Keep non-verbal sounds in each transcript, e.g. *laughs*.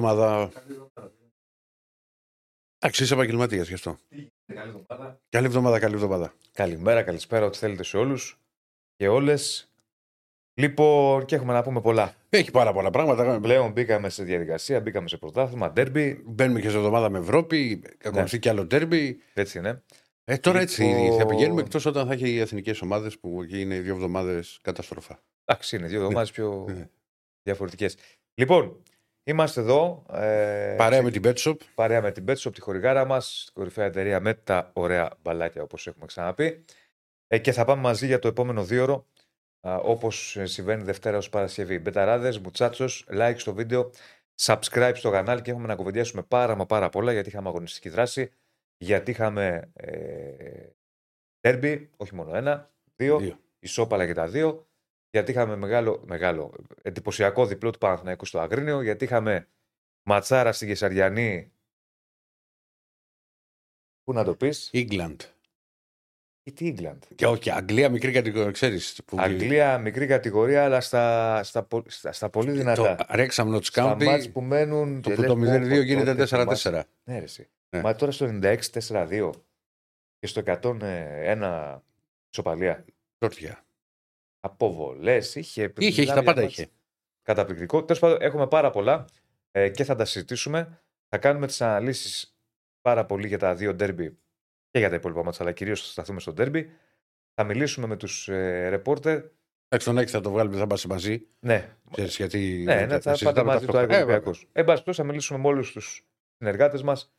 Καλή εβδομάδα. Εντάξει, είσαι επαγγελματίας γι' αυτό. Καλή εβδομάδα. Καλή εβδομάδα, καλή εβδομάδα. Καλημέρα, καλησπέρα, ό,τι θέλετε σε όλους και όλες. Λοιπόν, και έχουμε να πούμε πολλά. Έχει πάρα πολλά πράγματα. Πλέον μπήκαμε σε διαδικασία, μπήκαμε σε πρωτάθλημα, ντέρμπι. Μπαίνουμε και σε εβδομάδα με Ευρώπη, ακολουθεί Ναι. και άλλο τέρμπι. Έτσι είναι. Ε, τώρα Λοιπόν- έτσι θα πηγαίνουμε εκτός όταν θα έχει οι εθνικές ομάδες που εκεί είναι δύο εβδομάδες καταστροφά. Εντάξει, είναι δύο εβδομάδες πιο Ναι. διαφορετικές. Λοιπόν, είμαστε εδώ. Ε, Παρέα με την Betshop. παρέα με την Betshop, τη χορηγάρα μας, κορυφαία εταιρεία με τα ωραία μπαλάκια όπως έχουμε ξαναπεί. Ε, και θα πάμε μαζί για το επόμενο δύο όπως συμβαίνει Δευτέρα ως Παρασκευή. Μπεταράδες, μουτσάτσος, like στο βίντεο, subscribe στο κανάλι και έχουμε να κουβεντιάσουμε πάρα μα πάρα πολλά γιατί είχαμε αγωνιστική δράση, γιατί είχαμε ε, derby, όχι μόνο ένα, δύο, Δύο. ισόπαλα και τα δύο, γιατί είχαμε μεγάλο, μεγάλο εντυπωσιακό διπλό του Παναθηναϊκού στο Αγρίνιο, γιατί είχαμε ματσάρα στην Κεσαριανή. Πού να το πεις, England. ή τι England; Και όχι, Αγγλία μικρή κατηγορία, ξέρεις. Αγγλία, μικρή κατηγορία, αλλά στα, στα, πο- στα, στα πολύ δυνατά. Το Ρέξαμ Notch Στα μάτς County, που μένουν. το και που λες, το πω, 0-2 πω, γίνεται τότε θυμάσαι. 4-4. Ναι, ρε, εσύ. Ναι. Μα τώρα στο 96 4-2 και στο 101 ισοπαλία. Τόρτια. Αποβολές, είχε. Είχε, είχε, μιλάμε τα για πάντα μάτς είχε. Καταπληκτικό. Τέλος πάντων, έχουμε πάρα πολλά ε, και θα τα συζητήσουμε. Θα κάνουμε τις αναλύσεις πάρα πολύ για τα δύο ντέρμπι και για τα υπόλοιπα μάτσα, αλλά κυρίως θα σταθούμε στο ντέρμπι. Θα μιλήσουμε με τους ε, ρεπόρτερ. Εντάξει, τον έξι θα το βγάλουμε, θα είμαστε μαζί. Ναι, Ξέρεις, γιατί ναι, ναι, θα πάτε συζητάμε μαζί του ταυτόχρονα. Ε, Άγιο Ολυμπιακό. Εν πάση περιπτώσει, θα μιλήσουμε με όλους τους συνεργάτες μας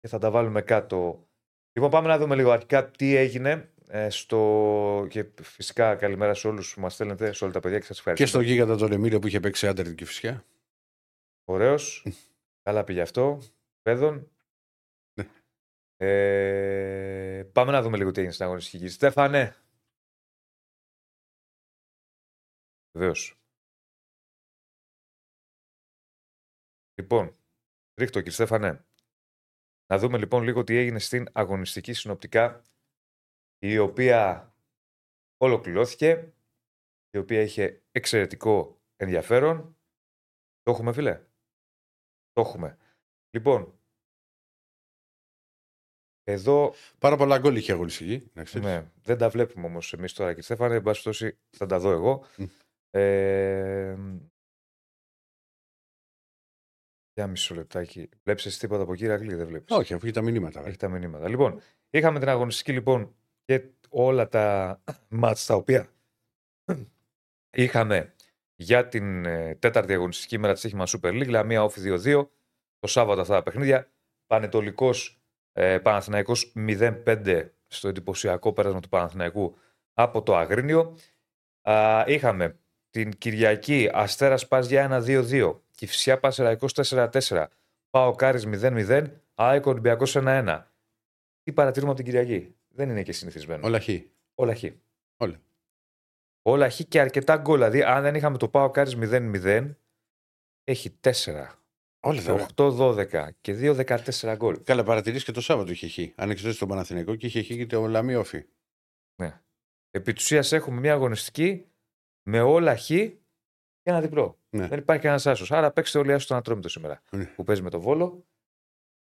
και θα τα βάλουμε κάτω. Λοιπόν, πάμε να δούμε λίγο αρχικά τι έγινε. Ε, στο... Και φυσικά καλημέρα σε όλους που μας στέλνετε, σε όλα τα παιδιά και σας Και ευχαριστώ. στον γίγαντα τον Εμίλιο που είχε παίξει άντερ την Κηφισιά. Ωραίος. Καλά πήγε αυτό. Παιδόν. Ναι. Ε, πάμε να δούμε λίγο τι έγινε στην αγωνιστική γη. Στέφανε. Βεβαίως. Λοιπόν, ρίχτω κύριε Στέφανε. Να δούμε λοιπόν λίγο τι έγινε στην αγωνιστική συνοπτικά η οποία ολοκληρώθηκε, η οποία είχε εξαιρετικό ενδιαφέρον. Το έχουμε φίλε; Το έχουμε. Λοιπόν, εδώ Πάρα πολλά γκολ είχε αγωνιστική. να ξέρεις. ναι, δεν τα βλέπουμε όμως εμείς τώρα και Στέφανε. Εν πάση περιπτώσει, θα τα δω εγώ. Μμ. Ε, για μισό λεπτάκι. Βλέπεις εσύ τίποτα από εκεί, Ρακλή, δεν βλέπεις; Όχι, αφού είχε τα μηνύματα. Έχει τα μηνύματα. Λοιπόν, είχαμε την αγωνιστική λοιπόν και όλα τα μάτς τα οποία είχαμε για την ε, τέταρτη αγωνιστική μέρα της Σύχημα Super League, Λαμία Όφη 2-2, το Σάββατο αυτά τα παιχνίδια, Πανετολικός ε, Παναθηναϊκός 0-5 στο εντυπωσιακό πέρασμα του Παναθηναϊκού από το Αγρίνιο. Α, είχαμε την Κυριακή Αστέρας ΠΑΣ Γιάννινα 2-2, Κηφισιά Πανσερραϊκός 4-4, ΠΑΟΚ Άρης 0-0, ΑΕΚ Ολυμπιακός 1-1. Τι παρατηρούμε από την Κυριακή; Δεν είναι και συνηθισμένο. Όλα χ. Όλα χ. Όλα. Όλα χ και αρκετά γκολ. Δηλαδή, αν δεν είχαμε το ΠΑΟΚ Άρης 0-0, έχει 4, Όλα τα 8-12 και 2-14 γκολ. Καλά, παρατήρησε και το Σάββατο είχε χ. Αν εξαιρέσεις τον Παναθηναϊκό και είχε χ και το Λαμία ΟΦΗ. Επί της ουσίας έχουμε μια αγωνιστική με όλα χ και ένα διπλό. Ναι. Δεν υπάρχει κανένας άσος. Άρα παίξτε όλοι άσος τον Ατρόμητο σήμερα. Ναι. Που παίζει με το βόλο.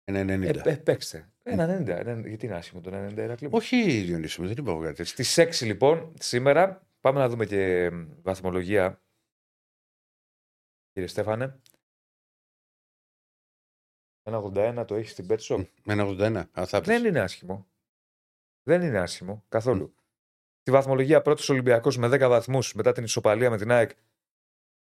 Ένα 90. Ε, ε, παίξτε. Ένα 90. Ένα- Γιατί είναι άσχημο το 90 Ηρακλή μου; Όχι, Διονύση μου, δεν είπα εγώ κάτι τέτοιο. Στις 6 λοιπόν σήμερα πάμε να δούμε και μ, βαθμολογία. Κύριε Στέφανε. 1,81 το έχεις στην Betshop. Με ένα 81. Α, θα Δεν είναι άσχημο. Δεν είναι άσχημο καθόλου. Στη βαθμολογία πρώτος Ολυμπιακός με 10 βαθμούς μετά την ισοπαλία με την ΑΕΚ.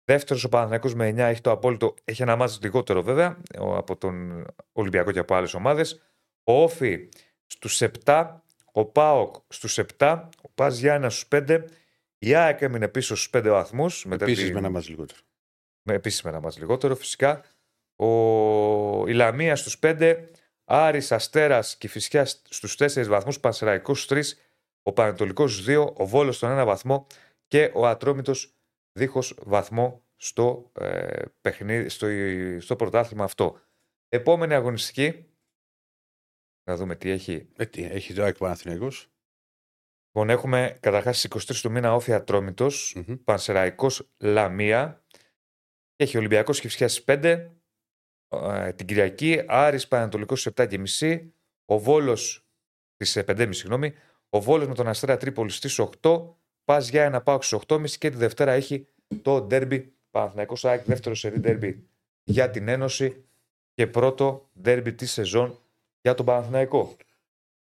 Δεύτερος ο Παναθηναϊκός με 9 έχει το απόλυτο. Έχει ένα μάτι λιγότερο βέβαια ο- από τον Ολυμπιακό και από άλλες ομάδες. Ο Όφη στους 7. Ο Πάοκ στους 7. Ο Πας Γιάννα στους 5. Η ΑΕΚ έμεινε πίσω στους 5 βαθμούς. Επίσης με ένα μα λιγότερο. με επίσης με ένα μας λιγότερο φυσικά. Ο... Η Λαμία στους 5, Άρης, Αστέρας και Φυσιά στους 4 βαθμούς, Πανσεραϊκός στους 3, ο Πανετολικός στους 2, ο Βόλος στον 1 βαθμό και ο Ατρόμητος δίχως βαθμό στο, ε, παιχνίδι, στο, στο πρωτάθλημα αυτό. Επόμενη αγωνιστική, να δούμε τι έχει. Ε, τι, έχει το ΑΕΚ Παναθηναϊκός. Λοιπόν, έχουμε καταρχάς στις 23 του μήνα Όφια Ατρόμητος, Μμμ. Πανσεραϊκός Λαμία. Έχει Ολυμπιακός και Φυσιά στις 5. ε, την Κυριακή, Άρης Πανατολικό στις 7.30, ο Βόλος στις 5.30, συγγνώμη, ο Βόλος με τον Αστέρα Τρίπολη στις 8, πας για ένα πάω στις 8.30 και τη Δευτέρα έχει το ντέρμπι Παναθηναϊκός ΑΕΚ, δεύτερο σερή ντέρμπι για την Ένωση και πρώτο ντέρμπι της σεζόν για τον Παναθηναϊκό.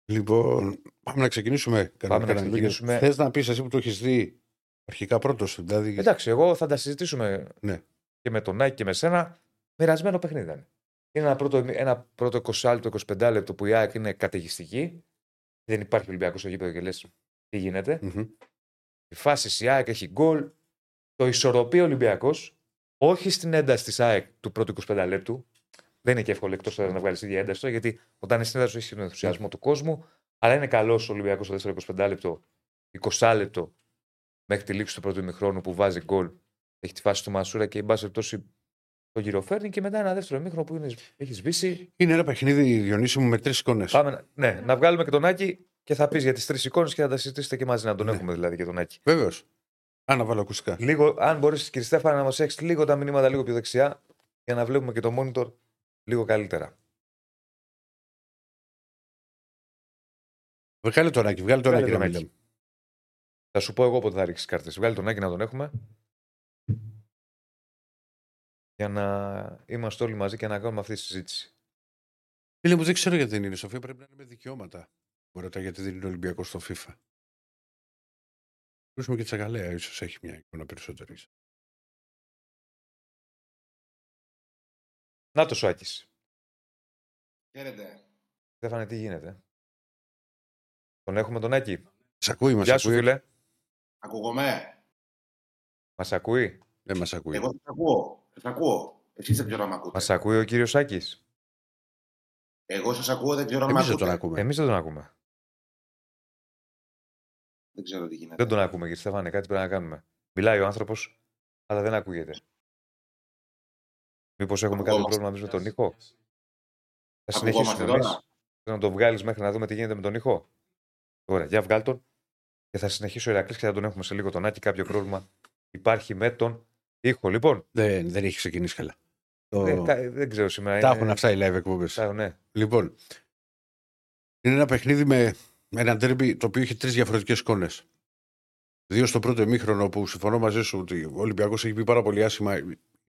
Λοιπόν, πάμε να ξεκινήσουμε. Πάμε να ξεκινήσουμε. Θες να πεις εσύ που το έχεις δει αρχικά πρώτος. Δηλαδή... Εντάξει, εγώ θα τα συζητήσουμε Ναι. και με τον Νάκη και με σένα. Μοιρασμένο παιχνίδι ήταν. Είναι ένα πρώτο, ένα πρώτο 20 λεπτό, 25 λεπτό που η ΑΕΚ είναι καταιγιστική. Δεν υπάρχει Ολυμπιακός στο γήπεδο και λες τι γίνεται. Μμμ. Η φάση η ΑΕΚ έχει γκολ. Το ισορροπεί ο Ολυμπιακός. Όχι στην ένταση της ΑΕΚ του πρώτου 25 λεπτού. Δεν είναι και εύκολο εκτός να βγάλεις ίδια ένταση τώρα, γιατί όταν είναι στην ένταση σου έχεις τον ενθουσιασμό του κόσμου. Αλλά είναι καλός ο Ολυμπιακός στο δεύτερο 25 λεπτό, 20 λεπτό μέχρι τη λήξη του πρώτου ημιχρόνου που βάζει γκολ. Έχει τη φάση του Μασούρα και η μπάση περιπτώσει το γυροφέρνει και μετά ένα δεύτερο ημίχρονο που είναι, έχει σβήσει. Είναι ένα παιχνίδι Διονύση μου με τρεις εικόνες. Πάμε, να- ναι, να βγάλουμε και τον Άκη και θα πεις για τις τρεις εικόνες και θα τα συζητήσετε και μαζί να τον Ναι. έχουμε δηλαδή και τον Άκη. Βεβαίως. Αν να βάλω ακουστικά. Λίγο, αν μπορείς, κύριε Στέφανα, να μας έχεις λίγο τα μηνύματα λίγο πιο δεξιά για να βλέπουμε και το monitor λίγο καλύτερα. Βγάλε τον Άκη, βγάλε τον Βγάλε Άκη. τον να Άκη. μιλάμε. Θα σου πω εγώ πότε θα ρίξεις κάρτες. Βγάλει τον Άκη να τον έχουμε. Για να είμαστε όλοι μαζί και να κάνουμε αυτή τη συζήτηση. Φίλε μου, δεν ξέρω γιατί δεν είναι. Σοφία πρέπει να είναι με δικαιώματα. Μου ρωτά γιατί δεν είναι Ολυμπιακός στο FIFA. Ακούσουμε και τσακαλέα, ίσως έχει μια εικόνα περισσότερης. Να το σου Άκης. Χαίρετε. Στέφανε, τι γίνεται. Τον έχουμε τον Άκη. Σ' ακούει, μας Γεια σου, ακούει; φίλε. Ακούγομαι; Μας ακούει; Δεν μας ακούει. Εγώ σας ακούω. Σας ακούω. Εσείς δεν ξέρω αν με ακούτε. Μας ακούει ο κύριος Άκη. Εγώ σας ακούω, δεν ξέρω αν με Εμείς δεν ακούτε. τον ακούμε. Εμείς δεν τον ακούμε. Δεν ξέρω τι γίνεται. Δεν τον ακούμε, κύριε Στέφανε. Κάτι πρέπει να κάνουμε. Μιλάει ο άνθρωπος, αλλά δεν ακούγεται. Μήπως έχουμε κάποιο Ακουγόμαστε. πρόβλημα εμεί με τον ήχο; Θα Ακουγόμαστε συνεχίσουμε τώρα. εμείς. Θέλω να τον βγάλεις μέχρι να δούμε τι γίνεται με τον ήχο. Ωραία, για βγάλ τον. Και θα συνεχίσει ο Ηρακλής και θα τον έχουμε σε λίγο τον Άκη. Κάποιο πρόβλημα υπάρχει με τον ήχο. Λοιπόν, Δεν, δεν έχει ξεκινήσει καλά. Το... δεν, κα- δεν ξέρω σήμερα. Τα είναι- έχουν αυτά οι live εκπομπές. τα- ναι. Λοιπόν, είναι ένα παιχνίδι με ένα τέρμπι το οποίο έχει τρεις διαφορετικές εικόνες. Δύο στο πρώτο ημίχρονο που συμφωνώ μαζί σου ότι ο Ολυμπιακός έχει πει πάρα πολύ άσχημα.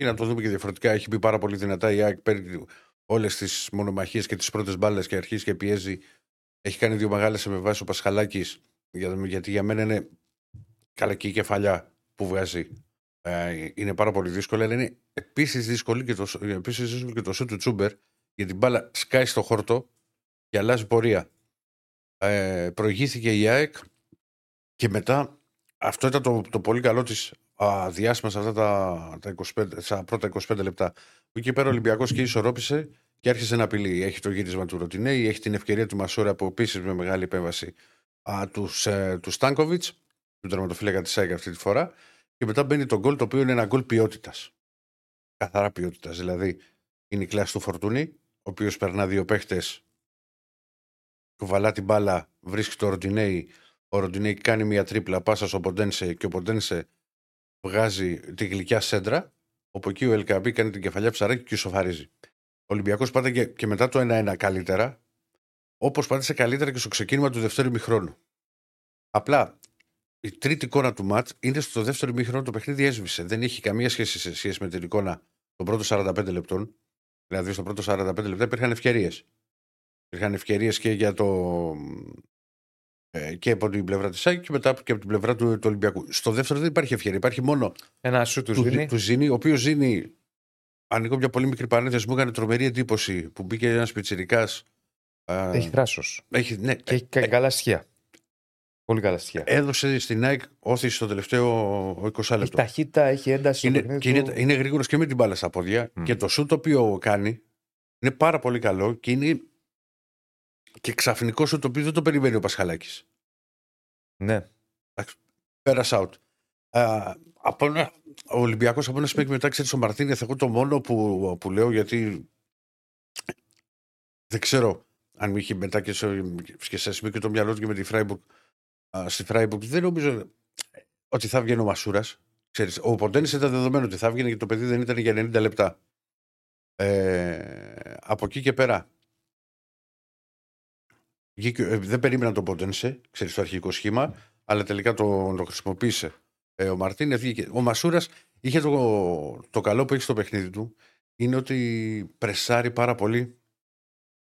Ή να το δούμε και διαφορετικά. Έχει πει πάρα πολύ δυνατά. Η ΑΕΚ παίρνει όλες τις μονομαχίες και τις πρώτες μπάλες και αρχίζει και πιέζει. Έχει κάνει δύο μεγάλες εμβάσεις ο Πασχαλάκης. Για, γιατί για μένα είναι καλά και η κεφαλιά που βγάζει. Ε, είναι πάρα πολύ δύσκολη. Αλλά είναι επίσης δύσκολη και το, επίσης δύσκολο και το σου του Τσούμπερ. Γιατί η μπάλα σκάει στο χόρτο και αλλάζει πορεία. Ε, προηγήθηκε η ΑΕΚ και μετά αυτό ήταν το, το πολύ καλό της α, διάστημα σε αυτά τα, τα, 25, στα πρώτα 25 λεπτά. Που εκεί πέρα ο Ολυμπιακός και ισορρόπησε και άρχισε να απειλεί. Έχει το γύρισμα του Ροτινέη, έχει την ευκαιρία του Μασούρα που επίσης με μεγάλη επέμβαση α, τους, ε, τους Στάνκοβιτς, του τερματοφύλακα της ΑΕΚ αυτή τη φορά. Και μετά μπαίνει το γκολ το οποίο είναι ένα γκολ ποιότητας. Καθαρά ποιότητας. Δηλαδή είναι η κλάση του Φορτούνη, ο οποίος περνά δύο παίχτες, κουβαλά την μπάλα, βρίσκει το Ροντινέη. Ο Ροντινέη κάνει μια τρίπλα πάσα στο Ποντένσε και ο Ποντένσε βγάζει τη γλυκιά σέντρα. Όπου εκεί ο Ελκαμπή κάνει την κεφαλιά ψαράκι και ισοφαρίζει. Ο Ολυμπιακός πάτε και, και μετά το 1-1 καλύτερα, όπως πάτησε καλύτερα και στο ξεκίνημα του δεύτερου μηχρόνου. Απλά η τρίτη εικόνα του ματ είναι στο δεύτερο μήχρονο το παιχνίδι έσβησε. Δεν έχει καμία σχέση σε σχέση με την εικόνα των πρώτων 45 λεπτών. Δηλαδή στο πρώτο 45 λεπτά υπήρχαν ευκαιρίες. Υπήρχαν ευκαιρίες και για το. Ε, και από την πλευρά της ΑΕΚ και μετά και από την πλευρά του, του Ολυμπιακού. Στο δεύτερο δεν υπάρχει ευκαιρία. Υπάρχει μόνο Ένα σου του του, δίνει. του Ζήνη, ο οποίος Ζήνη. Ανοίγω μια πολύ μικρή παρένθεση, μου έκανε τρομερή εντύπωση που μπήκε ένας πιτσυρικά. Έχει θράσος. έχει, ναι, Και έχει κα- καλά στοιχεία. Πολύ καλά στοιχεία. έδωσε στην ΑΕΚ όθηση στο τελευταίο 20 Έχει λεπτό. ταχύτητα, έχει ένταση. στο Είναι, παιχνίδι και είναι, του. είναι γρήγορος και με την μπάλα στα πόδια. Μμ. Και το σου το οποίο κάνει είναι πάρα πολύ καλό και είναι και ξαφνικός σου το οποίο δεν το περιμένει ο Πασχαλάκης. Ναι. Πέρασε out. Α, από ένα, ο Ολυμπιακός από ένα σημείο και μετά ξέρεις ο Μαρτίνεθ. Εγώ το μόνο που, που λέω γιατί δεν ξέρω αν είχε μετά και σε, και σε σημείο και το μυαλό του και με τη Φράιμπουργκ. α, Στη Φράιμπουργκ δεν νομίζω ότι θα βγαίνει ο Μασούρας. Ο Ποντένης ήταν δεδομένο ότι θα βγαίνει και το παιδί δεν ήταν για 90 λεπτά. Ε, από εκεί και πέρα. Βγήκε- ε, δεν περίμενα τον Ποντένσε, ξέρεις το αρχικό σχήμα, αλλά τελικά το, το χρησιμοποίησε ε, ο Μαρτίνε. Βγήκε. Ο Μασούρας είχε το, το καλό που έχει στο παιχνίδι του είναι ότι πρεσάρει πάρα πολύ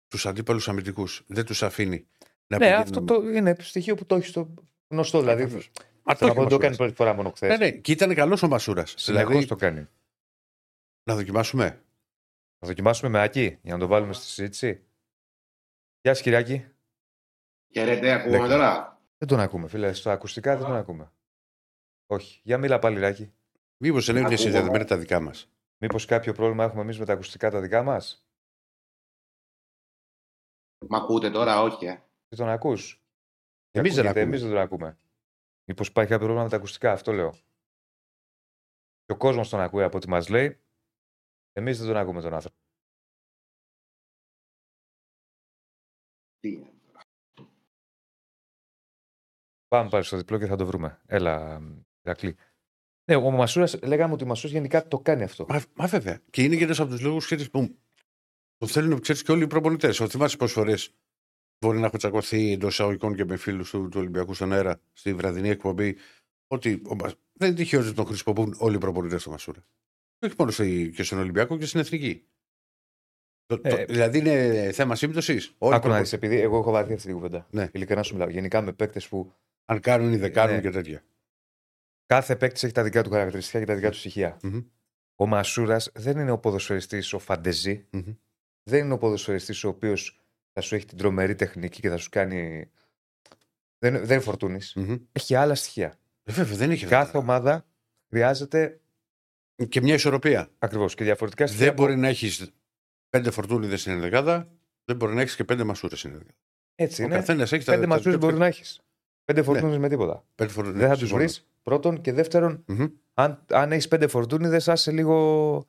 τους αντίπαλους αμυντικούς. Δεν τους αφήνει να Ναι, πηγαίνουν- αυτό το είναι το στοιχείο που το έχει στο γνωστό. Δηλαδή, Ακριβώς. αυτό το να έχει πω, ο δεν το κάνει Μασούρας. πρώτη φορά μόνο χθε. Ναι, ναι, και ήταν καλός ο Μασούρας. Συνεχώ Δηλαδή, το κάνει. να δοκιμάσουμε. Θα δοκιμάσουμε με Άκη για να το βάλουμε στη συζήτηση. Γεια σας, Κυριάκη. Χαίρετε, ακούγαμε Ναι. τώρα; Δεν τον ακούμε, φίλε. Στα ακουστικά δεν τον ακούμε. Όχι. Για μίλα πάλι, Ράκη. Μήπως δεν είναι Ακούγομαι. συνδεδεμένα τα δικά μας. Μήπως κάποιο πρόβλημα έχουμε εμείς με τα ακουστικά τα δικά μας; Μ' ακούτε τώρα, όχι. Ε. Δεν τον ακούς; Εμείς δεν ακούμε. Εμείς δεν τον ακούμε. Μήπως υπάρχει κάποιο πρόβλημα με τα ακουστικά, αυτό λέω. Και ο κόσμος τον ακούει από ό,τι μας λέει. Εμείς δεν τον ακούμε τον άνθρωπο. Τι Πάμε πάλι στο διπλό και θα το βρούμε. Έλα, Ηρακλή. Ναι, ο Μασούρας, λέγαμε ότι ο Μασούρας γενικά το κάνει αυτό. Μα, μα βέβαια. Και είναι και ένας από τους λόγους που το θέλουν ξέρεις, και όλοι οι προπονητές. Ο θυμάσαι πόσες φορές μπορεί να έχω τσακωθεί εντός εισαγωγικών και με φίλους του, του Ολυμπιακού στον αέρα στη βραδινή εκπομπή. Ότι ο, Μα- δεν είναι τυχαίο ότι τον χρησιμοποιούν όλοι οι προπονητές του Μασούρα. Και Όχι μόνο στη, και στον Ολυμπιακό και στην Εθνική. Το, το, Ε, δηλαδή είναι θέμα σύμπτωσης. Άκου να δεις, επειδή εγώ έχω βαρθεί αυτή την κουβέντα. Ναι. Ειλικρινά σου μιλάω. Γενικά με παίκτες που Αν κάνουν ή δεν κάνουν Ναι. και τέτοια. κάθε παίκτης έχει τα δικά του χαρακτηριστικά και τα δικά του στοιχεία. Μμμ. Ο Μασούρας δεν είναι ο ποδοσφαιριστής ο φαντεζή. Μμμ. Δεν είναι ο ποδοσφαιριστής ο οποίος θα σου έχει την τρομερή τεχνική και θα σου κάνει. Δεν, δεν είναι φορτούνης. Μμμ. Έχει άλλα στοιχεία. Ε, βέβαια δεν έχει. Κάθε ομάδα χρειάζεται Και μια ισορροπία. ακριβώς και διαφορετικά στοιχεία. Δεν μπορεί να έχεις πέντε φορτούνιδες στην ενδεκάδα, δεν μπορεί να έχεις και πέντε μασούρες στην ενδεκάδα. Έτσι Ο είναι. καθένας έχει τα Πέντε τα- μασούρες τα- μπορεί να έχεις. Πέντε φορτούνες με τίποτα. Πέντε φορτούνιδες, δεν θα τους συμφωνώ. βρεις. Πρώτον και δεύτερον, Μμμ. αν, αν έχεις πέντε φορτούνιδες, άσε λίγο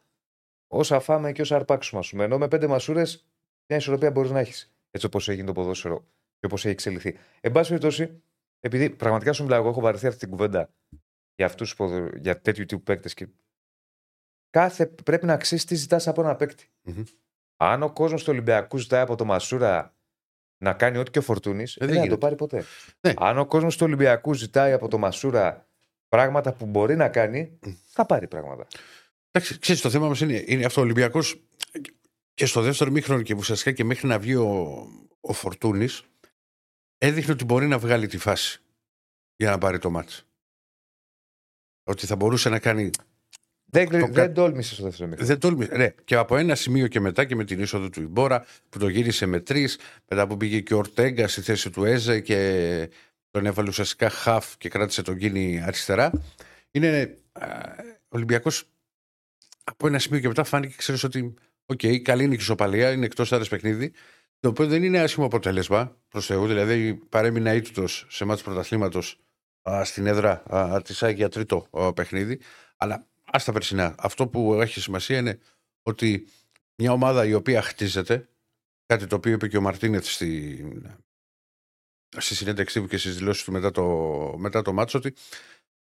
όσα φάμε και όσα αρπάξουμε. Ας πούμε. Ενώ με πέντε μασούρες, μια ισορροπία μπορείς να έχεις. Έτσι όπως έχει το ποδόσφαιρο και όπως έχει εξελιχθεί. Εν πάση περιπτώσει, επειδή πραγματικά σου μιλάω, εγώ έχω βαρεθεί αυτή την κουβέντα για, αυτούς, που ποδο- για τέτοιου τύπου παίκτες. Και... Κάθε πρέπει να αξίσει τι ζητάς από ένα παίκτη. Μμμ. Αν ο κόσμος του Ολυμπιακού ζητάει από το Μασούρα να κάνει ό,τι και ο Φορτούνης, δεν δεν θα το γίνεται. πάρει ποτέ. Ναι. Αν ο κόσμος του Ολυμπιακού ζητάει από το Μασούρα πράγματα που μπορεί να κάνει, θα πάρει πράγματα. Εντάξει, ξέρεις, το θέμα μας είναι, είναι αυτό. Ο Ολυμπιακός και στο δεύτερο μήχρονο και ουσιαστικά και μέχρι να βγει ο, ο Φορτούνης, έδειχνε ότι μπορεί να βγάλει τη φάση για να πάρει το μάτς. Ότι θα μπορούσε να κάνει. Δεν, το κα- δεν τόλμησε στο δεύτερο ημίχρονο. Δεν τόλμησε. Ναι, και από ένα σημείο και μετά και με την είσοδο του Ιμπόρα που το γύρισε με τρεις, μετά που πήγε και ο Ορτέγκα στη θέση του Έζε και τον έβαλε ουσιαστικά χαφ και κράτησε τον Κίνι αριστερά. Είναι ο Ολυμπιακός από ένα σημείο και μετά φάνηκε, ξέρεις ότι. Οκ, καλή είναι και η ισοπαλία, είναι εκτός έδρα παιχνίδι. Το οποίο δεν είναι άσχημο αποτέλεσμα προς Θεού. Δηλαδή παρέμεινε αήττητος σε ματς πρωταθλήματος στην έδρα της Άγια τρίτο α, παιχνίδι. Αλλά ας τα περσινά. Αυτό που έχει σημασία είναι ότι μια ομάδα η οποία χτίζεται, κάτι το οποίο είπε και ο Μαρτίνεθ στη, στη συνέντευξή του και στις δηλώσεις του μετά το, μετά το μάτσο, ότι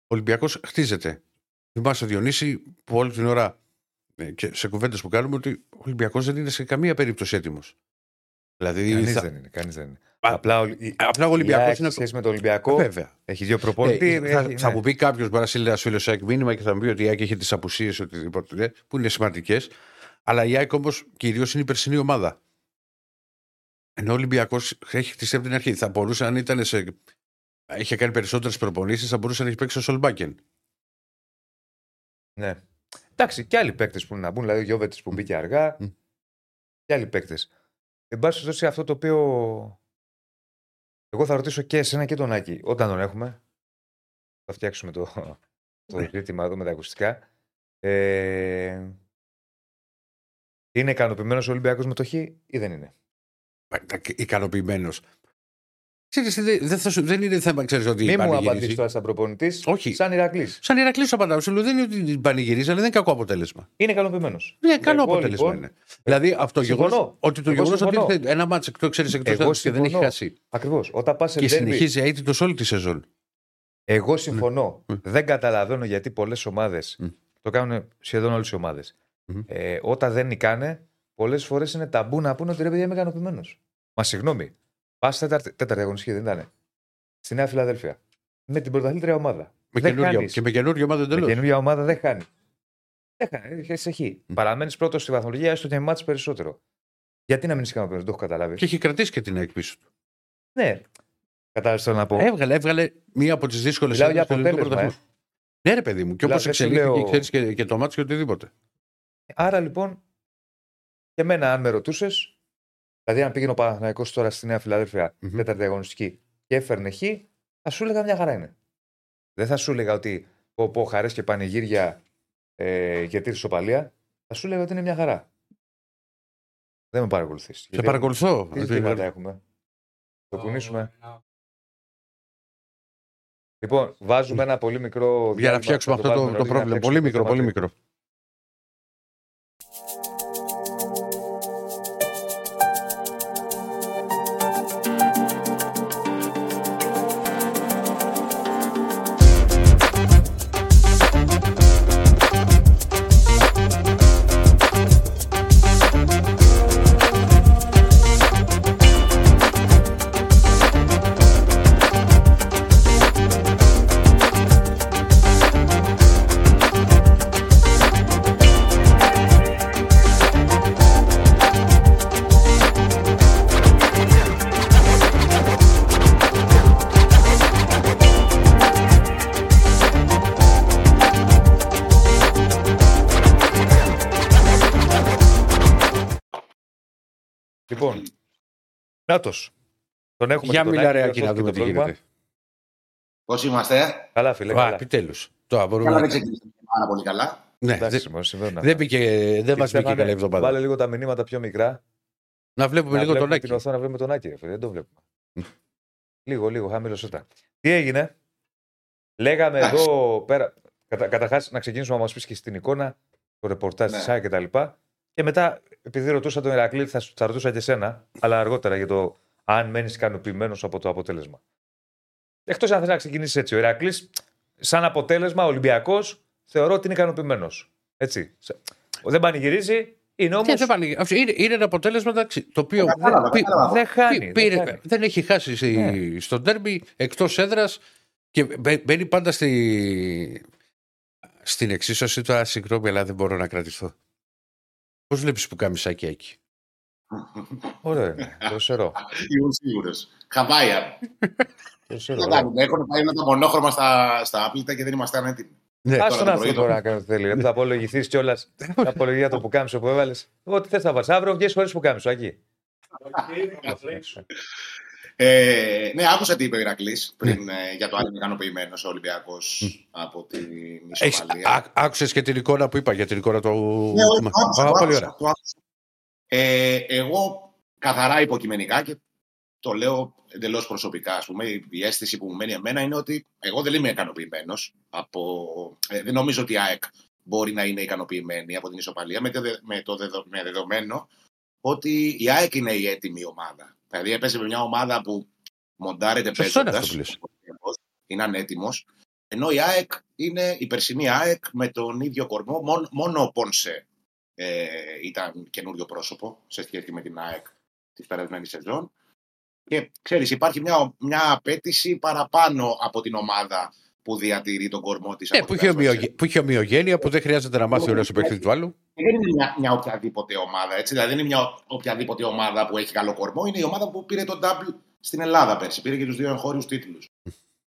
ο Ολυμπιακός χτίζεται. Θυμάσαι, Διονύση, που όλη την ώρα ε, και σε κουβέντες που κάνουμε, ότι ο Ολυμπιακός δεν είναι σε καμία περίπτωση έτοιμος. Δηλαδή, Κανείς θα- δεν είναι. Κανείς δεν είναι. Α, Απλά ο, η, απλά ο η Ολυμπιακό ΑΕΚ είναι. σε σχέση με τον Ολυμπιακό Βέβαια. έχει δύο προπονητή. Ε, θα, έχει- θα ναι. μου πει κάποιος, μπορεί να στείλει ένα φίλο ΑΕΚ μήνυμα και θα μου πει ότι η ΑΕΚ έχει τις απουσίες οτιδήποτε, ναι, που είναι σημαντικές. Αλλά η ΑΕΚ όμως κυρίως είναι η περσινή ομάδα. Ενώ ο Ολυμπιακός έχει χτιστεί από την αρχή. Θα μπορούσε, αν ήταν σε. Είχε κάνει περισσότερες προπονήσεις, θα μπορούσε να έχει παίξει ο Σολμπάκεν. Ναι. Εντάξει, και άλλοι παίκτες που είναι να μπουν, δηλαδή ο Γιώβετ που μπήκε αργά. Μμ. Και άλλοι παίκτες. Εν πάση περιπτώσει, αυτό το οποίο. Εγώ θα ρωτήσω και εσένα και τον Άκη, όταν τον έχουμε. Θα φτιάξουμε το, το Ναι. ζήτημα εδώ με τα ακουστικά. Ε, είναι ικανοποιημένος ο Ολυμπιακός με το Χ ή δεν είναι; Ικανοποιημένος. Ξέρεις, δεν, δεν, θα σου- δεν είναι θέμα, ξέρεις ότι. Μη μου πανηγυρίζει. απαντήσεις τώρα σαν προπονητής. Όχι. Σαν Ηρακλής. Σαν Ηρακλής σου απαντάω. Σου λέω δεν είναι ότι πανηγυρίζει, αλλά δεν είναι κακό αποτέλεσμα. Είναι ικανοποιημένος. Ναι, καλό Εγώ, αποτέλεσμα λοιπόν, είναι. Δηλαδή αυτό το συμφωνώ. γεγονό ότι το Εγώ γεγονός ότι συμφωνώ. ήρθε ένα μάτσο εκτός ξέρεις εκτός Εγώ έδρας και δεν έχει συμφωνώ. χάσει. Ακριβώς. Όταν πας σε Και ντέρμπι, συνεχίζει αίτητος όλη τη σεζόν. Εγώ συμφωνώ. Μμ. Δεν καταλαβαίνω γιατί πολλές ομάδε. Μμ. Το κάνουν σχεδόν όλες οι ομάδες. Μμμ. Ε, όταν δεν νικάνε, πολλές φορές είναι ταμπού να πούνε ότι ρε παιδιά είμαι ικανοποιημένος. Μα συγγνώμη. Πα τέταρτη, τέταρτη αγωνιστική δεν ήταν. Στη Νέα Φιλαδέλφια. Με την πρωταθλήτρια ομάδα. Με Δεν καινούριο, χάνεις. και με καινούριο ομάδα Με εντελώς. καινούργια ομάδα δεν χάνει. Δεν χάνει. Έχει εκεί. Μμ. Παραμένεις πρώτος στη βαθμολογία, έστω και με μάτς περισσότερο. Γιατί να μην είσαι ικανοποιημένος, δεν το έχω καταλάβει. Και έχει κρατήσει και την ΑΕΚ πίσω του. Ναι. Κατάλαβες θέλω να πω. Έβγαλε, έβγαλε μία από τις δύσκολες Μιλάω για αποτέλεσμα, ε. Ναι, ρε παιδί μου, και Μιλάω, όπω δεν σου εξελίχθηκε, λέω- ξέρει και, και το μάτι και οτιδήποτε. Άρα λοιπόν, και εμένα, αν με ρωτούσες, δηλαδή αν πήγαινε ο Παναθυναϊκό τώρα στη Νέα Φιλαδέλφια, Μμμ. τέταρτη αγωνιστική, και έφερνε χ, θα σου έλεγα μια χαρά είναι. Δεν θα σου έλεγα ότι πω, πω χαρές και πανηγύρια ε, και τρίτη σοπαλία. Θα σου έλεγα ότι είναι μια χαρά. Δεν με παρακολουθείς. Σε παρακολουθώ. Τι ζητήματα έχουμε. Το κουνήσουμε. Λοιπόν, βάζουμε ένα πολύ μικρό. Για να διάλειμμα, φτιάξουμε θα αυτό το, βάλουμε το νωρίς, να πρόβλημα. φτιάξουμε Πολύ το μικρό, πολύ θέμα. μικρό. Νάτο. Τον έχουμε Για και τον μιλά Άκη, ρε Άκη, να διορθώθηκε δούμε το τι πρόβλημα. γίνεται. Πώς είμαστε. Καλά, φίλε. Α, Καλά. επιτέλους. Τώρα μπορούμε Καλά, να. δεν ξεκινήσαμε πάρα πολύ καλά. Ναι, Εντάξει, δεν- μόνο συμβαίνουν αυτά. δεν πήγε- δεν Και μας μπήκε Στέφανε, καλά η εβδομάδα. Βάλε λίγο τα μηνύματα πιο μικρά. Να βλέπουμε να λίγο τον βλέπουμε Άκη. την οθόνη να βλέπουμε τον Άκη. ρε φίλε, Δεν το βλέπουμε. Μμ. λίγο, λίγο, χαμήλωσέ τα. Τι έγινε; Λέγαμε Εντάξει. εδώ πέρα. Κατα, Καταρχάς, να ξεκινήσουμε να μας πεις και στην εικόνα το ρεπορτάζ Ναι. της ΣΑΕ και τα λοιπά. Και μετά, επειδή ρωτούσα τον Ηρακλή, θα, σου- θα ρωτούσα και εσένα, αλλά αργότερα για το αν μένεις ικανοποιημένος από το αποτέλεσμα. Εκτός αν θες να ξεκινήσεις έτσι. Ο Ηρακλής, σαν αποτέλεσμα, Ολυμπιακός, θεωρώ ότι είναι ικανοποιημένος. Έτσι. Σε- Δεν πανηγυρίζει, είναι όμω. Τι, δεν πάνε- αυτό Είναι, είναι ένα αποτέλεσμα εντάξει, το οποίο Κατάλαβα, πη- κατάλαβα. Δεν χάνει. πη- δεν πήρε- χάνει. δεν έχει χάσει στη- Ναι. στο ντέρμπι εκτός έδρας και μπαι- μπαίνει πάντα στη, στην εξίσωση του. Α, συγγνώμη, αλλά δεν μπορώ να κρατηθώ. Πώς βλέπεις που κάνει σάκι εκεί. Ωραίο είναι. Δροσερό. Ήμουν σίγουρος. Χαβάια. Δροσερό, Τι να ωραίο. κάνουμε. Έχουν πάει με τα μονόχρωμα στα, στα άπλυτα και δεν ήμασταν έτοιμοι. Ναι, Ας τώρα τον το αυτό πρωί τώρα το- να κάνεις ό,τι θέλει. Δεν θα απολογηθείς κιόλας. *laughs* Θα απολογία το που κάμισο που έβαλες. Ό,τι θες θα βάλει. Αύριο βγαίνει χωρίς που κάμισο *laughs* εκεί. Ε, ναι, άκουσα τι είπε ο Ηρακλής πριν ε, για το αν είναι ικανοποιημένος ο Ολυμπιακός από την Έχεις, ισοπαλία. α, άκουσες και την εικόνα που είπα για την εικόνα του. Ναι, όχι, το άκουσα, Α, το πολύ άκουσα, ωραία. το άκουσα. Ε, εγώ καθαρά υποκειμενικά και το λέω εντελώς προσωπικά. Ας πούμε, η αίσθηση που μου μένει εμένα είναι ότι εγώ δεν είμαι ικανοποιημένος. Από... Ε, δεν νομίζω ότι η ΑΕΚ μπορεί να είναι ικανοποιημένη από την ισοπαλία με το, δε- με το δεδο- με δεδομένο ότι η ΑΕΚ είναι η έτοιμη ομάδα. Δηλαδή έπαιζε με μια ομάδα που μοντάρεται Σωστό είναι παίζοντας. αυτό που λες. Είναι ανέτοιμος. Ενώ η ΑΕΚ είναι η περσινή ΑΕΚ με τον ίδιο κορμό. Μόνο, μόνο ο Πόνσε ε, ήταν καινούριο πρόσωπο σε σχέση με την ΑΕΚ της περασμένης σεζόν. Και ξέρεις, υπάρχει μια, μια απέτηση παραπάνω από την ομάδα που διατηρεί τον κορμό της. Ε, από που, την είχε περασμένη ομοιογε- που είχε ομοιογένεια που δεν χρειάζεται να μάθει ο ένα το παιχνίδι του άλλου. και δεν είναι μια, μια οποιαδήποτε ομάδα. Έτσι. Δηλαδή δεν είναι μια οποιαδήποτε ομάδα που έχει καλό κορμό. Είναι η ομάδα που πήρε τον double στην Ελλάδα πέρσι. Πήρε και τους δύο εγχώριους τίτλους.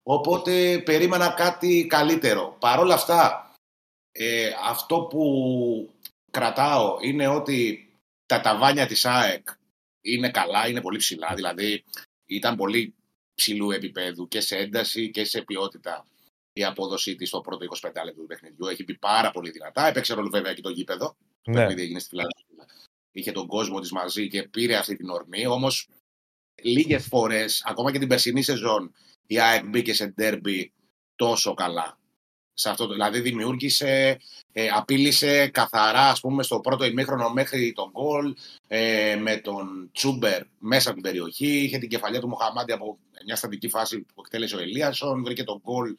Οπότε περίμενα κάτι καλύτερο. Παρ' όλα αυτά, ε, αυτό που κρατάω είναι ότι τα ταβάνια της ΑΕΚ είναι καλά, είναι πολύ ψηλά. Δηλαδή ήταν πολύ ψηλού επίπεδου και σε ένταση και σε ποιότητα η απόδοσή της στο πρώτο 25 λεπτό του παιχνιδιού. Έχει πει πάρα πολύ δυνατά. Έπαιξε ρόλο βέβαια και το γήπεδο. Το Ναι. παιχνίδι έγινε στη Φιλανδία. Είχε τον κόσμο της μαζί και πήρε αυτή την ορμή. Όμως, λίγες φορές, ακόμα και την περσινή σεζόν, η ΑΕΚ μπήκε σε ντέρμπι τόσο καλά. Σε αυτό, το- δηλαδή, δημιούργησε, ε, απείλησε καθαρά, ας πούμε, στο πρώτο ημίχρονο μέχρι τον γκολ, ε, με τον Τσούμπερ μέσα από την περιοχή. Είχε την κεφαλιά του Μοχαμάντη από μια στατική φάση που εκτέλεσε ο Ελίασον. Βρήκε τον γκολ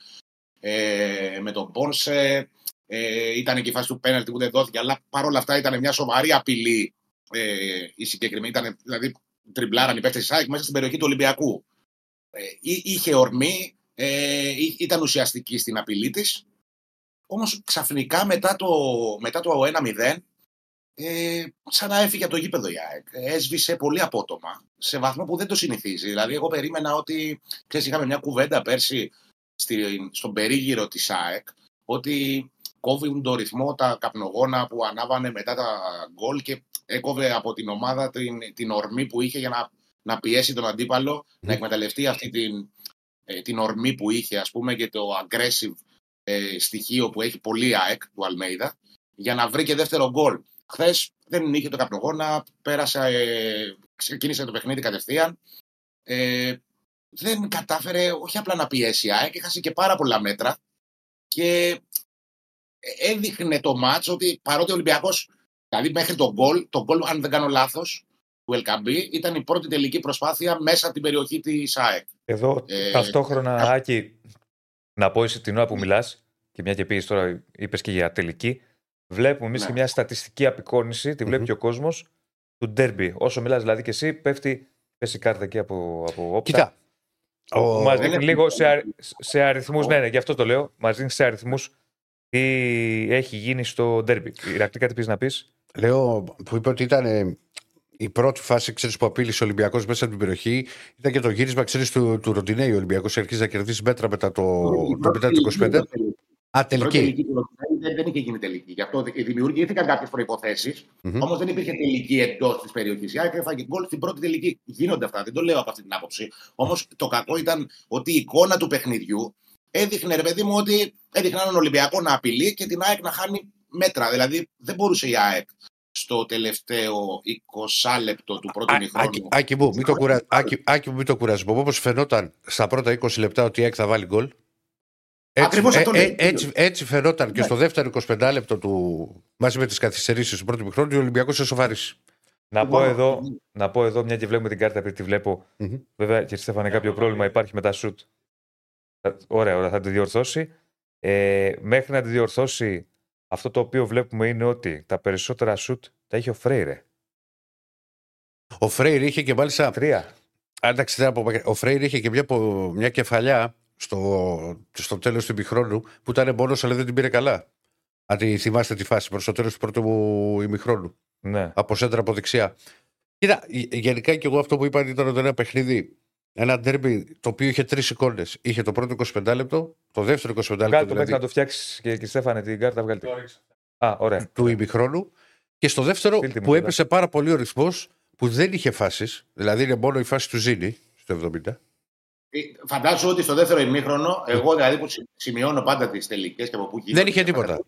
ε, με τον Πόνσε. Ε, ήταν και η φάση του πέναλτη που δεν δόθηκε, αλλά παρόλα αυτά ήταν μια σοβαρή απειλή ε, η συγκεκριμένη. Ήταν, δηλαδή, τριμπλάραν οι παίκτες της ΑΕΚ μέσα στην περιοχή του Ολυμπιακού. Ε, είχε ορμή, ε, ήταν ουσιαστική στην απειλή της. Όμως ξαφνικά μετά το, μετά το 1-0, ε, σαν να έφυγε από το γήπεδο η ΑΕΚ. Έσβησε πολύ απότομα, σε βαθμό που δεν το συνηθίζει. Δηλαδή, εγώ περίμενα ότι, ξέρεις, είχαμε μια κουβέντα πέρσι στη, στον περίγυρο της ΑΕΚ, ότι κόβουν το ρυθμό τα καπνογόνα που ανάβανε μετά τα γκολ και έκοβε από την ομάδα την, την ορμή που είχε για να, να πιέσει τον αντίπαλο, να εκμεταλλευτεί αυτή την, ε, την ορμή που είχε, ας πούμε, και το aggressive ε, στοιχείο που έχει πολύ ΑΕΚ του Αλμέιδα, για να βρει και δεύτερο γκολ. Χθες δεν είχε το καπνογόνα, πέρασε, ε, ξεκίνησε το παιχνίδι κατευθείαν. Ε, δεν κατάφερε όχι απλά να πιέσει η ΑΕΚ, έχασε και πάρα πολλά μέτρα και έδειχνε το μάτς ότι παρότι ο Ολυμπιακός, δηλαδή μέχρι τον γκολ, το γκολ αν δεν κάνω λάθος, του Ελκαμπή ήταν η πρώτη τελική προσπάθεια μέσα από την περιοχή της ΑΕΚ. Εδώ ε, ταυτόχρονα, α... Άκη, να πω εσύ την ώρα που μιλάς, και μια και πήγες τώρα, είπες και για τελική. Βλέπουμε εμείς ναι. και μια στατιστική απεικόνηση, τη βλέπει mm-hmm. και ο κόσμος, του ντέρμπι. Όσο μιλάς δηλαδή και εσύ, πέφτει, πέσει κάρτα εκεί από, από όπτα. Κοίτα. Ο... Μα δείχνει λίγο σε, α... σε αριθμούς, ναι, ναι, γι' αυτό το λέω. Μα δίνει σε αριθμούς τι έχει γίνει στο ντέρμπι. Ηρακλή, κάτι πεις να πεις; Λέω που είπε ότι ήταν η πρώτη φάση ξέρεις, που απείλησε ο Ολυμπιακός μέσα από την περιοχή ήταν και το γύρισμα ξέρεις, του, του Ροντινέη. Ο Ολυμπιακός αρχίζει να κερδίσει μέτρα μετά το, το, το, το 25. Α, τελική. Τελική δεν, δεν είχε γίνει τελική. Γι' αυτό δημιουργήθηκαν κάποιες προποθέσει, mm-hmm. όμως δεν υπήρχε τελική εντός της περιοχής. Η ΑΕΚ έφαγε γκολ στην πρώτη τελική. Γίνονται αυτά, δεν το λέω από αυτή την άποψη. Όμως το κακό ήταν ότι η εικόνα του παιχνιδιού έδειχνε, ρε παιδί μου, ότι έδειχνε έναν Ολυμπιακό να απειλεί και την ΑΕΚ να χάνει μέτρα. Δηλαδή δεν μπορούσε η ΑΕΚ στο τελευταίο 20 λεπτό του πρώτου μηχρόνου. Άκη μου, μην το, κουρα... Άκη, μην το κουρασμό. Όπως φαινόταν στα πρώτα 20 λεπτά ότι η ΑΕΚ θα βάλει γκολ. Έτσι, ε, ε, έτσι, έτσι φαινόταν και ναι. στο δεύτερο 25 λεπτό του μαζί με τις καθυστερήσεις του πρώτου μηχρόνου ο Ολυμπιακός εσωφαρίσει. Να πω, εδώ, να πω εδώ, μια και βλέπουμε την κάρτα επειδή τη βλέπω. Mm-hmm. Βέβαια, και Στέφανε, κάποιο πρόβλημα υπάρχει με τα σουτ. Ωραία, ωραία, θα τη διορθώσει. Ε, μέχρι να τη διορθώσει, αυτό το οποίο βλέπουμε είναι ότι τα περισσότερα σουτ τα είχε ο Φρέιρε. Ο Φρέιρε είχε και μάλιστα. Τρία. Εντάξει, ο Φρέιρε είχε και μια, μια κεφαλιά στο, στο τέλος του ημιχρόνου που ήταν μόνος, αλλά δεν την πήρε καλά. Αν τη θυμάστε τη φάση προς το τέλος του πρώτου ημιχρόνου. Ναι. Από σέντρα από δεξιά. Κοίτα, γενικά και εγώ αυτό που είπα ήταν ότι ένα παιχνίδι ένα ντέρμπι το οποίο είχε τρεις εικόνες. Είχε το πρώτο 25 λεπτό, το δεύτερο 25 λεπτό. Βγάλει δηλαδή, να το φτιάξεις και, και Στέφανε την κάρτα, βγάλει. Α, ωραία. Του ημιχρόνου. Και στο δεύτερο που έπεσε πάρα πολύ ο ρυθμός που δεν είχε φάσεις. Δηλαδή είναι μόνο η φάση του Ζήνη στο 70. Ε, φαντάζομαι ότι στο δεύτερο ημίχρονο, εγώ δηλαδή που σημειώνω πάντα τις τελικές και από πού γίνεται. Δεν είχε τίποτα.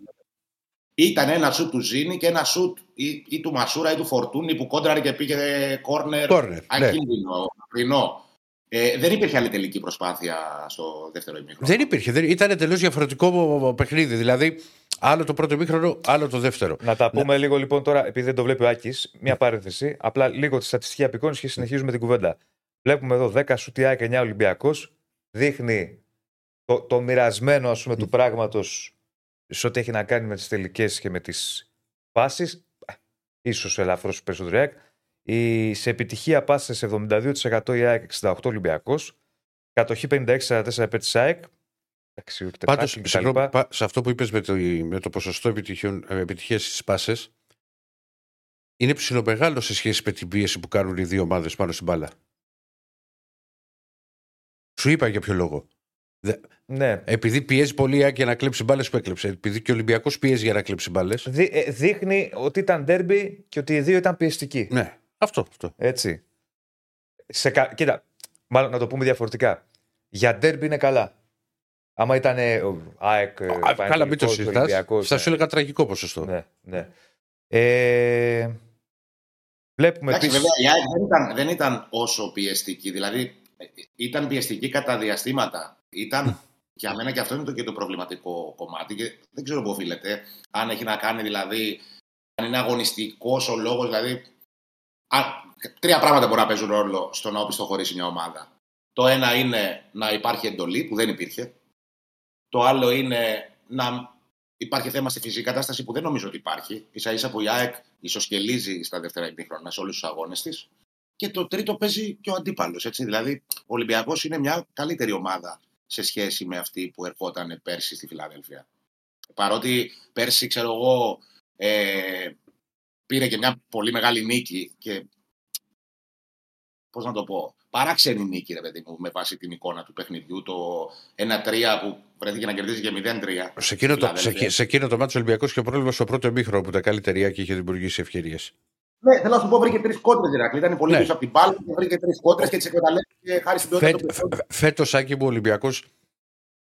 Ήταν ένα σουτ του Ζήνη και ένα σουτ ή, ή του Μασούρα ή του Φορτούνη που κόντραρε και πήγε κόρνερ. Κόρνερ. Ναι. Ε, δεν υπήρχε άλλη τελική προσπάθεια στο δεύτερο ημίχρονο. Δεν υπήρχε. Δεν... Ήταν εντελώ διαφορετικό παιχνίδι. Δηλαδή, άλλο το πρώτο ημίχρονο, άλλο το δεύτερο. Να τα πούμε λίγο λοιπόν τώρα, επειδή δεν το βλέπει ο Άκης, μια παρένθεση. Απλά λίγο τη στατιστική απεικόνηση και συνεχίζουμε την κουβέντα. Βλέπουμε εδώ 10 σουτιά και 9 Ολυμπιακός. Δείχνει το, το μοιρασμένο ας πούμε, του πράγματος σε ό,τι έχει να κάνει με τις τελικές και με τις φάσει. σω ελαφρώ περισσότερο η, σε επιτυχία πάσες 72% η ΑΕΚ, 68 Ολυμπιακός. Κατοχή 56-44 επί τη ΑΕΚ. Πάντως, σε αυτό που είπες με, το, με το ποσοστό επιτυχίας στις πάσες, είναι ψηλομεγάλο σε σχέση με την πίεση που κάνουν οι δύο ομάδες πάνω στην μπάλα. Σου είπα για ποιο λόγο. Ναι. Επειδή πιέζει πολύ η για να κλέψει μπάλες που έκλεψε. Επειδή και ο Ολυμπιακός πιέζει για να κλέψει μπάλες. Δεί, ε, δείχνει ότι ήταν ντέρμπι και ότι οι δύο ήταν πιεστικοί. Ναι. Αυτό. αυτό. Έτσι. Σε, κοίτα, μάλλον να το πούμε διαφορετικά. Για ντέρμπι είναι καλά. Άμα ήταν ΑΕΚ. Α, καλά, μην το συζητάς. Θα σου έλεγα τραγικό ποσοστό. Ναι, ναι. Ε, βλέπουμε επίση. Βέβαια, η ΑΕΚ δεν ήταν, δεν ήταν όσο πιεστική. Δηλαδή, ήταν πιεστική κατά διαστήματα. Ήταν για μένα και αυτό είναι το και το προβληματικό κομμάτι. Και δεν ξέρω πού οφείλεται. Αν έχει να κάνει δηλαδή. Αν είναι αγωνιστικός ο λόγος, δηλαδή Α, τρία πράγματα μπορεί να παίζουν ρόλο στο να οπισθοχωρήσει μια ομάδα. Το ένα είναι να υπάρχει εντολή που δεν υπήρχε. Το άλλο είναι να υπάρχει θέμα στη φυσική κατάσταση που δεν νομίζω ότι υπάρχει. σα ίσα που η ΑΕΚ ισοσκελίζει στα δεύτερα ημίχρονα σε όλους τους αγώνες της. Και το τρίτο παίζει και ο αντίπαλος. Δηλαδή, ο Ολυμπιακός είναι μια καλύτερη ομάδα σε σχέση με αυτή που ερχόταν πέρσι στη Φιλαδέλφια. Παρότι πέρσι, ξέρω εγώ, ε, πήρε και μια πολύ μεγάλη νίκη και πώς να το πω, παράξενη νίκη, ρε παιδί μου, με βάση την εικόνα του παιχνιδιού. Το 1-3 που βρέθηκε να κερδίζει και 0-3. Σε εκείνο το, σε, σε εκείνο το μάτι Ολυμπιακό και ο πρόβλημα στο πρώτο εμίχρονο που τα καλύτερη και είχε δημιουργήσει ευκαιρίες. Ναι, θέλω να σου πω, βρήκε τρεις κόντρες. Δηλαδή. Ήταν πολύ ναι. πίσω από την μπάλα και βρήκε τρεις κόντρες και τι εκμεταλλεύτηκε χάρη στην ποιότητα. Φέτος, Άκη μου, ο Ολυμπιακός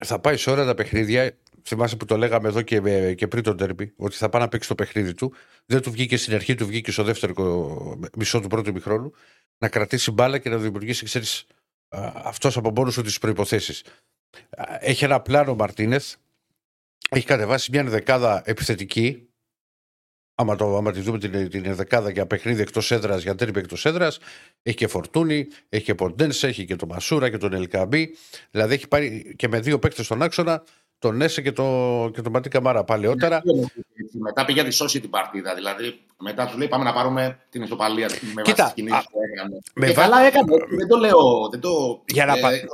θα πάει σε όλα τα παιχνίδια. Θυμάσαι που το λέγαμε εδώ και, και πριν τον τέρμπι, ότι θα πάει να παίξει το παιχνίδι του. Δεν του βγήκε στην αρχή, του βγήκε στο δεύτερο μισό του πρώτου ημιχρόνου να κρατήσει μπάλα και να δημιουργήσει, ξέρεις, αυτός από μόνος του τις προποθέσει. Έχει ένα πλάνο ο Μαρτίνεθ. Έχει κατεβάσει μια δεκάδα επιθετική. Άμα, το, άμα τη δούμε την, την δεκάδα για παιχνίδι εκτός έδρας, για τέρμι εκτός έδρας, έχει και Φορτούνη, έχει και Ποντένσε, έχει και τον Μασούρα και τον Ελκαμπή. Δηλαδή έχει πάρει και με δύο παίκτες στον άξονα τον Έσε και, το, και τον Ματί Καμάρα παλαιότερα. Μετά πήγε να τη σώσει την παρτίδα. Δηλαδή, μετά του λέει πάμε να πάρουμε την ισοπαλία με Κοίτα, βάση τις που έκανε. Με και βα... καλά έκανε. Δεν το λέω. Δεν το... Για, να, ε,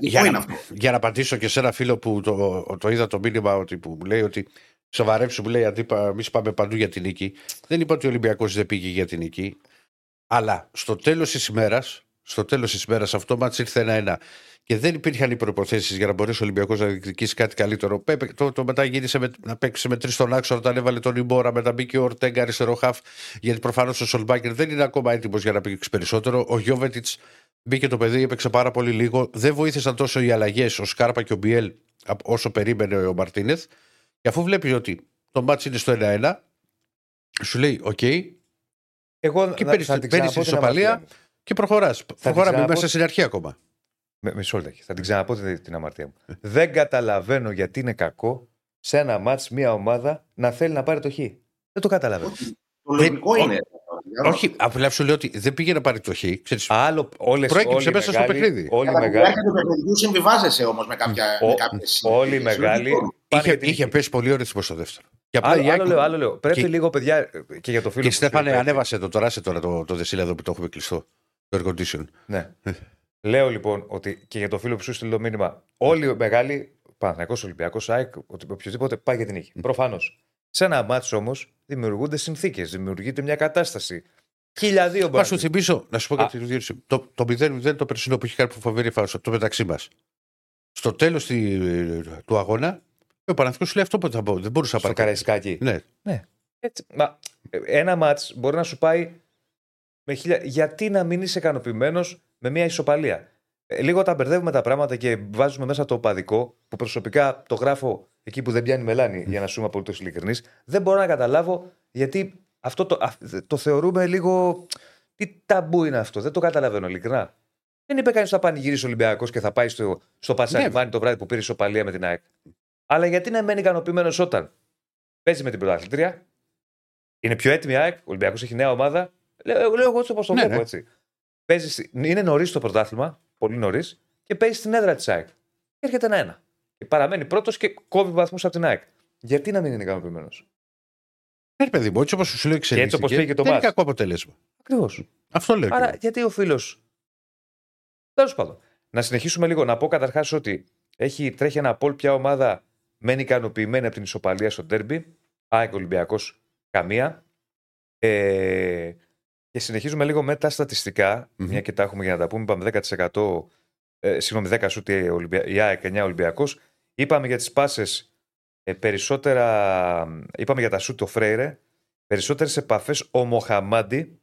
για, να, για να απαντήσω και σε ένα φίλο που το, το είδα το μήνυμα ότι, που μου λέει ότι σοβαρέψου, μου λέει αντίπα, εμείς πάμε παντού για την νίκη. Δεν είπα ότι ο Ολυμπιακός δεν πήγε για την νίκη. Αλλά στο τέλος της ημέρας, στο τέλος της ημέρας αυτό μάτς ήρθε ένα-ένα και δεν υπήρχαν οι προποθέσει για να μπορέσει ο Ολυμπιακός να διεκδικήσει κάτι καλύτερο. Το, το μετά γύρισε με, να παίξει με τρεις στον άξονα όταν έβαλε τον Ιμπόρα, μετά μπήκε ο Ορτέγκα αριστερό χαφ, γιατί προφανώς ο Σολμπάκερ δεν είναι ακόμα έτοιμος για να παίξει περισσότερο. Ο Γιόβετιτς μπήκε το παιδί, έπαιξε πάρα πολύ λίγο. Δεν βοήθησαν τόσο οι αλλαγές, ο Σκάρπα και ο Μπιέλ, όσο περίμενε ο Μαρτίνεθ. Και αφού βλέπεις ότι το ματς είναι στο 1-1, σου λέει: OK, okay, εγώ και παίρνεις την ισοπαλία και προχωράς. Προχωράμε μέσα στην αρχή ακόμα. Με, μισό λεπτό. Θα την ξαναπώ την αμαρτία μου. *laughs* Δεν καταλαβαίνω γιατί είναι κακό σε ένα μάτς μια ομάδα να θέλει να πάρει το χ. Δεν το καταλαβαίνω. Το λογικό είναι. Όχι, απλά σου λέω ότι δεν πήγε να πάρει το χ. Ξέρεις, Άλλο, όλες, προέκυψε μέσα στο παιχνίδι. Όλοι μεγάλοι. του παιχνιδιού συμβιβάζεσαι όμως με, κάποια, με κάποιες... Όλοι μεγάλοι. Είχε, είχε πέσει πολύ ωραία στο δεύτερο. Και απλά άλλο, άλλο, λέω, άλλο λέω. Πρέπει και... λίγο, παιδιά, και για το φίλο Και Στέφανε, ανέβασε το τώρα, σε τώρα το, το δεσίλα εδώ που το έχουμε κλειστό. Το air condition. Ναι. Λέω λοιπόν ότι και για το φίλο που σου στείλει το μήνυμα, όλοι οι μεγάλοι, Παναθυνακό, Ολυμπιακός, ΑΕΚ, οποιοδήποτε πάει για την νίκη. Mm. Προφανώς. Σε ένα μάτσο όμως δημιουργούνται συνθήκες, δημιουργείται μια κατάσταση. Χιλιαδίο μπορεί. Να σου θυμίσω, να σου πω κάτι. Το, το 0-0 το περσινό που είχε κάνει φοβερή φάουσα, το μεταξύ μας. Στο τέλος του αγώνα, ο Παναθυνακό σου λέει αυτό που θα πω. Δεν μπορούσα να πάρει. Στο Καραϊσκάκι. Ναι. ναι. Έτσι, μα, ένα μάτς μπορεί να σου πάει με χίλια... Γιατί να μην είσαι ικανοποιημένος με μια ισοπαλία. Ε, λίγο τα μπερδεύουμε τα πράγματα και βάζουμε μέσα το παδικό, που προσωπικά το γράφω εκεί που δεν πιάνει μελάνη, για να σου είμαι απολύτως ειλικρινής. Δεν μπορώ να καταλάβω γιατί αυτό το, το θεωρούμε λίγο. Τι ταμπού είναι αυτό, δεν το καταλαβαίνω ειλικρινά. Δεν είπε κανείς ότι θα πανηγυρίσει ο Ολυμπιακός και θα πάει στο, στο Πατσαλιμάνι ναι. το βράδυ που πήρε ισοπαλία με την ΑΕΚ. Αλλά γιατί να μένει ικανοποιημένος όταν παίζει με την πρωταθλήτρια, είναι πιο έτοιμη η ΑΕΚ, ο Ολυμπιακός έχει νέα ομάδα. Λέω, λέω εγώ έτσι όπως το ναι, βλέπω ναι. έτσι. Παίζεις, είναι νωρίς το πρωτάθλημα, πολύ νωρίς, και παίζει στην έδρα της ΑΕΚ. Και έρχεται ένα-ένα. Και παραμένει πρώτος και κόβει βαθμούς από την ΑΕΚ. Γιατί να μην είναι ικανοποιημένος; Ναι, παιδί μου, έτσι όπως σου λέω εξελίξει. έτσι όπως πήγε το Δεν είναι κακό αποτέλεσμα. Ακριβώς. Αυτό λέω. Άρα, γιατί ο φίλο. Τέλος πάντων. Να συνεχίσουμε λίγο. Να πω καταρχάς ότι έχει, τρέχει ένα πόλ πια ομάδα μένει ικανοποιημένη από την ισοπαλία στο τέρμπι. ΑΕΚ Ολυμπιακός καμία. Ε, και συνεχίζουμε λίγο με τα στατιστικα mm-hmm. μια και τα έχουμε για να τα πούμε. Είπαμε 10%, ε, συγγνώμη, 10 σούτ η ΑΕΚ, 9 Ολυμπιακός. Είπαμε για τις πάσες ε, περισσότερα. Είπαμε για τα σούτ ο Φρέιρε. Περισσότερες επαφές ο Μοχαμάντι.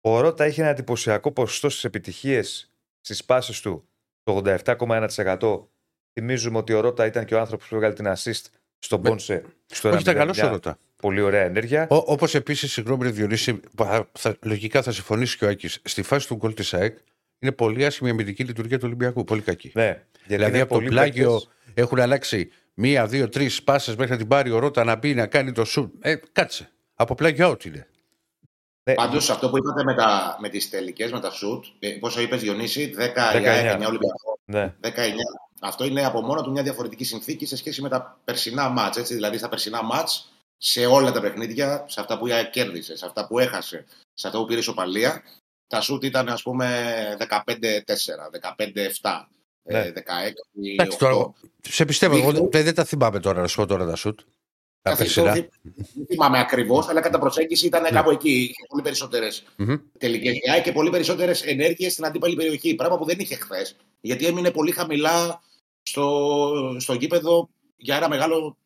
Ο Ρότα έχει ένα εντυπωσιακό ποσοστό στις επιτυχίες στις πάσει του, το 87,1%. Θυμίζουμε ότι ο Ρότα ήταν και ο άνθρωπος που έβγαλε την assist στον Πόνσε. Στο Όχι, ήταν καλός ο Ρότα. Πολύ ωραία ενέργεια. Όπως επίσης, συγγνώμη, Διονύση, θα, λογικά θα συμφωνήσει και ο Άκης. Στη φάση του γκολ της ΑΕΚ είναι πολύ άσχημη η αμυντική λειτουργία του Ολυμπιακού. Πολύ κακή. Ναι, δηλαδή από το πλάγιο παίκτες... έχουν αλλάξει μία, δύο, τρεις πάσε μέχρι να την πάρει ο Ρότα να μπει να κάνει το σουτ. Ε, κάτσε. Από πλάγιο out είναι. Ναι. Πάντως αυτό που είπατε με, τα, με τις τελικές, με τα σουτ, ε, πόσο είπες Διονύση, 10, 19, 9 Ολυμπιακό. Ναι. 19. αυτό είναι από μόνο του μια διαφορετική συνθήκη σε σχέση με τα περσινά μάτς. Έτσι. Δηλαδή στα περσινά μάτς, σε όλα τα παιχνίδια, σε αυτά που κέρδισε, σε αυτά που έχασε, σε αυτά που πήρε ισοπαλία, τα σουτ ήταν ας πούμε 15-4, 15-7. Ναι. 16, Εντάξει, τώρα, 8. σε πιστεύω, εγώ Δείχνει- δεν, δεν τα θυμάμαι τώρα να σου πω τώρα τα σουτ. Τα Καθιστώ, περσινά. Δεν θυμάμαι ακριβώς, αλλά κατά προσέγγιση ήταν Ναι. κάπου εκεί. Είχε πολύ περισσότερες Μμμ. τελικές και πολύ περισσότερες ενέργειες στην αντίπαλη περιοχή. Πράγμα που δεν είχε χθες. Γιατί έμεινε πολύ χαμηλά στο, στο γήπεδο για ένα μεγάλο.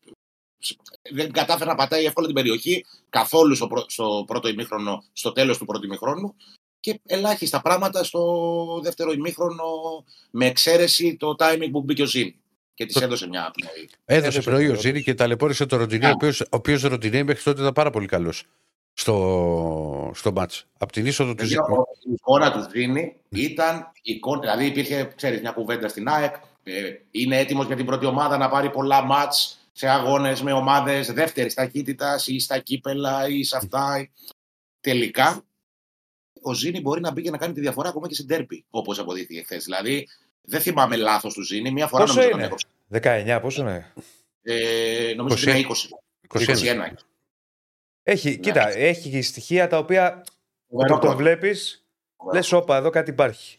Δεν κατάφερε να πατάει εύκολα την περιοχή καθόλου στο, πρω- στο πρώτο ημίχρονο, στο τέλος του πρώτου ημίχρονου. Και ελάχιστα πράγματα στο δεύτερο ημίχρονο, με εξαίρεση το timing που μπήκε ο Ζήν. Και της Το- έδωσε μια πνοή. Έδωσε Έδωσε πρωί ο πρώτος. Ζήνη και ταλαιπώρησε τον Ροντινέ, ο Ναι. οποίος- ο οποίος Ροντινέ μέχρι τότε ήταν πάρα πολύ καλός στο, στο μάτς. Από την είσοδο του Δηλαδή, Ζήνη. ο- η εικόνα του Ζήνη ήταν εικόνα, δηλαδή υπήρχε ξέρεις, μια κουβέντα στην ΑΕΚ. ε, είναι έτοιμος για την πρώτη ομάδα να πάρει πολλά μάτς σε αγώνες με ομάδες δεύτερης ταχύτητας ή στα κύπελα ή σε αυτά. Τελικά, ο Ζήνη μπορεί να μπει και να κάνει τη διαφορά ακόμα και στην τέρπη, όπως αποδείχθηκε χθες. Δηλαδή, δεν θυμάμαι λάθος του Ζήνη. Μία φορά Πόσο νομίζω είναι; τον έκοψε. 19, πόσο είναι; Ε, νομίζω ότι είναι 20. 21. 21. Έχει, Ναι. κοίτα, έχει και στοιχεία τα οποία Φοβερό όταν το πρώτο. βλέπεις, Φοβερό. λες, όπα, εδώ κάτι υπάρχει.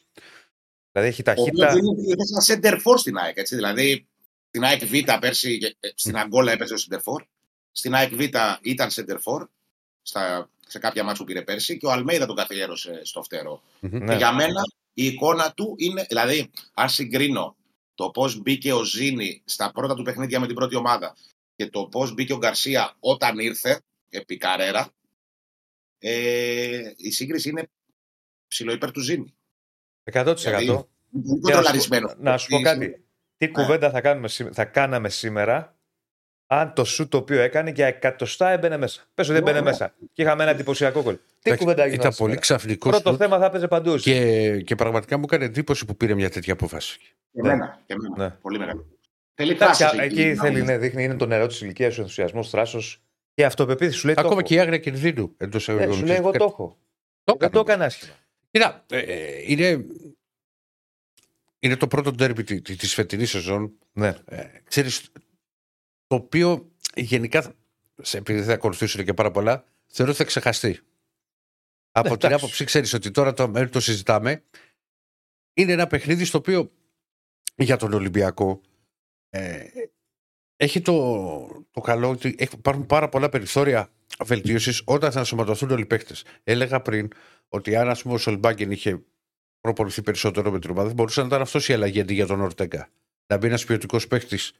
Δηλαδή έχει Ο οποίος ταχύτητα. είναι ένα center for στην ΑΕΚ. Έτσι. Δηλαδή, στην ΑΕΚ Β πέρσι, ε, στην Αγκόλα έπαιζε ο center for. Στην ΑΕΚ Β ήταν center for στα, σε κάποια μάτια που πήρε πέρσι και ο Αλμέιδα τον καθιέρωσε στο φτερό. Μμμ. Ναι. Και για μένα η εικόνα του είναι, δηλαδή, αν συγκρίνω το πώς μπήκε ο Ζήνη στα πρώτα του παιχνίδια με την πρώτη ομάδα και το πώς μπήκε ο Γκαρσία όταν ήρθε επί Καρέρα, ε, η σύγκριση είναι ψηλοϊπέρ του Ζήνη. 100%. Δηλαδή, Είναι πολύ Και να σου πω- κοντρολαρισμένο. Να σου πω κάτι. Ναι. Τι κουβέντα θα, κάνουμε, σή- θα κάναμε σήμερα αν το σου το οποίο έκανε για εκατοστά έμπαινε μέσα. Πες ότι έμπαινε Ναι, ναι. μέσα. Και είχαμε ένα εντυπωσιακό κολλ. Τι Εντάξει, κουβέντα έγινε Ήταν πολύ ξαφνικός Πρώτο θέμα θα έπαιζε παντού. και, και πραγματικά μου έκανε εντύπωση που πήρε μια τέτοια απόφαση. Και εμένα. Και εμένα. Ναι. Πολύ μεγάλο. Θέλει Εντάξει, φάσεις εκεί εκεί, θέλει, να- ναι, δείχνει, είναι το νερό της ηλικίας, ο ενθουσιασμός, θράσος και αυτοπεποίθηση. Σου λέει Ακόμα το και η άγρια κινδύνου εντός έχω. Ναι, σου λέει εγώ το έχω. Το Δεν το έκανα. έκανα άσχημα. Κοίτα, ε, ε, είναι, είναι το πρώτο ντέρμπι τη της φετινής σεζόν. Ναι. Ε, ξέρεις, το οποίο γενικά, σε- επειδή θα ακολουθήσουν και πάρα πολλά, θεωρώ ότι θα ξεχαστεί. Από την εντάξει. άποψη, ξέρεις ότι τώρα το, ε, το συζητάμε, είναι ένα παιχνίδι στο οποίο για τον Ολυμπιακό ε, έχει το, το καλό ότι έχει- υπάρχουν πάρα πολλά περιθώρια βελτίωσης όταν θα ενσωματωθούν όλοι οι παίκτες. Έλεγα πριν ότι αν ας πούμε, ο Σολμπάγκεν είχε προπονηθεί περισσότερο με την ομάδα, θα μπορούσε να ήταν αυτός η αλλαγή αντί για τον Ορτέγκα. Να μπει ένας ποιοτικός παίκτης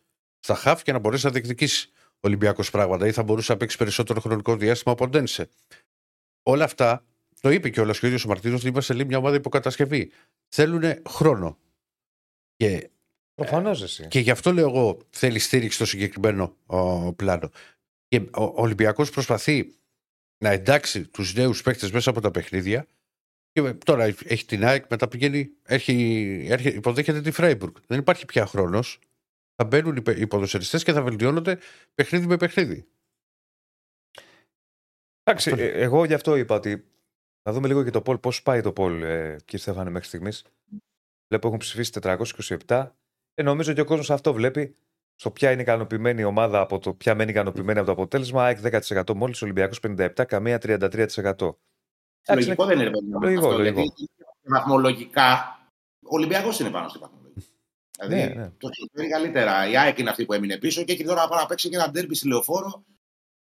στα χαφ και να μπορέσει να διεκδικήσει Ολυμπιακός πράγματα ή θα μπορούσε να παίξει περισσότερο χρονικό διάστημα από Ντένσε. Όλα αυτά το είπε και ο και ο ίδιος ο Μαρτίνος ότι είμαστε λίγο μια ομάδα υποκατασκευή. Θέλουν χρόνο. Και Προφανώς εσύ. και γι' αυτό λέω εγώ θέλει στήριξη στο συγκεκριμένο ο, πλάνο. Και ο, ο Ολυμπιακός προσπαθεί να εντάξει τους νέους παίκτες μέσα από τα παιχνίδια και ε, τώρα έχει την ΑΕΚ, μετά πηγαίνει, έχει, έρχε- υποδέχεται τη Φρέιμπουργκ. Δεν υπάρχει πια χρόνος. Θα μπαίνουν οι, πε- οι ποδοσφαιριστές και θα βελτιώνονται παιχνίδι με παιχνίδι. Εντάξει, Αυτό ε, εγώ γι' αυτό είπα ότι να δούμε λίγο και το Πολ, πώς πάει το Πολ, ε, κύριε Στέφανε, μέχρι στιγμής. Βλέπω έχουν ψηφίσει 427. Ε, νομίζω και ο κόσμος αυτό βλέπει. Στο ποια είναι ικανοποιημένη η ομάδα από το ποια μένει ικανοποιημένη από το αποτέλεσμα. ΑΕΚ 10% μόλις, Ολυμπιακός 57, καμία 33%. Εντάξει, Λογικό δεν είναι παιδί μου, Λογικό, αυτό, λογικό. Γιατί βαθμολογικά ο Ολυμπιακός είναι πάνω στη βαθμολογία. Δηλαδή Ναι, ναι. το ξέρει καλύτερα. Η ΑΕΚ είναι αυτή που έμεινε πίσω και έχει τώρα να πάει να παίξει και ένα ντέρμπι στη λεωφόρο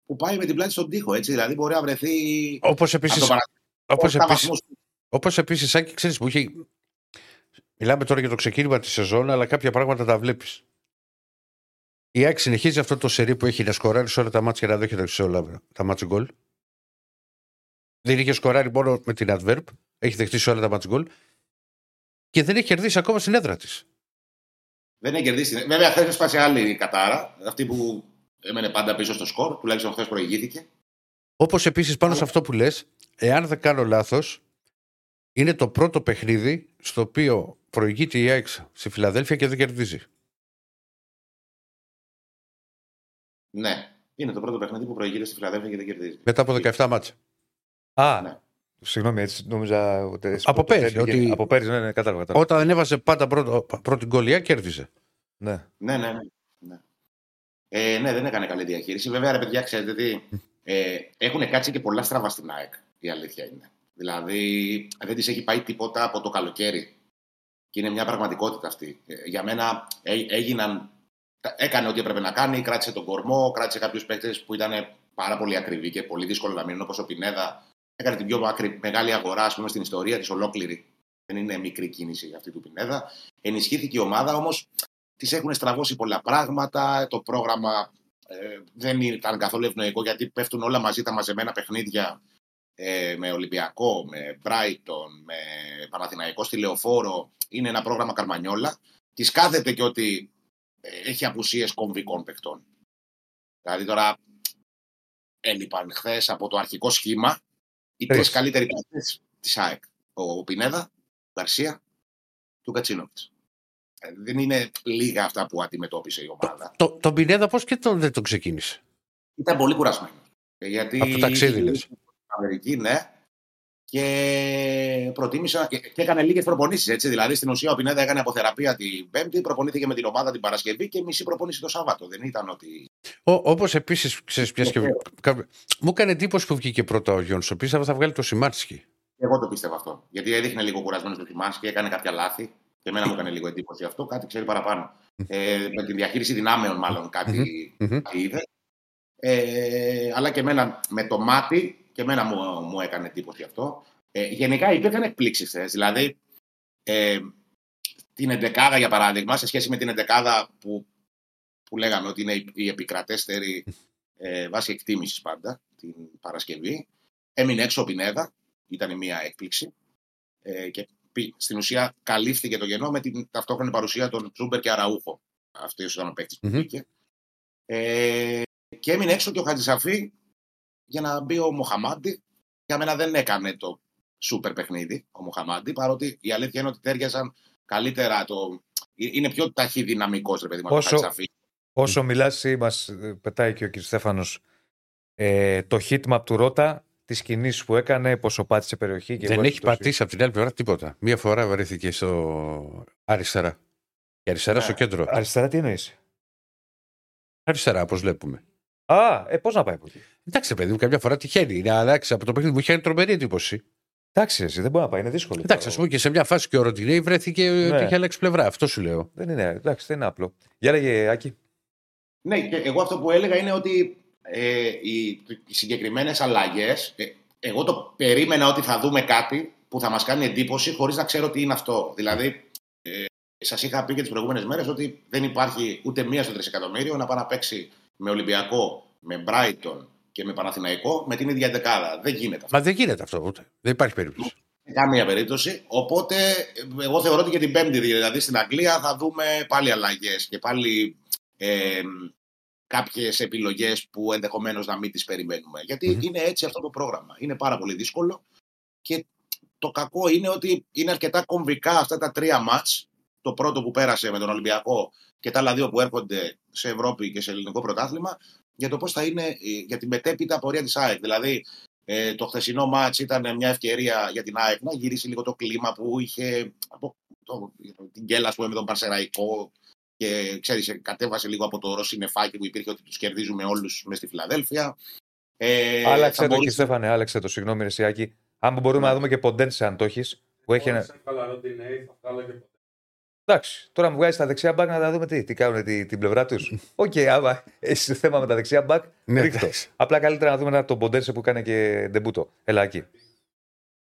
που πάει με την πλάτη στον τοίχο. Έτσι. Δηλαδή μπορεί να βρεθεί. Όπως από επίσης, το παρα- όπως οχτά επίσης, βαθμούς. όπως επίσης Άκη, ξέρεις που έχει... Μιλάμε τώρα για το ξεκίνημα της σεζόν, αλλά κάποια πράγματα τα βλέπεις. Η ΑΕΚ συνεχίζει αυτό το σερί που έχει να σκοράρει σε όλα τα μάτια και να δέχεται σε όλα τα μάτια γκολ. Δεν είχε σκοράρει μόνο με την Adverb, έχει δεχτεί σε όλα τα μάτια γκολ και δεν έχει κερδίσει ακόμα στην έδρα της. Δεν έχει κερδίσει. Βέβαια, χθες έσπασε άλλη κατάρα. Αυτή που έμενε πάντα πίσω στο σκορ. Τουλάχιστον χθες προηγήθηκε. Όπως επίσης πάνω σε αυτό που λες, εάν δεν κάνω λάθος, είναι το πρώτο παιχνίδι στο οποίο προηγείται η ΑΕΚ στη Φιλαδέλφια και δεν κερδίζει. Ναι. Είναι το πρώτο παιχνίδι που προηγείται στη Φιλαδέλφια και δεν κερδίζει. Μετά από 17 μάτσα. Α, Ναι. Συγγνώμη, έτσι νόμιζα. Ότι, Από πέρυσι, ότι... ότι- Από πέρυσι, ναι, ναι, κατάλαβα. κατάλαβα. Όταν έβαζε πάντα πρώτο, πρώτη γκολ, η ΑΕΚ κέρδιζε. Ναι. Ναι, ναι, ναι. Ναι. Ε, ναι, δεν έκανε καλή διαχείριση. Βέβαια, ρε παιδιά, ξέρετε τι. Ε, έχουν κάτσει και πολλά στραβά στην ΑΕΚ. Η αλήθεια είναι. Δηλαδή, δεν της έχει πάει τίποτα από το καλοκαίρι. Και είναι μια πραγματικότητα αυτή. Ε, για μένα έ, έγιναν. Έκανε ό,τι έπρεπε να κάνει, κράτησε τον κορμό, κράτησε κάποιους παίκτες που ήταν πάρα πολύ ακριβοί και πολύ δύσκολο να μείνουν, όπως ο Πινέδα. Έκανε την πιο μακρι, μεγάλη αγορά, ας πούμε, στην ιστορία της ολόκληρη. Δεν είναι μικρή κίνηση αυτή του Πινέδα. Ενισχύθηκε η ομάδα, όμως τη έχουν στραβώσει πολλά πράγματα. Το πρόγραμμα ε, δεν ήταν καθόλου ευνοϊκό γιατί πέφτουν όλα μαζί τα μαζεμένα παιχνίδια ε, με Ολυμπιακό, με Brighton, με Παναθηναϊκό στη Λεωφόρο. Είναι ένα πρόγραμμα καρμανιόλα. Της κάθεται και ότι ε, έχει απουσίες κομβικών παιχτών. Δηλαδή τώρα έλειπαν χθες από το αρχικό σχήμα οι τρεις καλύτεροι παίκτες της ΑΕΚ. Ο Πινέδα, ο Γκαρσία του Κατσίνοβιτς. Ε, δεν είναι λίγα αυτά που αντιμετώπισε η ομάδα. Το, το, τον Πινέδα πώς και τον, δεν τον ξεκίνησε; Ήταν πολύ κουρασμένος. Ε, γιατί Από το ταξίδι, λες. Αμερική, ναι. Και προτίμησα και, και έκανε λίγες προπονήσεις. Δηλαδή, στην ουσία, ο Πινέδα έκανε αποθεραπεία την Πέμπτη, προπονήθηκε με την ομάδα την Παρασκευή και μισή προπόνηση το Σάββατο. Δεν ήταν ότι. Όπως επίσης, ξέρεις ποια σκευή. Μου έκανε εντύπωση που βγήκε πρώτα ο Γιόνσο. ο οποίο θα βγάλει το Σιμάνσκι. Εγώ το πίστευα αυτό. Γιατί έδειχνε λίγο κουρασμένος το Σιμάνσκι, έκανε κάποια λάθη. Και εμένα μου έκανε λίγο εντύπωση αυτό. Κάτι ξέρει παραπάνω. ε, με τη διαχείριση δυνάμεων, μάλλον κάτι, κάτι είδε. Ε, αλλά και εμένα με το μάτι, και εμένα μου, μου έκανε εντύπωση αυτό. Ε, γενικά υπήρχαν εκπλήξεις χθε. Δηλαδή, ε, την εντεκάδα για παράδειγμα, σε σχέση με την εντεκάδα που, που λέγαμε ότι είναι η επικρατέστερη ε, βάση εκτίμησης πάντα την Παρασκευή, έμεινε έξω ο Πινέδα, ήταν μια έκπληξη. Ε, και στην ουσία καλύφθηκε το γενό με την ταυτόχρονη παρουσία των Τσούμπερ και Αραούχο. Αυτό ήταν ο παίκτης που μπήκε. Ε, και έμεινε έξω και ο Χατζησαφή για να μπει ο Μοχαμάντι. Για μένα δεν έκανε το σούπερ παιχνίδι ο Μοχαμάντι, παρότι η αλήθεια είναι ότι τέριαζαν καλύτερα. Το... Είναι πιο ταχυδυναμικός, ρε παιδί μου, Όσο- ο Χατζησαφή. Όσο μιλάς, μας πετάει και ο κ. Στέφανος ε, το hitmap του Ρότα, τις κινήσεις που έκανε, πόσο πάτησε περιοχή. Και δεν εγώ έχει εκτός- πατήσει από την άλλη πλευρά τίποτα. Μία φορά βρέθηκε στο αριστερά. Και αριστερά Ναι. στο κέντρο. Αριστερά τι εννοείς; Αριστερά, όπως βλέπουμε. Α, ε, πώς να πάει από εκεί; Εντάξει, παιδί μου, καμιά φορά τυχαίνει. Είναι αλλάξει από το παιχνίδι μου είχε τρομερή εντύπωση. Εντάξει, εσύ δεν μπορεί να πάει, είναι δύσκολο. Εντάξει, ας πούμε και σε μια φάση και ο Ροντινέη βρέθηκε Ναι. ότι είχε αλλάξει πλευρά. Αυτό σου λέω. Δεν είναι, εντάξει, δεν είναι απλό. Για λέγε, Άκη. Ναι, και εγώ αυτό που έλεγα είναι ότι ε, οι, οι συγκεκριμένες αλλαγές. Ε, εγώ το περίμενα ότι θα δούμε κάτι που θα μας κάνει εντύπωση χωρίς να ξέρω τι είναι αυτό. Δηλαδή, ε, σας είχα πει και τις προηγούμενες μέρες ότι δεν υπάρχει ούτε μία στο τρισεκατομμύριο να πάει να παίξει με Ολυμπιακό, με Brighton και με Παναθηναϊκό με την ίδια δεκάδα. Δεν γίνεται αυτό. Μα δεν γίνεται αυτό ούτε. Δεν υπάρχει περίπτωση. Σε καμία περίπτωση. Οπότε, ε, εγώ θεωρώ ότι και την Πέμπτη, δηλαδή στην Αγγλία, θα δούμε πάλι αλλαγές και πάλι ε, κάποιες επιλογές που ενδεχομένως να μην τις περιμένουμε. Γιατί Μμμ. είναι έτσι αυτό το πρόγραμμα. Είναι πάρα πολύ δύσκολο και το κακό είναι ότι είναι αρκετά κομβικά αυτά τα τρία μάτς. Το πρώτο που πέρασε με τον Ολυμπιακό και τα άλλα δύο που έρχονται σε Ευρώπη και σε ελληνικό πρωτάθλημα για το πώς θα είναι ε, για την μετέπειτα πορεία της ΑΕΚ. Δηλαδή, ε, το χθεσινό μάτς ήταν μια ευκαιρία για την ΑΕΚ να γυρίσει λίγο το κλίμα που είχε από το, την γκέλα ας πούμε, με τον Παρσεραϊκό και ξέρεις, κατέβασε λίγο από το ρωσινεφάκι που υπήρχε ότι τους κερδίζουμε όλους μέσα στη Φιλαδέλφια. Ε, άλλαξε θα το, κ. μπορούσε- Στέφανε, άλλαξε το. Συγγνώμη, ρε, εσύ, Άκη. Αν μπορούμε να δούμε και ποντένσε, αν το έχεις. Που έχει ένα... Εντάξει, τώρα μου βγάζει τα δεξιά μπακ να τα δούμε τι, τι κάνουν τη, την πλευρά τους. Οκ, άμα έχει θέμα με τα δεξιά μπακ, Ναι, ρίχτω. εντάξει. Απλά καλύτερα να δούμε ένα τον Ποντένσε που έκανε και ντεμπούτο. Έλα εκεί.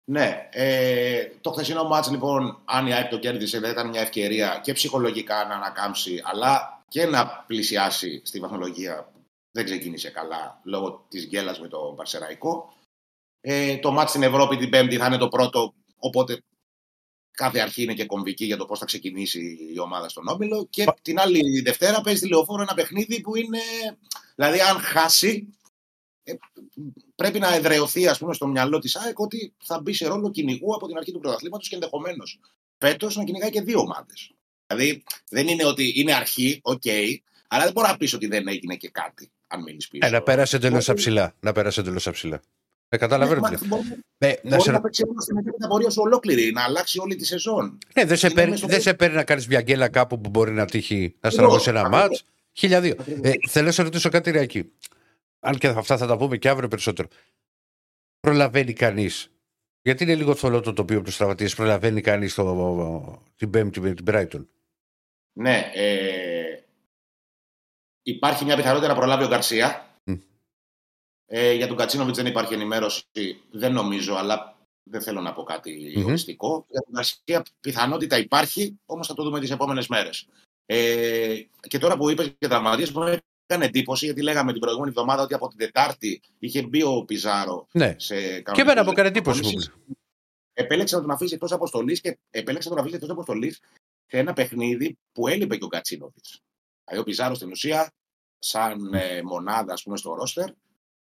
Ναι, ε, το χθεσινό μάτς λοιπόν, αν η ΑΕΚ το κέρδισε, δεν ήταν μια ευκαιρία και ψυχολογικά να ανακάμψει, αλλά και να πλησιάσει στη βαθμολογία που δεν ξεκίνησε καλά λόγω της γκέλας με το Πανσερραϊκό. Ε, το μάτς στην Ευρώπη την Πέμπτη θα είναι το πρώτο, οπότε κάθε αρχή είναι και κομβική για το πώς θα ξεκινήσει η ομάδα στον Όμιλο. Και την άλλη Δευτέρα παίζει τη Λεωφόρο ένα παιχνίδι που είναι, δηλαδή αν χάσει, ε, πρέπει να εδραιωθεί ας πούμε, στο μυαλό της ΑΕΚ ότι θα μπει σε ρόλο κυνηγού από την αρχή του πρωταθλήματος και ενδεχομένως φέτος να κυνηγάει και δύο ομάδες. Δηλαδή δεν είναι ότι είναι αρχή, οκ, αλλά δεν μπορεί να πει ότι δεν έγινε και κάτι, αν μείνει πίσω. Ε, να πέρασε εντελώς αψηλά. Να πέρασε εντελώς αψηλά. Ε, καταλαβαίνω. Ναι, τι μα λέω. μπορεί- Ε, να Μπορεί σε... να παίξει όλο στην επίπεδα πορεία σου ολόκληρη, να αλλάξει όλη τη σεζόν. Ναι, δεν σε, είναι παίρνει, μέσω- δεν σε παίρνει να κάνεις μια γκέλα κάπου που μπορεί να τύχει να Ακριβώς, στραβώσει ένα ακριβώς. μάτς. Χίλια δύο. Ακριβώς. Ε, θέλω να σε ρωτήσω κάτι Ριακή. Αν και αυτά θα τα πούμε και αύριο περισσότερο. Προλαβαίνει κανείς. Γιατί είναι λίγο θολό το τοπίο τους τραυματίες. Προλαβαίνει κανείς την Πέμπτη με την Brighton; Ναι, ε, υπάρχει μια πιθανότητα να προλάβει ο Γκαρσία. Μμ. Ε, για τον Κατσίνοβιτς δεν υπάρχει ενημέρωση, δεν νομίζω, αλλά δεν θέλω να πω κάτι Μμμ. οριστικό. Για τον Γκαρσία πιθανότητα υπάρχει, όμως θα το δούμε τις επόμενες μέρες. Ε, και τώρα που είπες για τραυματίες, μου έκανε εντύπωση γιατί λέγαμε την προηγούμενη εβδομάδα ότι από την Τετάρτη είχε μπει ο Πιζάρο Ναι. σε Και εμένα μου έκανε κανονικές εντύπωση. που προπονήσεις. μου- Επέλεξε να τον αφήσει εκτός αποστολής και επέλεξε να τον αφήσει εκτός αποστολής σε ένα παιχνίδι που έλειπε και ο Κατσίνοβιτς. Δηλαδή ο Πιζάρο στην ουσία, σαν ε, μονάδα ας πούμε, στο ρόστερ,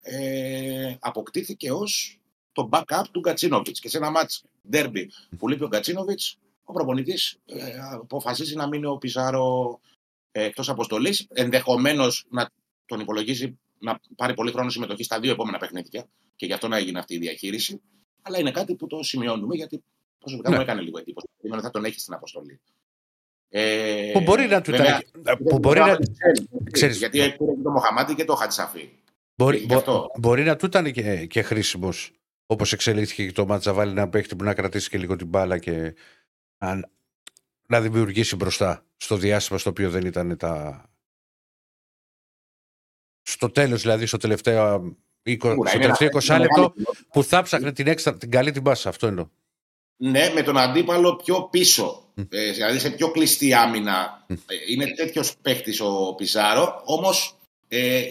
ε, αποκτήθηκε ως το backup του Κατσίνοβιτς. Και σε ένα μάτς derby που λείπει ο Κατσίνοβιτς, ο προπονητής ε, αποφασίζει να μείνει ο Πιζάρο ε, εκτός αποστολής. Ενδεχομένως να τον υπολογίζει να πάρει πολύ χρόνο συμμετοχή στα δύο επόμενα παιχνίδια και γι' αυτό να έγινε αυτή η διαχείριση. Αλλά είναι κάτι που το σημειώνουμε γιατί προσωπικά Ναι. μου έκανε λίγο εντύπωση. Περίμενα θα τον έχει στην αποστολή. Ε, Που μπορεί να του βέβαια, ήταν. Που μπορεί να, ξέρεις, ξέρεις. Γιατί πήρε και το Μοχαμάτι και το Χατσαφή. Μπορεί, γι' μπο- αυτό. μπορεί να του ήταν και, και χρήσιμος. Όπως εξελίχθηκε και το μάτσα, βάλει ένα παίχτη που να κρατήσει και λίγο την μπάλα και να, να δημιουργήσει μπροστά στο διάστημα στο οποίο δεν ήταν τα. Στο τέλος, δηλαδή, στο τελευταίο 20, Σίγουρα, στο είναι ένα- τελευταίο 20 είναι λεπτό μεγάλο που θα ψάχνε την, έξτρα, την καλή την πάσα. Αυτό εννοώ. Ναι, με τον αντίπαλο πιο πίσω. Μμ. Ε, δηλαδή σε πιο κλειστή άμυνα. Ε, είναι τέτοιος παίχτη ο Πιζάρο. Όμως ε,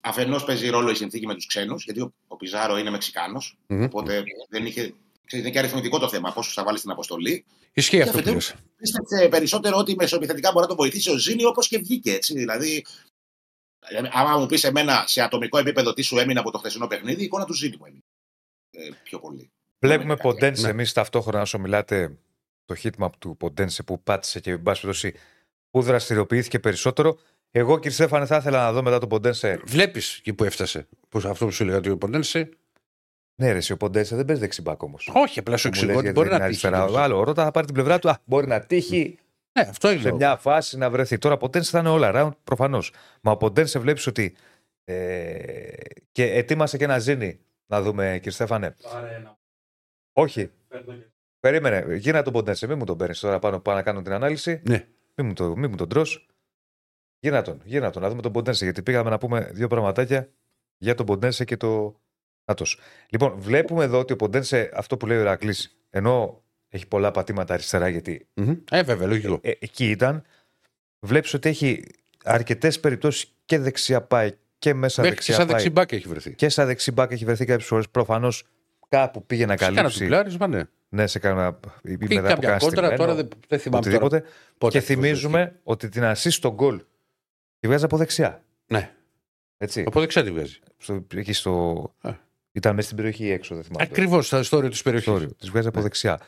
αφενός παίζει ρόλο η συνθήκη με τους ξένους, γιατί ο, ο Πιζάρο είναι Μεξικάνος, Μμμ. Οπότε δεν είχε. ξέρεις, Είναι και αριθμητικό το θέμα. Πόσους θα βάλει στην αποστολή. Ισχύει αυτό που αφετέρου- λες. Πίστεψε περισσότερο ότι μεσοεπιθετικά μπορεί να τον βοηθήσει ο Ζήνη όπως και βγήκε. Έτσι. Δηλαδή, ε, άμα μου πεις εμένα σε ατομικό επίπεδο τι σου έμεινε από το χθεσινό παιχνίδι, η εικόνα του Ζήνη μου έμεινε. Ε, πιο πολύ. Βλέπουμε Ναι. Ποντένσε Ναι. εμείς ταυτόχρονα όσο μιλάτε το hitmap του Ποντένσε που πάτησε και εν πάση περιπτώσει που δραστηριοποιήθηκε περισσότερο. Εγώ, κύριε Στέφανε, θα ήθελα να δω μετά τον Ποντένσε. Βλέπεις εκεί που έφτασε. Που αυτό που σου λέγα ότι ο Ποντένσε; Ναι, ρε, εσύ, ο Ποντένσε δεν παίζει δεξιμπάκ όμως. Όχι, απλά σου εξηγώ ότι μπορεί να τύχει. Άλλο, ο Ρότα θα πάρει την πλευρά του. Α, μπορεί να τύχει Ναι, αυτό είναι. σε μια φάση να βρεθεί. Τώρα, ο Ποντένσε θα είναι όλα round, προφανώς. Μα ο Ποντένσε βλέπεις ότι. Ε, και ετοίμασε και ένα ζήνη να δούμε, κύριε Στέφανε. Πάρε ένα. Όχι, Φέρνω και- περίμενε. Γίνα τον Ποντένσε, μην μου τον παίρνεις τώρα πάνω, πάνω να κάνω την ανάλυση. Ναι. Μην μου, το, μην μου τον τρως. Γίνα τον, γίνα τον, να δούμε τον Ποντένσε. Γιατί πήγαμε να πούμε δύο πραγματάκια για τον Ποντένσε και το Άτος. Λοιπόν, βλέπουμε εδώ ότι ο Ποντένσε, αυτό που λέει ο Ηρακλή, ενώ έχει πολλά πατήματα αριστερά, γιατί Μμμ. Ε, βέβαια, λογικό. ε, εκεί ήταν, βλέπεις ότι έχει αρκετές περιπτώσεις και δεξιά πάει και μέσα Μέχρι και δεξιά σαν πάει. δεξί μπακ έχει βρεθεί. Και σαν δεξί μπακ έχει βρεθεί κάποιες φορές. Προφανώς κάπου πήγε να Σε κάνα καλύψει. τουκλάρισμα, ναι. Ναι, σε κάνα. ή Και μετά από κάποια κάνα κόντρα στημένο, τώρα δεν, δεν θυμάμαι. Τώρα. Οτιδήποτε. Πότε και ακριβώς θυμίζουμε ότι την assist στον γκολ τη βγάζει από δεξιά. Ναι, Έτσι. από δεξιά τη βγάζει. Στο, εκεί στο... Α. Ήταν μέσα στην περιοχή ή έξω, δεν θυμάμαι. Ακριβώς στα ιστορία της περιοχής. Sorry, της βγάζει από δεξιά.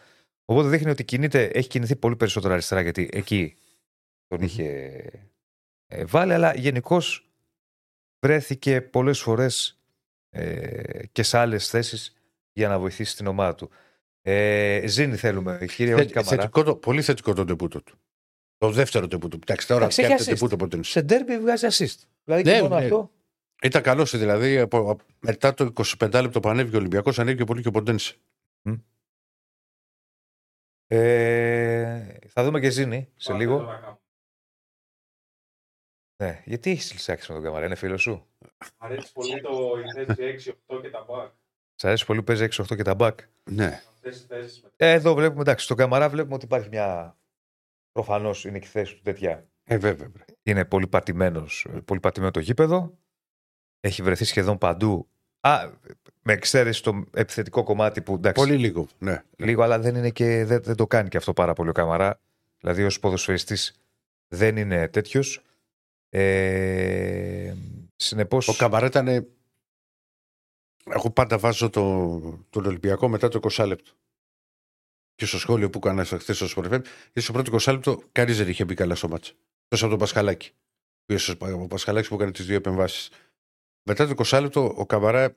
Οπότε δείχνει ότι κινείται, έχει κινηθεί πολύ περισσότερο αριστερά γιατί εκεί τον Μμμ. είχε ε, βάλει, αλλά γενικώς βρέθηκε πολλές φορές ε, και σε άλλες θέσεις για να βοηθήσει την ομάδα του. Ε, Ζήνη θέλουμε, κύριε όχι Καμαρά. θετικό το, πολύ θετικό το τεπούτο του. Το δεύτερο τεπούτο. Εντάξει, τώρα Εντάξει, έχει φτιάχνει assist. τεπούτο ποτέ. Σε ντέρμπι βγάζει assist. Δηλαδή Ναι, και μόνο ναι. αυτό. Ήταν καλός, δηλαδή από, από- μετά το 25 λεπτό που ανέβηκε ο Ολυμπιακός, ανέβηκε πολύ και ο Ποντένσε. Ε, θα δούμε και Ζήνη σε Πάρε λίγο. τώρα κάπου. Ναι, γιατί έχεις λησάξει με τον Καμαρά, είναι φίλος σου. Μ' αρέσει πολύ το η θέση 6-8 και τα back. Σ' αρέσει πολύ που παίζει 6-8 και τα back. Ναι. Αυτές οι θέσεις με Ε, εδώ βλέπουμε, εντάξει, στον Καμαρά βλέπουμε ότι υπάρχει μια. Προφανώς είναι και η θέση του τέτοια. Ε, βέβαια. βρε. Είναι πολύ πατημένος, πολύ πατημένο το γήπεδο. Έχει βρεθεί σχεδόν παντού. Α, με εξαίρεση το επιθετικό κομμάτι που εντάξει, Πολύ λίγο. Ναι. λίγο, αλλά δεν, είναι και, δεν, δεν το κάνει και αυτό πάρα πολύ ο Καμαρά. Δηλαδή, ως ποδοσφαιριστής δεν είναι τέτοιος. Ε, Συνεπώς. Ο Καμαρά ήταν. Εγώ πάντα βάζω το, τον Ολυμπιακό μετά το 20 λεπτό. Και στο σχόλιο που έκανα χθες στο Σπορεφέμ, γιατί στο πρώτο 20 λεπτό κανείς δεν είχε μπει καλά στο μάτσο. Τόσο από τον Πασχαλάκη. Ο Πασχαλάκης που έκανε τις δύο επεμβάσεις. Μετά το 20 λεπτό ο Καμαρά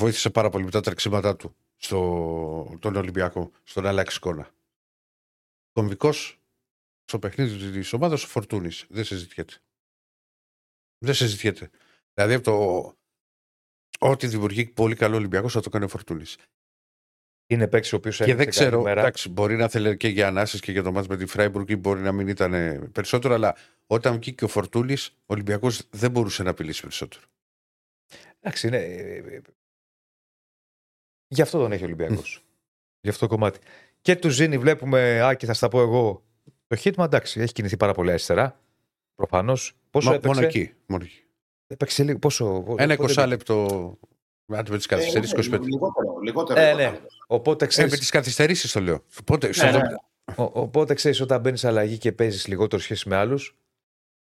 βοήθησε πάρα πολύ με τα τρεξίματά του στο, τον Ολυμπιακό, στον να αλλάξει εικόνα. Κομβικός στο παιχνίδι της ομάδας ο Φορτούνης. Δεν συζητιέται. Δεν συζητιέται. Δηλαδή από το. Ό,τι δημιουργεί πολύ καλό Ολυμπιακό θα το κάνει ο Φορτούνης. Είναι παίκτης ο οποίος Και δεν ξέρω, εντάξει, μπορεί να θέλει και για ανάσει και για το μάτς με τη Φράιμπουργκ ή μπορεί να μην ήταν περισσότερο, αλλά όταν βγήκε ο Φορτούνη, ο Ολυμπιακός δεν μπορούσε να απειλήσει περισσότερο. Εντάξει, είναι. ε, ε, Γι' αυτό τον έχει ο Ολυμπιακός. Γι' αυτό το κομμάτι. Και του Ζήνη βλέπουμε, Άκη, θα στα πω εγώ. Το Χίτμα εντάξει, έχει κινηθεί πάρα πολύ αριστερά. Προφανώς. Πόσο Μα- έπαιξε; μόνο εκεί. Μόνο εκεί. Έπαιξε λίγο. Πόσο. Ένα πότε 20 λεπτό. Αν με τις καθυστερήσεις, Ε, 25. Λιγότερο. λιγότερο Ε, εγώ ναι. θα έλεγα. Οπότε Ε, ξέρει. με τις καθυστερήσεις το λέω. Πότε, στο Ναι, ναι. δο- Ο, οπότε ξέρεις, όταν μπαίνεις σε αλλαγή και παίζεις λιγότερο σχέση με άλλους,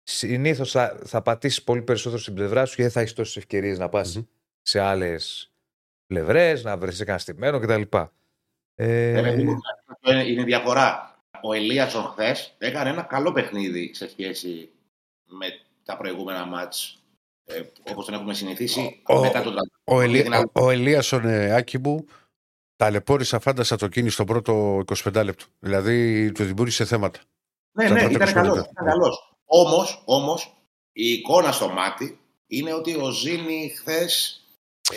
συνήθως θα, θα πατήσεις πολύ περισσότερο στην πλευρά σου και δεν θα έχεις τόσες ευκαιρίες να πας Μμμ. σε άλλες πλευρές, να βρεθείς κανένα στημένο κτλ. Ε, Ε, παιδί μου, αυτό είναι, είναι διαφορά. Ο Ελίασον χθες έκανε ένα καλό παιχνίδι σε σχέση με τα προηγούμενα μάτς ε, όπως τον έχουμε συνηθίσει Ο- μετά τον Ο, Ελί... Είναι ο, ο Ελίασον ε, Άκη μου ταλαιπώρησα φάντασα το κίνηση στο πρώτο 25 λεπτό. Δηλαδή του δημιούργησε θέματα. Ναι, Στα ναι, πρώτα ήταν 25 καλός. λεπτά. Ήταν καλός. Όμως, όμως, η εικόνα στο μάτι είναι ότι ο Ζήνη χθες.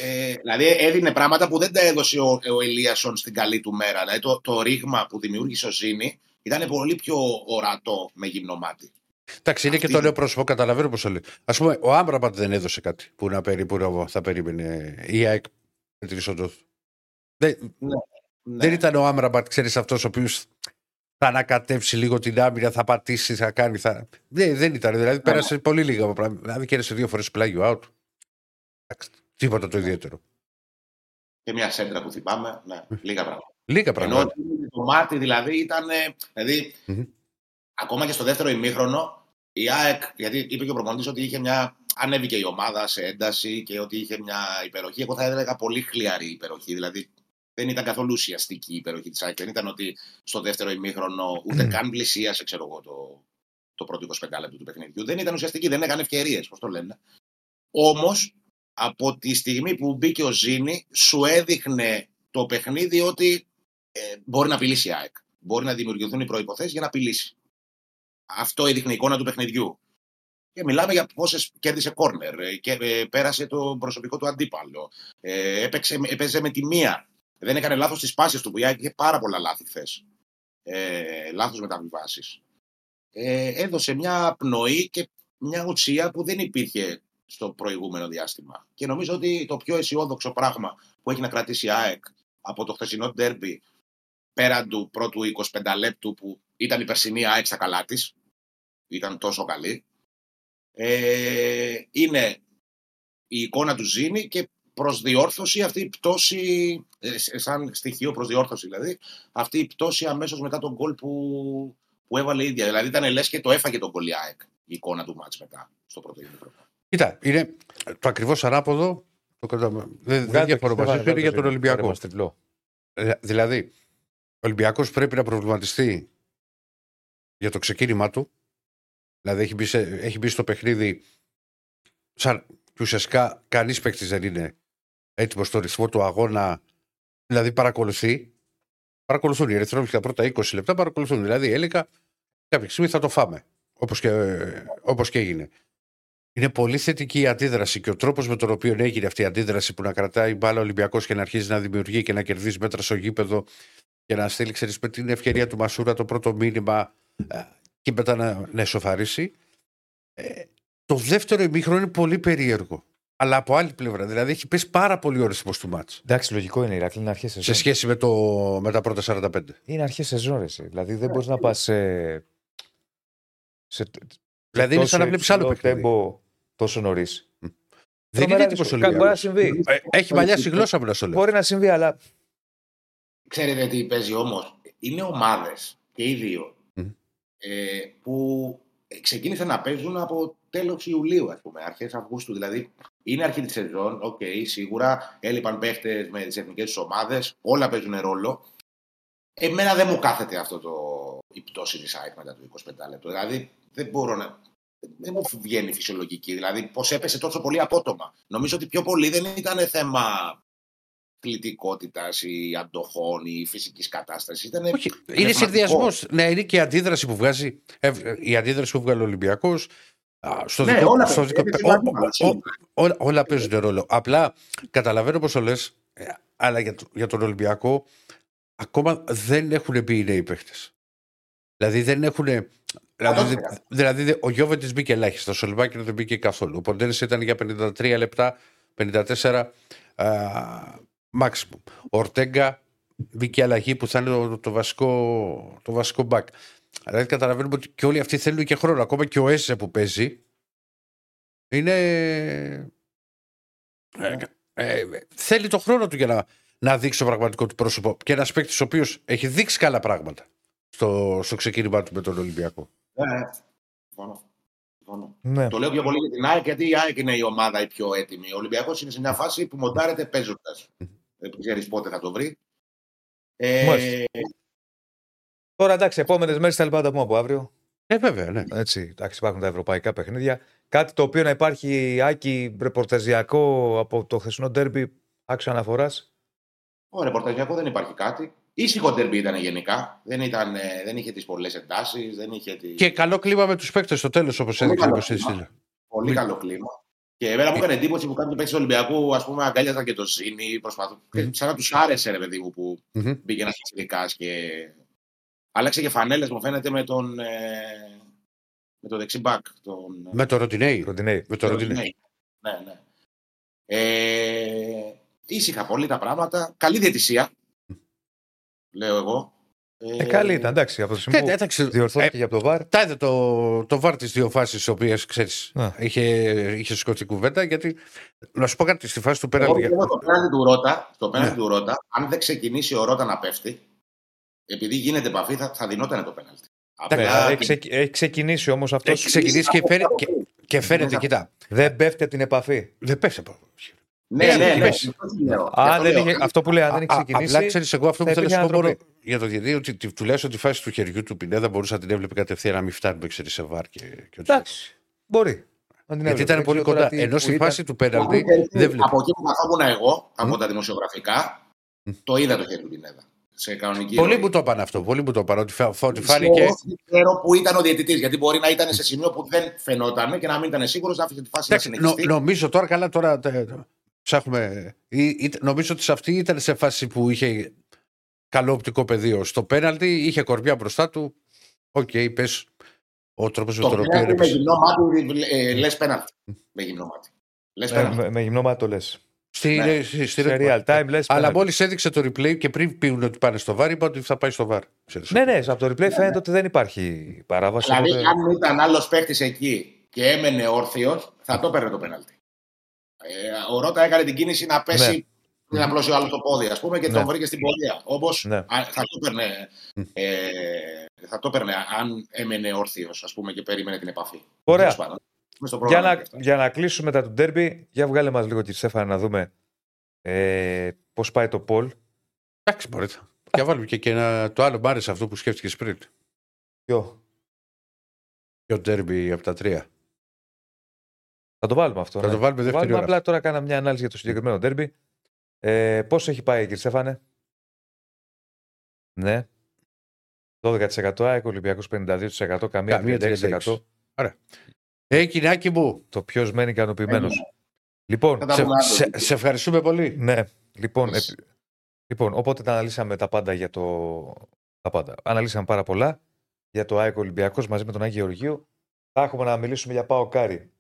Ε, δηλαδή έδινε πράγματα που δεν τα έδωσε ο, ο Ελίασον στην καλή του μέρα. Δηλαδή το, το ρήγμα που δημιούργησε ο Ζήνη ήταν πολύ πιο ορατό με γυμνό μάτι. Εντάξει, είναι και Αυτή το είναι. νέο πρόσωπο, καταλαβαίνω πώς το λέει. Α πούμε, ο Άμπραμπατ δεν έδωσε κάτι που, να περί, που να- θα περίμενε η ΑΕΚ με την είσοδο του. Δεν, Ναι. δεν ήταν ο Άμραμπατ, ξέρεις αυτός ο οποίος θα ανακατεύσει λίγο την άμυνα, θα πατήσει, θα κάνει. Θα... Δεν, δεν ήταν. Δηλαδή πέρασε πολύ λίγα πράγματα. Δηλαδή κέρδισε δύο φορές πλάγιο out. Εντάξει, Τίποτα το ιδιαίτερο. Και μια σέντρα που θυμάμαι. Ναι, λίγα πράγματα. Λίγα Ενώ πράγματα. το μάτι δηλαδή ήταν. ε, Δηλαδή, Μμμ. ακόμα και στο δεύτερο ημίχρονο, η ΑΕΚ, γιατί είπε και ο προπονητής ότι είχε μια. Ανέβηκε η ομάδα σε ένταση και ότι είχε μια υπεροχή. Εγώ θα έλεγα πολύ χλιαρή υπεροχή. Δηλαδή, δεν ήταν καθόλου ουσιαστική η υπεροχή της ΑΕΚ. Δεν ήταν ότι στο δεύτερο ημίχρονο ούτε καν πλησίασε, ξέρω εγώ, το, το πρώτο 25 λεπτό του παιχνιδιού. Δεν ήταν ουσιαστική, δεν έκανε ευκαιρίες, πώς το λένε. Όμως, από τη στιγμή που μπήκε ο Ζήνη, σου έδειχνε το παιχνίδι ότι ε, μπορεί να απειλήσει η ΑΕΚ. Μπορεί να δημιουργηθούν οι προποθέσει για να απειλήσει. Αυτό έδειχνε η εικόνα του παιχνιδιού. Και μιλάμε για πόσες κέρδισε κόρνερ, ε, και ε, πέρασε το προσωπικό του αντίπαλο. Ε, έπαιξε, έπαιζε με τη μία. Δεν έκανε λάθος στις πάσει του που η ΑΕΚ είχε πάρα πολλά λάθη χθες. Ε, λάθος μεταβιβάσεις. Ε, έδωσε μια πνοή και μια ουσία που δεν υπήρχε στο προηγούμενο διάστημα. Και νομίζω ότι το πιο αισιόδοξο πράγμα που έχει να κρατήσει η ΑΕΚ από το χθεσινό ντέρμπι πέραν του πρώτου 25 λεπτού που ήταν η περσινή ΑΕΚ στα καλά της, ήταν τόσο καλή, ε, είναι η εικόνα του Ζήνη και προσδιόρθωση αυτή η πτώση, ε, σαν στοιχείο προσδιόρθωση δηλαδή, αυτή η πτώση αμέσως μετά τον γκολ που, που έβαλε η ίδια. Δηλαδή ήταν λες και το έφαγε τον γκολ η ΑΕΚ, η εικόνα του μάτς μετά, στο πρώτο ημίχρονο. Κοίτα, είναι το ακριβώς ανάποδο. Το κατα... Δεν, δεν Βγάλτε διαφωνώ το, μαζί σου, βάλτε είναι για το, τον βάλτε Ολυμπιακό. μας τριπλό. Ε, Δηλαδή, ο Ολυμπιακός πρέπει να προβληματιστεί για το ξεκίνημά του. Δηλαδή, έχει μπει, σε- έχει μπει στο παιχνίδι σαν και ουσιαστικά κανείς παίκτης δεν είναι έτοιμος στο ρυθμό του αγώνα. Δηλαδή, παρακολουθεί. Παρακολουθούν οι Ερυθρόλεπτοι τα πρώτα 20 λεπτά, παρακολουθούν. Δηλαδή, έλεγα κάποια στιγμή θα το φάμε. Όπως και, όπως και έγινε. Είναι πολύ θετική η αντίδραση και ο τρόπος με τον οποίο έγινε αυτή η αντίδραση που να κρατάει μπάλα ο Ολυμπιακός και να αρχίζει να δημιουργεί και να κερδίζει μέτρα στο γήπεδο και να στείλει, ξέρεις, με την ευκαιρία του Μασούρα το πρώτο μήνυμα ε, και μετά να, να εσωφαρίσει. Ε, το δεύτερο ημίχρονο είναι πολύ περίεργο. Αλλά από άλλη πλευρά. Δηλαδή έχει πέσει πάρα πολύ ο ρυθμός του μάτς Εντάξει, λογικό είναι η Ηρακλή, είναι αρχές σε σεζόν. σχέση με, το, με τα πρώτα 45. Είναι αρχές σεζόν, ρε, εσύ. Δηλαδή δεν μπορείς να πας σε. σε Δηλαδή είναι τόσο σαν να βλέπεις άλλο υψηλό παιχνίδι. τέμπο τόσο νωρίς. Δεν είναι έτοιμο ο Μπορεί να Ολυμπιακό. συμβεί. Έχει μαλλιάσει η γλώσσα μου να σου λέω. Μπορεί να συμβεί, αλλά Ξέρετε τι παίζει όμως. Είναι ομάδες και οι δύο Μμ. Ε, που ξεκίνησαν να παίζουν από τέλος Ιουλίου, ας πούμε, αρχές Αυγούστου. Δηλαδή είναι αρχή της σεζόν, οκ, σίγουρα έλειπαν παίχτες με τις εθνικές τους ομάδες, όλα παίζουν ρόλο. Εμένα δεν μου κάθεται αυτό το η πτώση της ΑΕΚ μετά το 25 λεπτό. Δηλαδή δεν μπορώ να... Δεν μου βγαίνει φυσιολογική. Δηλαδή, πώς έπεσε τόσο πολύ απότομα. Νομίζω ότι πιο πολύ δεν ήταν θέμα αθλητικότητα ή αντοχών ή φυσικής κατάστασης. Ήταν Όχι, είναι πνευματικό. συνδυασμός. Ναι, είναι και η αντίδραση που βγάζει. ε, η αντίδραση που βγάλει ο Ολυμπιακός. Στο Ναι, δικό, όλα στο παίζουν. δικό, Έτσι, ο- όλα ο- παίζουν. ο- όλα, όλα παίζουν ρόλο. Απλά καταλαβαίνω πώς το λες, αλλά για, το- για τον Ολυμπιακό ακόμα δεν έχουν μπει οι νέοι παίχτε. Δηλαδή δεν έχουν. Δηλαδή, δεν δε- δηλαδή δε- ο Γιώβετ μπήκε ελάχιστα, ο Σολβάκη δεν μπήκε καθόλου. Ο Ποντένε ήταν για 53 λεπτά, 54 maximum. Ο Ορτέγκα μπήκε αλλαγή που θα είναι το, το βασικό, το βασικό back. Δηλαδή καταλαβαίνουμε ότι και όλοι αυτοί θέλουν και χρόνο. Ακόμα και ο Έσε που παίζει είναι. ε, ε, θέλει το χρόνο του για να, να δείξει το πραγματικό του πρόσωπο. Και ένας παίκτης ο οποίος έχει δείξει καλά πράγματα στο, στο ξεκίνημά του με τον Ολυμπιακό. Ναι, συμφωνώ. Συμφωνώ. Ναι. Το λέω πιο πολύ για την ΑΕΚ, γιατί η ΑΕΚ είναι η ομάδα η πιο έτοιμη. Ο Ολυμπιακός είναι σε μια φάση που μοντάρεται παίζοντας. Δεν ξέρεις πότε θα το βρει. Ε, Μάλιστα. Τώρα εντάξει, επόμενες μέρες θα λοιπά τα πούμε από αύριο. Ε, βέβαια, ναι. Έτσι, εντάξει, υπάρχουν τα ευρωπαϊκά παιχνίδια. Κάτι το οποίο να υπάρχει άκη ρεπορταζιακό από το χθεσινό ντέρμπι άξιο αναφοράς. ο ρεπορταζιακό δεν υπάρχει κάτι. Ήσυχο τερμπι ήταν γενικά. Δεν, ήταν, ε, δεν είχε τις πολλές εντάσεις. Δεν είχε τη... Και καλό κλίμα με τους παίκτες στο τέλος, όπως έδειξε καλό ο κλίμα. Κωνσταντίνο. Πολύ καλό κλίμα. Και εμένα μου έκανε εντύπωση που κάποιοι παίκτες του Ολυμπιακού ας πούμε, αγκάλιαζαν και το Ζήνη. Προσπαθούν. Μμμ. Σαν να τους άρεσε, ρε παιδί μου, που Μμμ. μπήκε ένας φυσικά και. Άλλαξε και φανέλες, μου φαίνεται, με τον, ε, με τον δεξί μπακ. Τον, Με το Ροντινέι. Ροντινέη. Με το τον Ροντινέι. Ναι, ναι. Ε, ήσυχα πολύ τα πράγματα. Καλή διαιτησία. Λέω εγώ. Ε, καλή ήταν, εντάξει, από το Ναι, σημείο που εντάξει. διορθώθηκε ε, για το βαρ. Τα είδε το, το βάρ τι δύο φάσει, τι οποίε ξέρεις. Ναι. Είχε, είχε σηκώσει κουβέντα. Γιατί να σου πω κάτι στη φάση του Εγώ πέναλτι. πιστεύω στο πέναλτι του Ρότα, στο πέναλτι Ναι. του Ρότα, αν δεν ξεκινήσει ο Ρότα να πέφτει, επειδή γίνεται επαφή, θα, θα δινόταν το πέναλτι. Ναι, Απλά έχει, ξεκι- έχει ξεκινήσει όμως αυτός. Έχει ξεκινήσει και, φαίνε- και, και φαίνεται, κοίτα. Δεν πέφτει από την επαφή. Δεν πέφτει από. Ναι, Έχει ναι, ναι. πέσει. αυτό τι λέω. Γι' Αν αυτό δεν λέω. είχε, αυτό που λέει, αν δεν έχει Α, ξεκινήσει. Απλά ξέρεις, εγώ αυτό θα που θέλω να υπήρχε σου πω μόνο ανατροπή. για το διαιτητή, ότι τη- τουλάχιστον τη φάση του χεριού του Πινέδα μπορούσα να την έβλεπε κατευθείαν να μην φτάνει ξέρει σε βάρ και, και ό,τι. Εντάξει. Μπορεί. Να την Γιατί έβλεπε. ήταν Δεν πολύ ξέρω τώρα κοντά. τι- Ενώ που στη ήταν. φάση του Από πέναλτι εκεί- δεν βλέπει. Από εκεί που καθόμουν εγώ, από Μμ. τα δημοσιογραφικά, Μμ. το είδα το χέρι του Πινέδα. Σε κανονική Πολλοί ροή. μου το είπαν αυτό. Πολλοί μου το είπαν ότι, φα- ότι Ξέρω, φάνηκε. Δεν ξέρω που ήταν ο διαιτητής, γιατί μπορεί να ήταν σε σημείο που δεν φαινόταν και να μην ήταν σίγουρος να άφησε τη φάση να Εντάξει, νο, συνεχιστεί. νομίζω τώρα καλά, τώρα τε- τε- ψάχνουμε. Ή- ή- νομίζω ότι σε αυτή ήταν σε φάση που είχε καλό οπτικό πεδίο. Στο πέναλτι είχε κορμιά μπροστά του. OK, okay, πες ο τρόπος με Το τον οποίο πέναλτι με έπεσε. γυμνό μάτι, ε, λες πέναλτι. Με γυμνό μάτι. Λες Ε, πέναλτι. με, με γυμνό μάτι το λες. Στη, Ναι. στη, στη, Σε real time λες. Αλλά μόλις έδειξε το replay και πριν πουν ότι πάνε στο VAR, είπα ότι θα πάει στο VAR. Ξέρεις. Ναι, ναι, από το replay φαίνεται ότι δεν υπάρχει παράβαση. Δηλαδή, οπότε- αν ήταν άλλος παίχτης εκεί και έμενε όρθιος, θα το έπαιρνε το πέναλτι. Ε, ο Ρότα έκανε την κίνηση να πέσει Ναι. να απλώσει ο άλλος το πόδι, ας πούμε, και Ναι. τον βρήκε στην πορεία. Όμω Ναι. θα το έπαιρνε. Ε, θα το έπαιρνε αν έμενε όρθιος, ας πούμε, και περίμενε την επαφή. Ωραία. Τέλος πάντων. Μες στο Για πρόγραμμα να, και αυτά. για να κλείσουμε μετά του ντέρμπι, για βγάλε μας λίγο κύριε Στέφανα να δούμε ε, πώς πάει το Πολ. Εντάξει, μπορείτε. Και βάλουμε και, και ένα, το άλλο μ' άρεσε αυτό που σκέφτηκες πριν. Ποιο; Και ο ντέρμπι από τα τρία; Θα το βάλουμε αυτό. Θα ναι. το βάλουμε δεύτερη ώρα. Απλά τώρα κάναμε μια ανάλυση για το συγκεκριμένο ντέρμπι. Ε, πώς έχει πάει, κύριε Στέφανε; Ναι. 12% ΑΕΚ, Ολυμπιακός 52%, καμία Καμία 36%. Ε, κοινάκι μου, Το ποιος μένει ικανοποιημένος. Έγινε. Λοιπόν, Θα τα σε, πούμε αύριο. σε, σε ευχαριστούμε πολύ. ναι. Λοιπόν, Yes. επ- λοιπόν, οπότε τα αναλύσαμε τα πάντα για το. Τα πάντα. Αναλύσαμε πάρα πολλά για το ΑΕΚ-Ολυμπιακός μαζί με τον Άγιο Γεωργίου. Θα έχουμε να μιλήσουμε για ΠΑΟΚ-Άρη.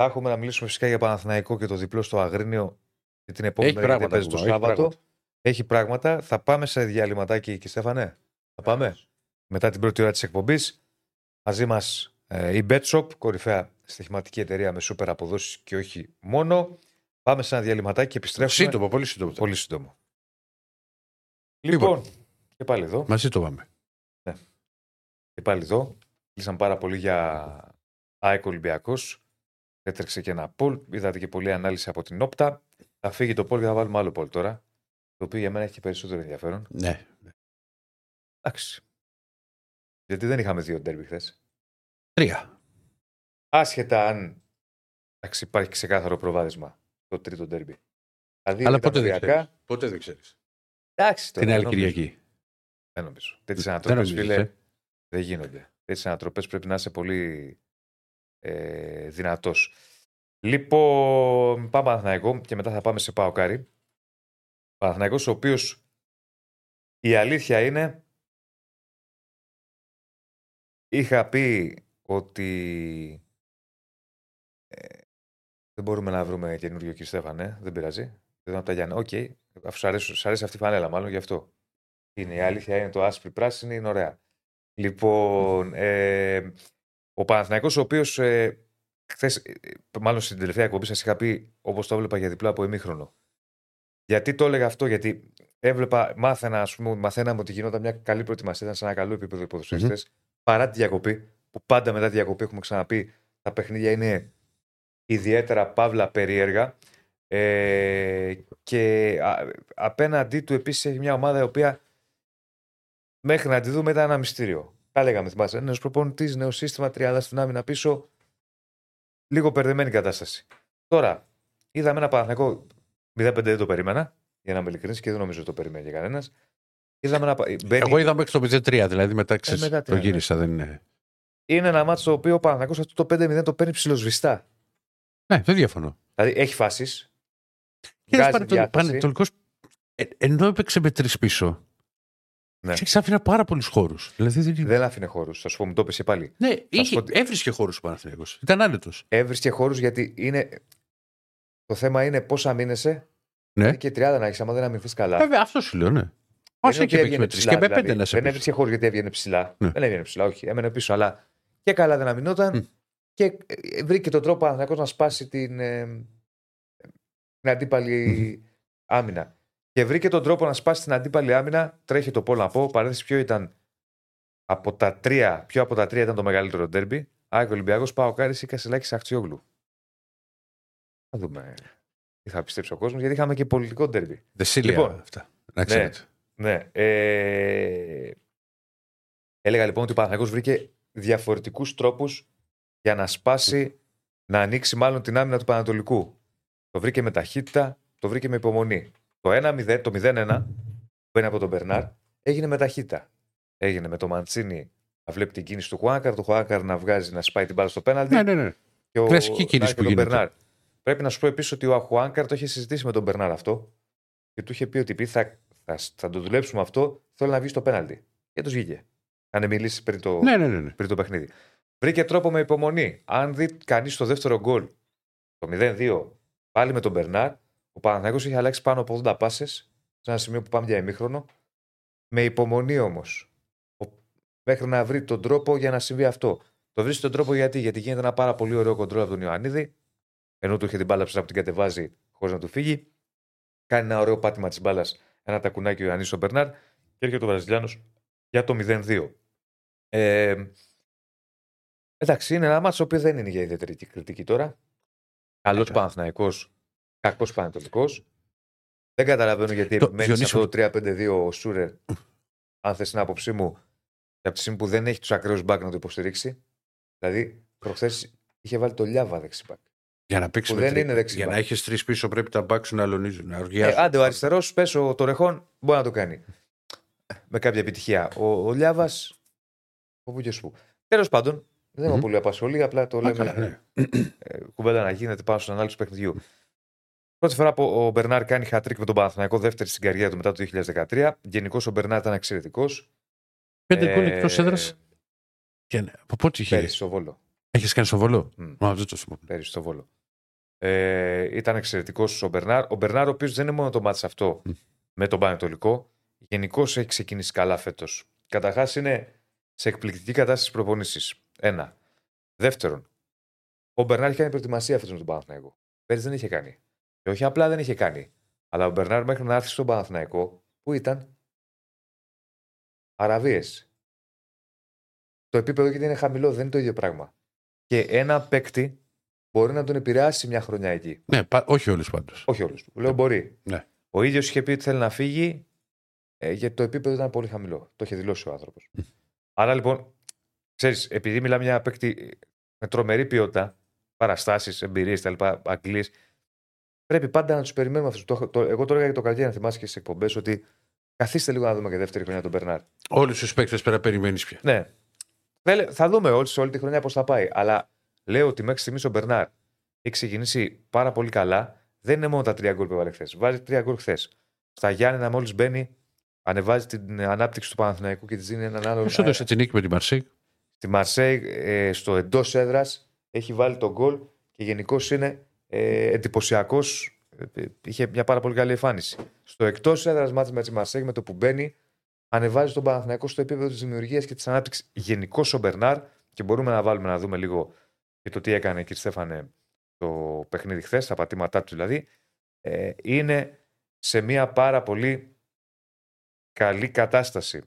Θα έχουμε να μιλήσουμε φυσικά για Παναθηναϊκό και το διπλό στο Αγρίνιο και την επόμενη Έχει μέρα γιατί πράγματα παίζει το ακόμα, έχει Σάββατο. πράγματα. Έχει πράγματα. Θα πάμε σε διαλειμματάκι και Στέφανε. Θα πάμε. Μετά την πρώτη ώρα της εκπομπής. Μαζί μας ε, η BetShop, κορυφαία στοιχηματική εταιρεία με σούπερ αποδόσεις και όχι μόνο. Πάμε σε ένα διαλειμματάκι και επιστρέφουμε. Σύντομο, πολύ σύντομο. Πολύ σύντομο. Λοιπόν, και πάλι εδώ. Μαζί το πάμε. Και πάλι εδώ. Κλείσαμε πάρα πολύ για ΑΕΚ Ολυμπιακός. Έτρεξε και ένα πολ. Είδατε και πολλή ανάλυση από την όπτα. Θα φύγει το πολ και θα βάλουμε άλλο πολ τώρα. Το οποίο για μένα έχει και περισσότερο ενδιαφέρον. Ναι. Εντάξει. Γιατί δεν είχαμε δύο ντέρμπι χθες. Τρία. Άσχετα αν εντάξει, υπάρχει ξεκάθαρο προβάδισμα το τρίτο ντέρμπι. Δηλαδή Αλλά ήταν πότε δεν οριακά. ξέρεις. Ποτέ δεν ξέρεις. Εντάξει, τώρα, Την άλλη δεν νομίζω. Κυριακή. Δεν νομίζω. Τέτοιες Δεν ανατροπές, νομίζεις, φίλε, ε. δεν γίνονται. Τέτοιες ανατροπές πρέπει να είσαι πολύ ε, δυνατός. Λοιπόν, πάμε Παναθηναϊκό και μετά θα πάμε σε Παοκάρι. Παναθηναϊκός ο οποίος η αλήθεια είναι είχα πει ότι ε, δεν μπορούμε να βρούμε καινούριο κύριο Στέφανε, δεν πειράζει. Δεν από τα Γιάννη. Οκ, αφού σου αρέσει, σου αρέσει αυτή η φανέλα, μάλλον γι' αυτό. Είναι, η αλήθεια είναι το άσπρη πράσινη, είναι ωραία. Λοιπόν, ε, ο Παναθηναϊκός ο οποίος ε, χθες, ε, μάλλον στην τελευταία εκπομπή σας είχα πει όπως το έβλεπα για διπλά από ημίχρονο. Γιατί το έλεγα αυτό, Γιατί έβλεπα, μάθαινα, ας πούμε, μαθαίναμε ότι γινόταν μια καλή προετοιμασία, ήταν σε ένα καλό επίπεδο οι ποδοσφαιριστές, παρά τη διακοπή, που πάντα μετά τη διακοπή έχουμε ξαναπεί, τα παιχνίδια είναι ιδιαίτερα παύλα περίεργα. Ε, και α, απέναντί του επίσης έχει μια ομάδα η οποία μέχρι να τη δούμε ήταν ένα μυστήριο. Τα λέγαμε, θυμάσαι. Ένα προπονητής, νέο σύστημα, τριάδα στην άμυνα πίσω. Λίγο περδεμένη κατάσταση. Τώρα, είδαμε ένα Παναθηναϊκό 0-5 δεν το περίμενα, για να είμαι ειλικρινής και δεν νομίζω ότι το περίμενε και κανένας. Είδαμε ένα. πα- Μπαίνει... Εγώ είδα μέχρι το 0-3, δηλαδή μετά ξέρεις, μετά το τρία, ναι. γύρισα. Δεν είναι. Είναι ένα μάτσο το οποίο ο Παναθηναϊκός αυτό το 5-0 το παίρνει ψιλοσβηστά. Ναι, δεν διαφωνώ. Δηλαδή έχει φάσεις. Και Βγάζει διάθεση. Πανετολικός. Ε, ενώ έπαιξε με τρεις πίσω. Ναι. Ναι. άφηνα πάρα πολλούς χώρους. Δηλαδή δεν... Δεν άφηνε χώρους. Θα σου πω, μου το έπεσε πάλι. Ναι, σου είχε, πω ότι- έβρισκε χώρους ο Παναθηναϊκός. Ήταν άνετος. Έβρισκε χώρους γιατί είναι. Το θέμα είναι πώς αμήνεσαι. Ναι. Και 30 να έχεις, άμα δεν αμυνθείς καλά. Βέβαια, αυτό σου λέω, ναι. Δεν Όσο είναι και ότι παίξει έβγαινε με τρει ψηλά, και με δηλαδή. πέντε να σε Δεν πει. έβρισκε χώρους γιατί έβγαινε ψηλά. Ναι. Δεν έβγαινε ψηλά, όχι. Έμενε πίσω, αλλά και καλά δεν αμυνόταν. Μμ. Και ε, βρήκε τον τρόπο Παναθηναϊκός να σπάσει την, ε, την αντίπαλη άμυνα. Και βρήκε τον τρόπο να σπάσει την αντίπαλη άμυνα. Τρέχει το πόλο να πω. Παρένθεση ποιο ήταν από τα τρία, ποιο από τα τρία ήταν το μεγαλύτερο ντέρμπι. Άκη Ολυμπιακός Πάο Κάρι ή Κασελάκης Αχτσιόγλου. Θα δούμε τι θα πιστέψει ο κόσμος, γιατί είχαμε και πολιτικό ντέρμπι. Δεσίλια Λοιπόν. αυτά. Να ξέρετε. Ναι. Ε... Έλεγα λοιπόν ότι ο Παναθηναϊκός βρήκε διαφορετικούς τρόπους για να σπάσει, να ανοίξει μάλλον την άμυνα του Πανατολικού. Το βρήκε με ταχύτητα, το βρήκε με υπομονή. Το 1-0, το 0-1 που μπαίνει από τον Μπερνάρ έγινε με ταχύτητα. Έγινε με το Μαντσίνη να βλέπει την κίνηση του Χουάνκαρ, το Χουάνκαρ να βγάζει να σπάει την μπάλα στο πέναλτι. Ναι, ναι, ναι. Και ο Κλασική κίνηση Νάι και που τον γίνεται. Μπερνάρ. Πρέπει να σου πω επίσης ότι ο Αχουάνκαρ το είχε συζητήσει με τον Μπερνάρ αυτό και του είχε πει ότι επειδή θα, θα, θα το δουλέψουμε αυτό, θέλω να βγει στο πέναλτι. Και τους βγήκε. Αν μιλήσεις πριν το, ναι, ναι, ναι, ναι. πριν το παιχνίδι. Βρήκε τρόπο με υπομονή. Αν δει κανείς το δεύτερο γκολ, το 0-2, πάλι με τον Μπερνάρ, ο Παναθηναϊκός είχε αλλάξει πάνω από 80 πάσες σε ένα σημείο που πάμε για ημίχρονο. Με υπομονή όμως. Μέχρι να βρει τον τρόπο για να συμβεί αυτό. Το βρίσκει τον τρόπο γιατί, γιατί γίνεται ένα πάρα πολύ ωραίο κοντρόλ από τον Ιωαννίδη, ενώ του είχε την μπάλα ψηλά που την κατεβάζει χωρίς να του φύγει. Κάνει ένα ωραίο πάτημα της μπάλας, ένα τακουνάκι ο Ιωαννίδη στον Μπερνάρ και έρχεται ο Βραζιλιάνος για το 0-2. Ε, εντάξει, είναι ένα μάτσο που δεν είναι για ιδιαίτερη κριτική τώρα. Καλός Ναι. Παναθναϊκό, κακός Πανετολικό. Δεν καταλαβαίνω γιατί Το- επιμένεις σε Διονύσιο- αυτό το 3-5-2 ο Σούρερ, αν θες την άποψή μου, και από τη στιγμή που δεν έχει τους ακραίους μπακ να το υποστηρίξει. Δηλαδή, προχθές είχε βάλει το Λιάβα δεξιμπακ. Για να παίξει Που με δεν τρει- είναι δεξιμπάκ. Για να έχεις τρεις πίσω πρέπει τα μπακ σου να αλωνίζουν. Να Ε, οργιάζουν. άντε, ο αριστερός, πέσω το ρεχόν, μπορεί να το κάνει. Με κάποια επιτυχία. Ο, ο Λιάβας, όπου και σου. Τέλος πάντων, δεν με Μμμ. πολύ απασχολεί, απλά το Α, λέμε. καλά, ναι. ε, κουβέντα να γίνεται πάνω στην ανάλυσης του παιχνιδιού. Πρώτη φορά που ο Μπερνάρ κάνει χατρίκ με τον Παναθηναϊκό δεύτερη στην καριέρα του μετά το 2013. Γενικώς ο Μπερνάρ ήταν εξαιρετικός. Πέντε γκολ εκτός έδρας. Από πότε είχε; Ε, Πέρυσι στο Βόλο. Έχεις κάνει στο βολό. Μμ. Μα δεν το θυμάμαι. Πέρυσι στο Βόλο. Ε, ήταν εξαιρετικός ο Μπερνάρ. Ο Μπερνάρ, ο οποίος δεν είναι μόνο το μάτι αυτό Μμ. με τον Πανετολικό, γενικώς έχει ξεκινήσει καλά φέτος. Καταρχάς είναι σε εκπληκτική κατάσταση προπονήσει. Ένα. Δεύτερον, ο Μπερνάρ έχει κάνει προετοιμασία φέτος με τον Παναθηναϊκό. Πέρυσι δεν είχε κάνει. Και όχι απλά δεν είχε κάνει. Αλλά ο Μπερνάρ μέχρι να έρθει στον Παναθηναϊκό, που ήταν; Αραβίε. Το επίπεδο γιατί είναι χαμηλό, δεν είναι το ίδιο πράγμα. Και ένα παίκτη μπορεί να τον επηρεάσει μια χρονιά εκεί. Ναι, πα- όχι όλους πάντως. Όχι όλους. Λέω μπορεί. Ναι. Ο ίδιος είχε πει ότι θέλει να φύγει ε, γιατί το επίπεδο ήταν πολύ χαμηλό. Το είχε δηλώσει ο άνθρωπος. Άρα λοιπόν, ξέρεις, επειδή μιλάμε για ένα παίκτη με τρομερή ποιότητα, παραστάσεις, εμπειρίες κτλ. Αγγλίες, πρέπει πάντα να τους περιμένουμε αυτούς. Το, το, εγώ το έλεγα για το καλοκαίρι, να θυμάσαι και στις εκπομπές, ότι καθίστε λίγο να δούμε και δεύτερη χρονιά τον Μπερνάρ. Όλους τους παίκτες πρέπει να περιμένεις πια. Ναι. Θέλε- Θα δούμε όλη, σε όλη τη χρονιά πώς θα πάει. Αλλά λέω ότι μέχρι στιγμής ο Μπερνάρ έχει ξεκινήσει πάρα πολύ καλά. Δεν είναι μόνο τα τρία γκολ που έβαλε χθες. Βάζει τρία γκολ χθες. Στα Γιάννενα, μόλις μπαίνει, ανεβάζει την ανάπτυξη του Παναθηναϊκού και της δίνει έναν άλλο. Πώ έδωσε την νίκη με τη Μαρσέη; Στη Μαρσέη, ε, στο εντός έδρας, έχει βάλει τον γκολ και γενικώς είναι ε, εντυπωσιακός. είχε μια πάρα πολύ καλή εμφάνιση. Στο εκτός έδρας μάτι με τη Μαρσέη, με το που μπαίνει, ανεβάζει τον Παναθηναϊκό στο επίπεδο της δημιουργίας και της ανάπτυξης. Γενικώ ο Μπερνάρ, και μπορούμε να βάλουμε να δούμε λίγο και το τι έκανε κύριε Στέφανε το παιχνίδι χθες, τα πατήματά του δηλαδή, ε, είναι σε μια πάρα πολύ καλή κατάσταση.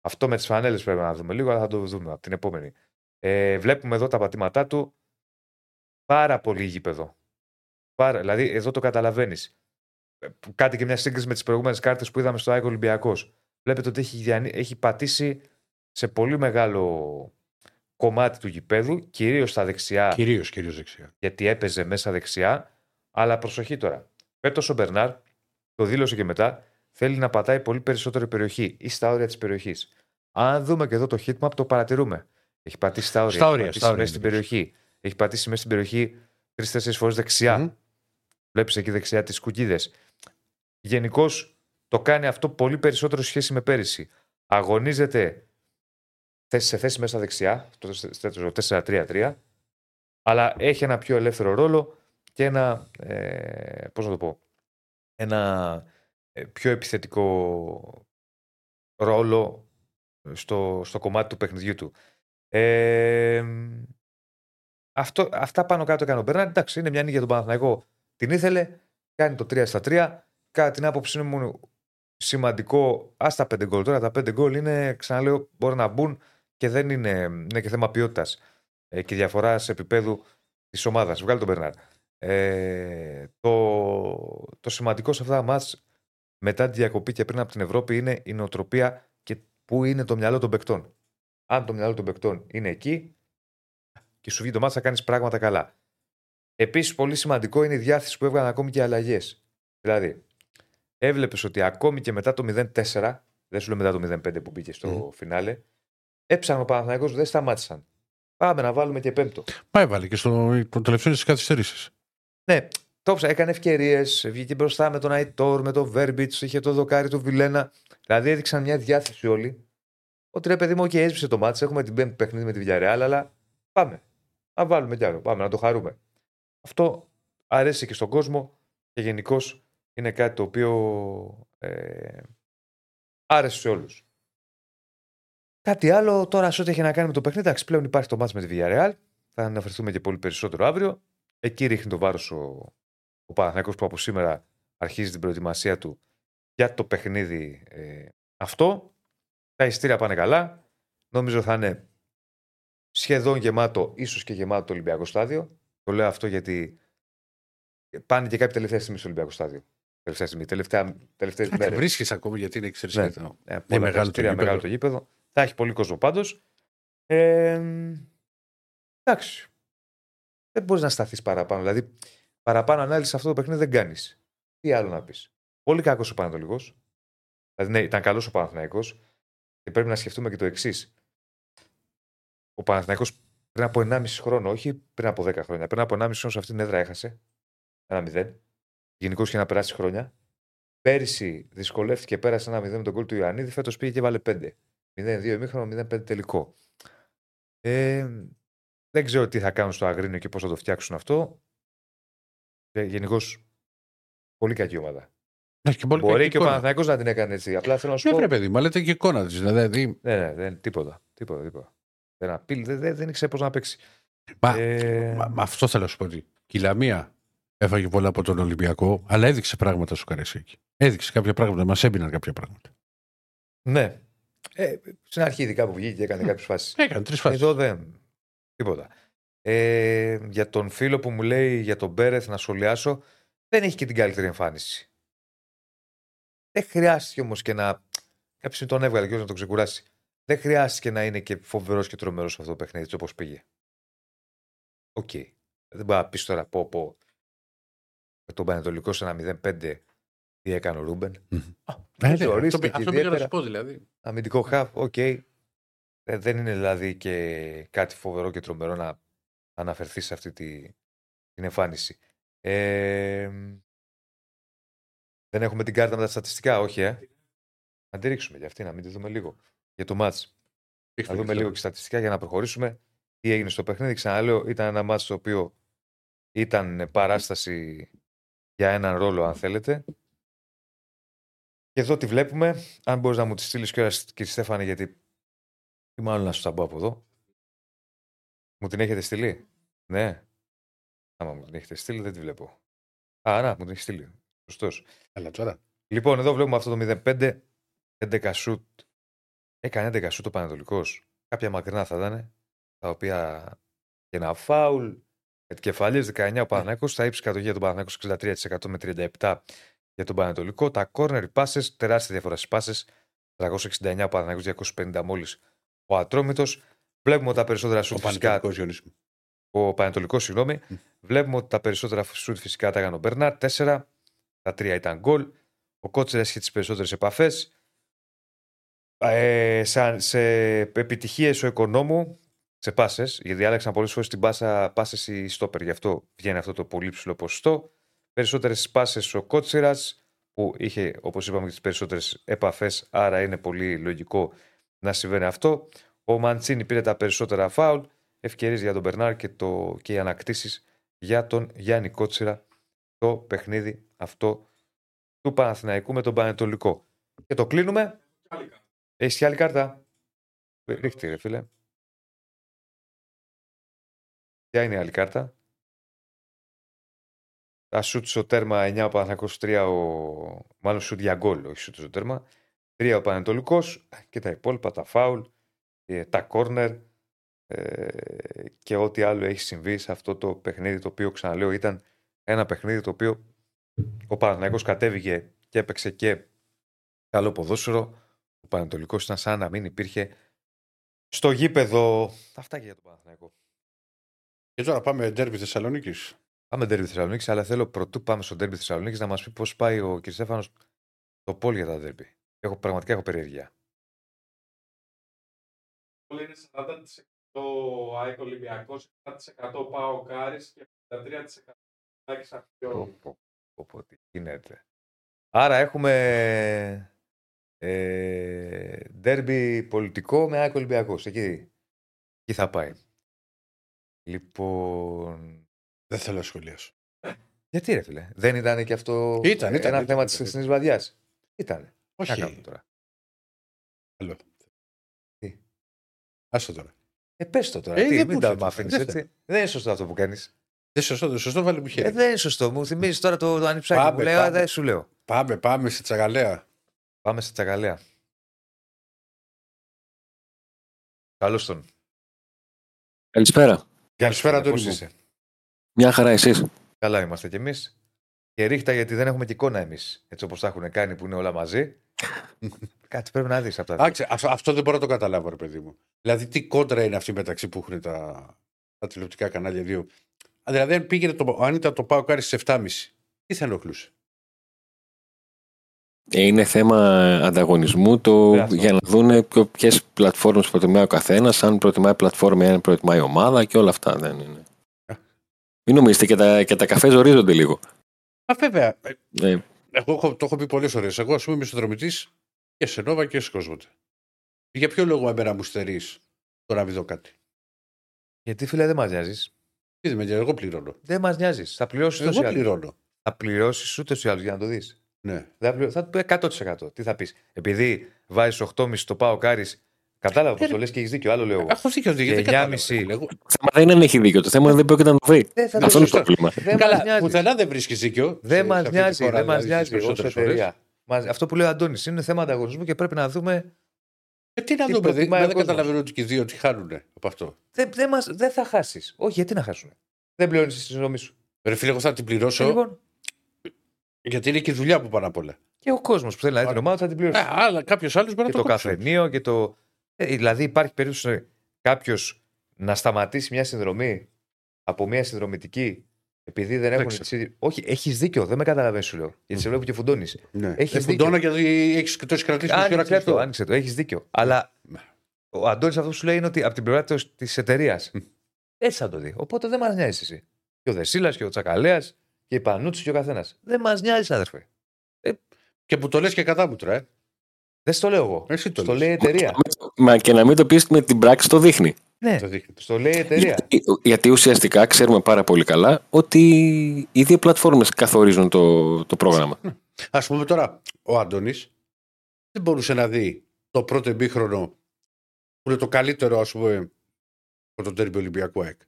Αυτό με τις φανέλες πρέπει να δούμε λίγο, αλλά θα το δούμε από την επόμενη. Ε, βλέπουμε εδώ τα πατήματά του. Πάρα πολύ γήπεδο. Πάρα, δηλαδή, εδώ το καταλαβαίνεις. Κάτι και μια σύγκριση με τις προηγούμενες κάρτες που είδαμε στο Άικο Ολυμπιακός. Βλέπετε ότι έχει, διανύ- έχει πατήσει σε πολύ μεγάλο κομμάτι του γηπέδου, κυρίως στα δεξιά, Κυρίως, κυρίως δεξιά. γιατί έπαιζε μέσα δεξιά. Αλλά προσοχή τώρα. Φέτος ο Μπερνάρ, το δήλωσε και μετά, θέλει να πατάει πολύ περισσότερη περιοχή ή στα όρια της περιοχής. Αν δούμε και εδώ το heatmap, το παρατηρούμε. Έχει πατήσει στα όρια. Στα έχει όρια, πατήσει στα όρια μέσα στην είναι περιοχή. Έχει πατήσει μέσα στην περιοχή τρει-τέσσερι φορές δεξιά. Μμμ. Βλέπεις εκεί δεξιά τις κουκίδες. Γενικώς το κάνει αυτό πολύ περισσότερο σε σχέση με πέρυσι. Αγωνίζεται θέση σε θέση μέσα δεξιά, στο 4-3-3, αλλά έχει ένα πιο ελεύθερο ρόλο και ένα, ε, πώς να το πω, ένα ε, πιο επιθετικό ρόλο στο, στο κομμάτι του παιχνιδιού του. Ε, αυτό, αυτά πάνω κάτω έκανε ο Μπέρναρ. Εντάξει, είναι μια νίκη για τον Παναθηναϊκό. Την ήθελε, κάνει το 3 στα 3. Κατά την άποψή μου, είναι σημαντικό. Α τα 5 γκολ. Τώρα τα 5 γκολ είναι, ξαναλέω, μπορεί να μπουν και δεν είναι, είναι και θέμα ποιότητας ε, και διαφοράς επίπεδου της ομάδας. Βγάλει τον Μπερνάρ. Ε, το, το σημαντικό σε αυτά τα μάτς μετά τη διακοπή και πριν από την Ευρώπη είναι η νοοτροπία και πού είναι το μυαλό των παικτών. Αν το μυαλό των παικτών είναι εκεί και σου βγει το μάτς θα κάνεις πράγματα καλά. Επίσης, πολύ σημαντικό είναι η διάθεση που έβγαλαν ακόμη και οι αλλαγές. Δηλαδή, έβλεπες ότι ακόμη και μετά το 0-4, δεν σου λέω μετά το 0-5 που μπήκε στο Μμμ. φινάλε, έψανε ο Παναθηναϊκός, δεν σταμάτησαν. Πάμε να βάλουμε και πέμπτο. Μα έβαλε και στο το τελευταίο της καθυστερήσει. Ναι, το ψά- έκανε ευκαιρίες, βγήκε μπροστά με τον Αϊτόρ, με τον Βέρμπιτς, είχε το δοκάρι του Βιλένα. Δηλαδή έδειξαν μια διάθεση όλοι. Ότι ρε παιδί μου, και έσβησε το μάτι, έχουμε την πέμπτη παιχνίδι με τη Villarreal, αλλά πάμε. Να βάλουμε κι άλλο, πάμε να το χαρούμε. Αυτό αρέσει και στον κόσμο και γενικώ είναι κάτι το οποίο ε, άρεσε σε όλους. Κάτι άλλο τώρα σε ό,τι έχει να κάνει με το παιχνίδι. Εντάξει, πλέον υπάρχει το μάτς με τη Villarreal. Θα αναφερθούμε και πολύ περισσότερο αύριο. Εκεί ρίχνει το βάρος ο, ο Παναθηναϊκός που από σήμερα αρχίζει την προετοιμασία του για το παιχνίδι ε, αυτό. Τα ειστήρια πάνε καλά. Νομίζω θα είναι σχεδόν γεμάτο, ίσως και γεμάτο το Ολυμπιακό στάδιο. Το λέω αυτό γιατί πάνε και κάποιοι τελευταία στιγμή στο Ολυμπιακό στάδιο. Τελευταία στιγμή, τελευταία, τελευταίες μέρες. Βρίσκεις ακόμη γιατί είναι ξέρεις, Ναι. γιατί το- Ε, πολλά μεγάλο το εισιτήρια, γήπεδο. μεγάλο το γήπεδο. Θα έχει πολύ κόσμο πάντως. Ε, εντάξει. Δεν μπορείς να σταθείς παραπάνω. Δηλαδή, παραπάνω ανάλυσης σε αυτό το παιχνίδι δεν κάνεις. Τι άλλο να πεις. Πολύ κακός ο Πανατολικό. Δηλαδή, ναι, ήταν καλός ο Παναθηναϊκός και πρέπει να σκεφτούμε και το εξής. Ο Παναθηναϊκός πριν από 1,5 χρόνο, όχι πριν από 10 χρόνια, πριν από 1,5 χρόνο σε αυτήν την έδρα έχασε. Ένα 0. Γενικώς και να περάσει χρόνια. Πέρυσι δυσκολεύτηκε, πέρασε ένα 0 με τον κόλ του Ιωαννίδη. Φέτος πήγε και βάλε 5. 0-2 ημίχρονο, 0-5 τελικό. Ε, δεν ξέρω τι θα κάνουν στο Αγρίνιο και πώς θα το φτιάξουν αυτό. Ε, Γενικώς πολύ κακή ομάδα. Έχει και πολύ Μπορεί κακή και ο εικόνα. Παναθηναϊκός να την έκανε έτσι. Απλά θέλω να σου Ναι, πω. βρε παιδί, μα λέτε και εικόνα της. Δηλαδή, Ναι, ναι, δεν, τίποτα. Τίποτα, τίποτα. Δεν, απείλει, δεν, δεν, δεν ήξερε πώς να παίξει. μα, Ε, μα, μα αυτό θέλω να σου πω. Ότι η Λαμία έφαγε πολλά από τον Ολυμπιακό, αλλά έδειξε πράγματα στο Καρεσίκι. Έδειξε κάποια πράγματα, μας έμπαιναν κάποια πράγματα. ναι. Ε, στην αρχή, ειδικά που βγήκε και έκανε κάποιες φάσεις. Έκανε τρεις φάσεις. Εδώ δεν. Τίποτα. Ε, για τον φίλο που μου λέει για τον Μπέρεθ να σχολιάσω, δεν έχει και την καλύτερη εμφάνιση. Δεν χρειάστηκε όμως και να. Κάποια στιγμή τον έβγαλε και να τον ξεκουράσει. Δεν χρειάστηκε να είναι και φοβερός και τρομερός αυτό το παιχνίδι, όπως πήγε. Οκ. Δεν μπορείς να πεις τώρα πω, πω. τον Πανετολικό σε ένα 0-5 τι έκανε ο Ρούμπεν. Α, Ναι, δεν ναι, ορίστηκε αυτό, αυτό πήγα να ιδιαίτερα. σου πω δηλαδή. Αμυντικό χαφ, οκ. Ε, δεν είναι δηλαδή και κάτι φοβερό και τρομερό να αναφερθείς σε αυτή τη, την εμφάνιση. Ε, δεν έχουμε την κάρτα με τα στατιστικά, όχι, ε. Να τη ρίξουμε για αυτή, να μην τη δούμε λίγο. Για το μάτς. Να δούμε λίγο και στατιστικά για να προχωρήσουμε. Τι έγινε στο παιχνίδι. Ξαναλέω, ήταν ένα μάτς το οποίο ήταν παράσταση για έναν ρόλο, αν θέλετε. Και εδώ τη βλέπουμε. Αν μπορείς να μου τη στείλεις κιόλας, κύριε Στέφανε, γιατί. ή μάλλον να σου τα πω από εδώ. Μου την έχετε στείλει; Ναι. Άμα μου την έχετε στείλει, δεν τη βλέπω. Α, να, μου την έχεις στείλει. Σωστός. Αλλά τώρα. Λοιπόν, εδώ βλέπουμε αυτό το 0-5. 11 σουτ. Έκανε 11 σουτ ο Πανατολικός. Κάποια μακρινά θα ήταν. Τα οποία και ένα φάουλ. Κεφαλίες 19 ο Παναθυναϊκό. Θα ύψη κατοχή για τον Παναθυναϊκό 63% με 37 για τον Πανατολικό. Τα corner passes, τεράστια διαφορά στις passes. 369 ο Παναθυναϊκό, 250 μόλις ο Ατρόμητος. Βλέπουμε ότι τα περισσότερα Ο σουτ φυσικά Πανετολικός Διονύση μου. ο Πανετολικός, συγγνώμη. Βλέπουμε ότι τα περισσότερα σουτ φυσικά τα έκανε ο Μπερνάρ. 4. Τα τρία ήταν γκολ. Ο Κότσερα έχει τις περισσότερες επαφές. Ε, σε, σε επιτυχίες ο Οικονόμου σε πάσες, γιατί άλλαξαν πολλές φορές την πάσα πάσες οι στόπερ, γι' αυτό βγαίνει αυτό το πολύ ψηλό ποσοστό. Περισσότερες πάσες ο Κότσερα, που είχε, όπως είπαμε, και τις περισσότερες επαφές, άρα είναι πολύ λογικό να συμβαίνει αυτό. Ο Μαντσίνη πήρε τα περισσότερα φάουλ, ευκαιρίες για τον Μπερνάρ και, το, και οι ανακτήσεις για τον Γιάννη Κότσερα το παιχνίδι αυτό του Παναθηναϊκού με τον Πανετολικό. Και το κλείνουμε. Έχεις και άλλη κάρτα; Ρίχτη, ρε φίλε. Ποια είναι η άλλη κάρτα; Τα σουτ στο τέρμα 9 ο Παναθηναϊκός 3 ο... Μάλλον σουτ για γκολ, όχι σουτ στο τέρμα. 3 ο Πανετολικός και τα υπόλοιπα, τα φάουλ, ε, τα κόρνερ ε, και ό,τι άλλο έχει συμβεί σε αυτό το παιχνίδι το οποίο ξαναλέω ήταν ένα παιχνίδι το οποίο ο Παναθηναϊκός κατέβηκε και έπαιξε και καλό ποδόσφαιρο. Ο Πανετολικός ήταν σαν να μην υπήρχε στο γήπεδο. Αυτά και για τον Παναθηναϊκό. Και τώρα πάμε ντέρμπι Θεσσαλονίκης. Πάμε ντέρμπι Θεσσαλονίκης, αλλά θέλω πρωτού πάμε στο ντέρμπι Θεσσαλονίκης να μας πει πώς πάει ο κ. Στέφανος το πόλ για τα ντέρμπι. Έχω, πραγματικά έχω περιέργεια. Όλα είναι 40% ΑΕΚ Ολυμπιακός, 40% ΠΑΟ Κάρις και 53% Άκης Πω, Αχιόλου. πω, πω, πω, τι γίνεται. Άρα έχουμε ε, ντέρμπι πολιτικό με ΑΕΚ Ολυμπιακός. Εκεί, εκεί θα πάει. Λοιπόν. Δεν θέλω να σχολιάσω. Γιατί ρε φίλε, δεν ήταν και αυτό Ήταν, ήταν, ένα ήταν, θέμα ήταν, της ήταν. χθεσινή βραδιάς. Ήταν. Τι να κάνουμε Όχι. τώρα. Άλλο. Τι; Άστο τώρα. Ε, πες το τώρα. Ε, τι, δεν μην μου τα έρχεται, μ' αφήνεις δεν έτσι. Δεν είναι σωστό αυτό που κάνεις. Δεν σωστό, δεν σωστό, βάλε μου χέρι. Ε, δεν είναι σωστό. Μου θυμίζεις τώρα το, το ανιψάκι Πάμε, που λέω. πάμε. ε, Δεν σου λέω. Πάμε, πάμε στη τσαγαλέα. Πάμε στη τσακαλέα. Καλώς τον. Καλησπέρα. Καλησπέρα, Πώς Αντώνη μου. είσαι. Μια χαρά εσείς. Καλά είμαστε κι εμείς. Καλά, ρίχτα γιατί δεν έχουμε και εικόνα εμείς. Έτσι όπως τα έχουν κάνει που είναι όλα μαζί. *laughs* Κάτι πρέπει να δεις από τα δύο. Άσε, αυτό, αυτό δεν μπορώ να το καταλάβω, ρε παιδί μου. Δηλαδή, τι κόντρα είναι αυτή μεταξύ που έχουν τα, τα τηλεοπτικά κανάλια δύο. Α, Δηλαδή, αν, πήγαινε το, αν ήταν το ΠΑΟΚ-Άρης στις 7.30, τι θα ενοχλούσε; Ε, Είναι θέμα ανταγωνισμού το, Ε, αυτό. για να δουν ποιες πλατφόρμες προτιμάει ο καθένας, αν προτιμάει πλατφόρμα ή αν προτιμάει ομάδα και όλα αυτά. Δεν είναι. Μην νομίζετε και τα, και τα καφές ζορίζονται λίγο. Α, βέβαια. ε, Ε, Εγώ έχω, το έχω πει πολλές φορές. Εγώ, ας πούμε, είμαι συνδρομητής και σε Νόβα και σε Κόσμοτε. Για ποιο λόγο εμένα μου στερείς το να μην δω κάτι; Γιατί φίλε δεν μας νοιάζεις. Τι δεν με νοιάζει, εγώ πληρώνω. Δεν μας νοιάζεις. Θα πληρώσεις ούτω ή Εγώ άλλω. πληρώνω. Θα πληρώσεις ούτως ή άλλως για να το δεις. Ναι. Θα, πληρω... θα του πει 100%. Τι θα πεις; Επειδή βάζεις 8,5 το πάω κάρις. Κατάλαβα πώ Ε, το λες και έχεις δίκιο. Άλλο λέω. εγώ. Έχω δίκιο. Και δεν κατάλαβα, 9,5. ρε, εγώ- το θέμα δεν είναι αν έχει δίκιο. Το θέμα είναι δεν πρόκειται να το βρει. Δεν θα Ναι, Αυτό είναι το σωστά. πρόβλημα. Δεν μας Καλά, νοιάζει. πουθενά δεν βρίσκεις δίκιο. Δεν σε- μας σε αυτή τη νοιάζει. χώρα, Δεν μας δηλαδή, στις νοιάζει ω περισσότερες φορές. εταιρεία. Μας- Αυτό που λέει ο Αντώνης είναι θέμα ανταγωνισμού και πρέπει να δούμε. Ε, τι να Τι δούμε, δεν, προτιμάει ο δεν κόσμος. καταλαβαίνω ότι και οι δύο τι χάνουν από αυτό. Δεν, δεν, μας, δεν θα χάσεις. Όχι, γιατί να χάσουν. Δεν πληρώνεις τη συνδρομή σου. Ρε φίλε, εγώ θα την πληρώσω Λοιπόν, γιατί είναι και η δουλειά που πάνω απ' όλα. και ο κόσμος που θέλει να δει την ομάδα θα την πληρώσει. Ε, αλλά κάποιος άλλος μπορεί και να το το κόψει. καφενείο και το. Ε, δηλαδή υπάρχει περίπτωση κάποιος να σταματήσει μια συνδρομή από μια συνδρομητική Επειδή δεν έχουν. ξέρω. τις ίδιες- Όχι, έχεις δίκιο, δεν με καταλαβαίνεις, σου λέω. Γιατί σε βλέπω και φουντώνεις. Ναι. Έχεις Ε, δίκιο. φουντώνω γιατί έχεις και το έχεις κρατήσει μισή ώρα Άνοιξε το, κλειστό. άνοιξε το, έχεις δίκιο. Αλλά Ναι. ο Αντώνης αυτό που σου λέει είναι ότι από την πλευρά τη εταιρείας. Έτσι θα το δει. Οπότε δεν μα νοιάζει εσύ. Και ο Δεσίλας και ο Τσακαλέας και η Πανούτσι και ο καθένας. Δεν μας νοιάζει, αδερφέ. Και που το λες και κατάμουτρα, ε. Δεν στο λέω εγώ. Εσύ το Στο λες. λέει η εταιρεία. Μα και να μην το πεις με την πράξη το δείχνει. ναι, Το δείχνει. στο λέει η εταιρεία. Γιατί, γιατί ουσιαστικά ξέρουμε πάρα πολύ καλά ότι οι δύο πλατφόρμες καθορίζουν το, το πρόγραμμα. Α πούμε τώρα, ο Άντωνης δεν μπορούσε να δει το πρώτο εμπίχρονο που είναι το καλύτερο, ας πούμε, από τον τέρμι Ολυμπιακού ΑΕΚ.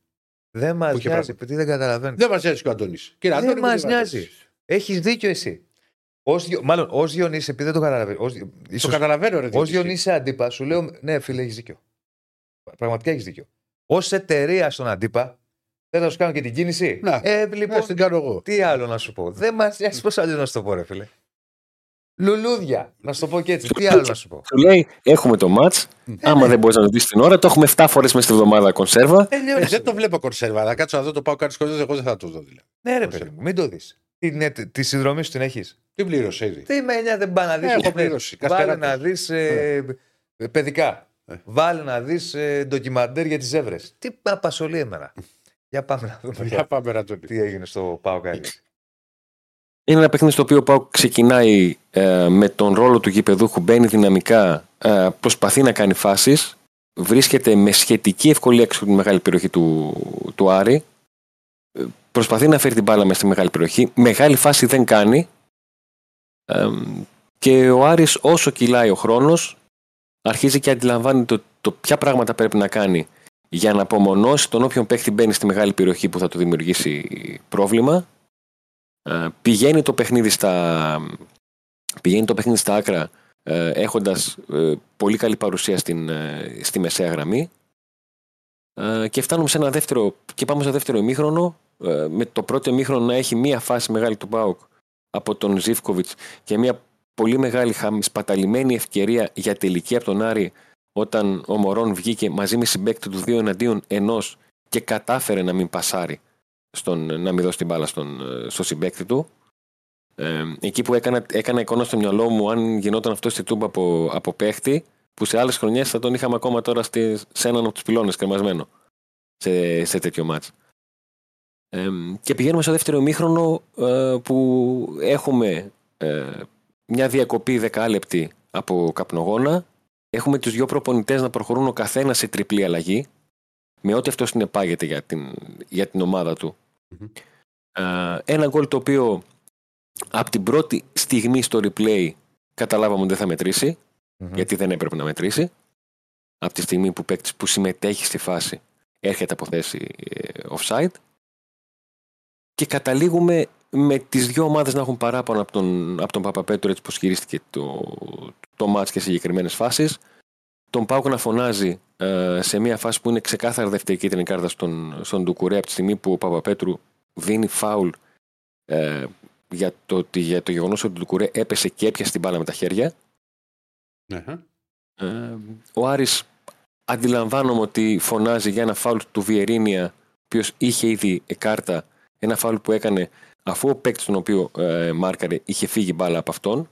Δεν μας Που είχε νοιάζει, πράγμα. επειδή δεν καταλαβαίνει. Δεν μας νοιάζει και ο Αντώνης. Κύριε Δεν Αντώνη, μου μας δεν νοιάζει. Έχεις δίκιο εσύ. Ως, Διο- μάλλον ως Διονύση, επειδή δεν το καταλαβαίνει. Ως, Το ίσως, καταλαβαίνω, ρε. Ω Διονύση. Διονύση αντίπα, σου λέω ναι, φίλε, έχεις δίκιο. Πραγματικά έχεις δίκιο. Ω εταιρεία στον αντίπα, δεν θα σου κάνω και την κίνηση; Να, ε, Ναι, λοιπόν, την κάνω εγώ. τι άλλο να σου πω. Δεν μας νοιάζει πώς αλλιώς να σου το πω, ρε φίλε. Λουλούδια, να σου το πω και έτσι. Τι άλλο να σου πω. Σου λέει, έχουμε το match. Άμα δεν μπορείς να το δεις την ώρα, το έχουμε 7 φορές μέσα στη βδομάδα κονσέρβα. Ε, Τελειώνει. δεν το βλέπω κονσέρβα. Θα κάτσω να δω το πάω κάτι σκοτεινό, εγώ δεν θα το δω δηλαδή. Ναι, ρε παιδί μου, μην το δεις. Τη, τη συνδρομή σου την έχεις; Τι πλήρωσε ήδη. Τι με νοιάζει, δεν πάει να δεις. Ε, έχω πληρώσει. Βάλε Καστεράκος. να δεις ε, παιδικά. Ε. Βάλε να δεις ε, ντοκιμαντέρ για τις ζεύρες. Τι με απασχολεί εμένα. Για πάμε να δούμε Για πάμε, Αντώνη. τι έγινε στο Πάο Κάλι. Είναι ένα παιχνίδι στο οποίο ο Πάουκ ξεκινάει ε, με τον ρόλο του γηπεδούχου, μπαίνει δυναμικά, ε, προσπαθεί να κάνει φάσεις. Βρίσκεται με σχετική ευκολία έξω από τη μεγάλη περιοχή του, του Άρη. Ε, προσπαθεί να φέρει την μπάλα μέσα στη μεγάλη περιοχή. Μεγάλη φάση δεν κάνει. Ε, και ο Άρης όσο κυλάει ο χρόνος αρχίζει και αντιλαμβάνεται το, το ποια πράγματα πρέπει να κάνει για να απομονώσει τον όποιον παίχτη μπαίνει στη μεγάλη περιοχή που θα του δημιουργήσει πρόβλημα. Ε, πηγαίνει το παιχνίδι στα, πηγαίνει το παιχνίδι στα άκρα ε, έχοντας ε, πολύ καλή παρουσία στην, ε, στη μεσαία γραμμή. Ε, και φτάνουμε σε ένα δεύτερο και πάμε σε δεύτερο ημίχρονο ε, με το πρώτο ημίχρονο να έχει μία φάση μεγάλη του Μπάουκ από τον Ζίβκοβιτς και μία πολύ μεγάλη χαμ- σπαταλημένη ευκαιρία για τελική από τον Άρη όταν ο Μωρόν βγήκε μαζί με συμπέκτη του δύο εναντίον ενός και κατάφερε να μην πασάρει στον, να μην δώσει την μπάλα στον, ε, στο συμπέκτη του. Ε, εκεί που έκανα, έκανα εικόνα στο μυαλό μου, αν γινόταν αυτό στη τούμπα από, από παίχτη, που σε άλλες χρονιές θα τον είχαμε ακόμα τώρα στη, σε έναν από τους πυλώνες κρεμασμένο σε, σε τέτοιο μάτς. Ε, και πηγαίνουμε στο δεύτερο ημίχρονο ε, που έχουμε ε, μια διακοπή δεκάλεπτη από καπνογόνα. Έχουμε τους δυο προπονητές να προχωρούν ο καθένας σε τριπλή αλλαγή με ό,τι αυτό συνεπάγεται για την, για την ομάδα του. Μμμ. Ε, ένα γκολ το οποίο από την πρώτη στιγμή στο replay καταλάβαμε ότι δεν θα μετρήσει γιατί δεν έπρεπε να μετρήσει. Από τη στιγμή που παίκτης που συμμετέχει στη φάση έρχεται από θέση ε, offside. Και καταλήγουμε με τις δύο ομάδες να έχουν παράπονα από τον, από τον Παπαπέτρο έτσι πως χειρίστηκε το, το μάτς και σε συγκεκριμένες φάσεις. Τον Πάουκ να φωνάζει ε, σε μια φάση που είναι ξεκάθαρα δεύτερη κίτρινη κάρτα στον, στον Ντουκουρέ από τη στιγμή που ο Παπαπέτρου δίνει φάουλ ε, για, το, ότι- για το γεγονός ότι ο Ντουκουρέ έπεσε και έπιασε την μπάλα με τα χέρια. Ναι, ε. Ε, ο Άρης αντιλαμβάνομαι ότι φωνάζει για ένα φάουλ του Βιερίνια, ο οποίος είχε ήδη κάρτα, ένα φάουλ που έκανε αφού ο παίκτης τον οποίο ε, μάρκαρε είχε φύγει μπάλα από αυτόν.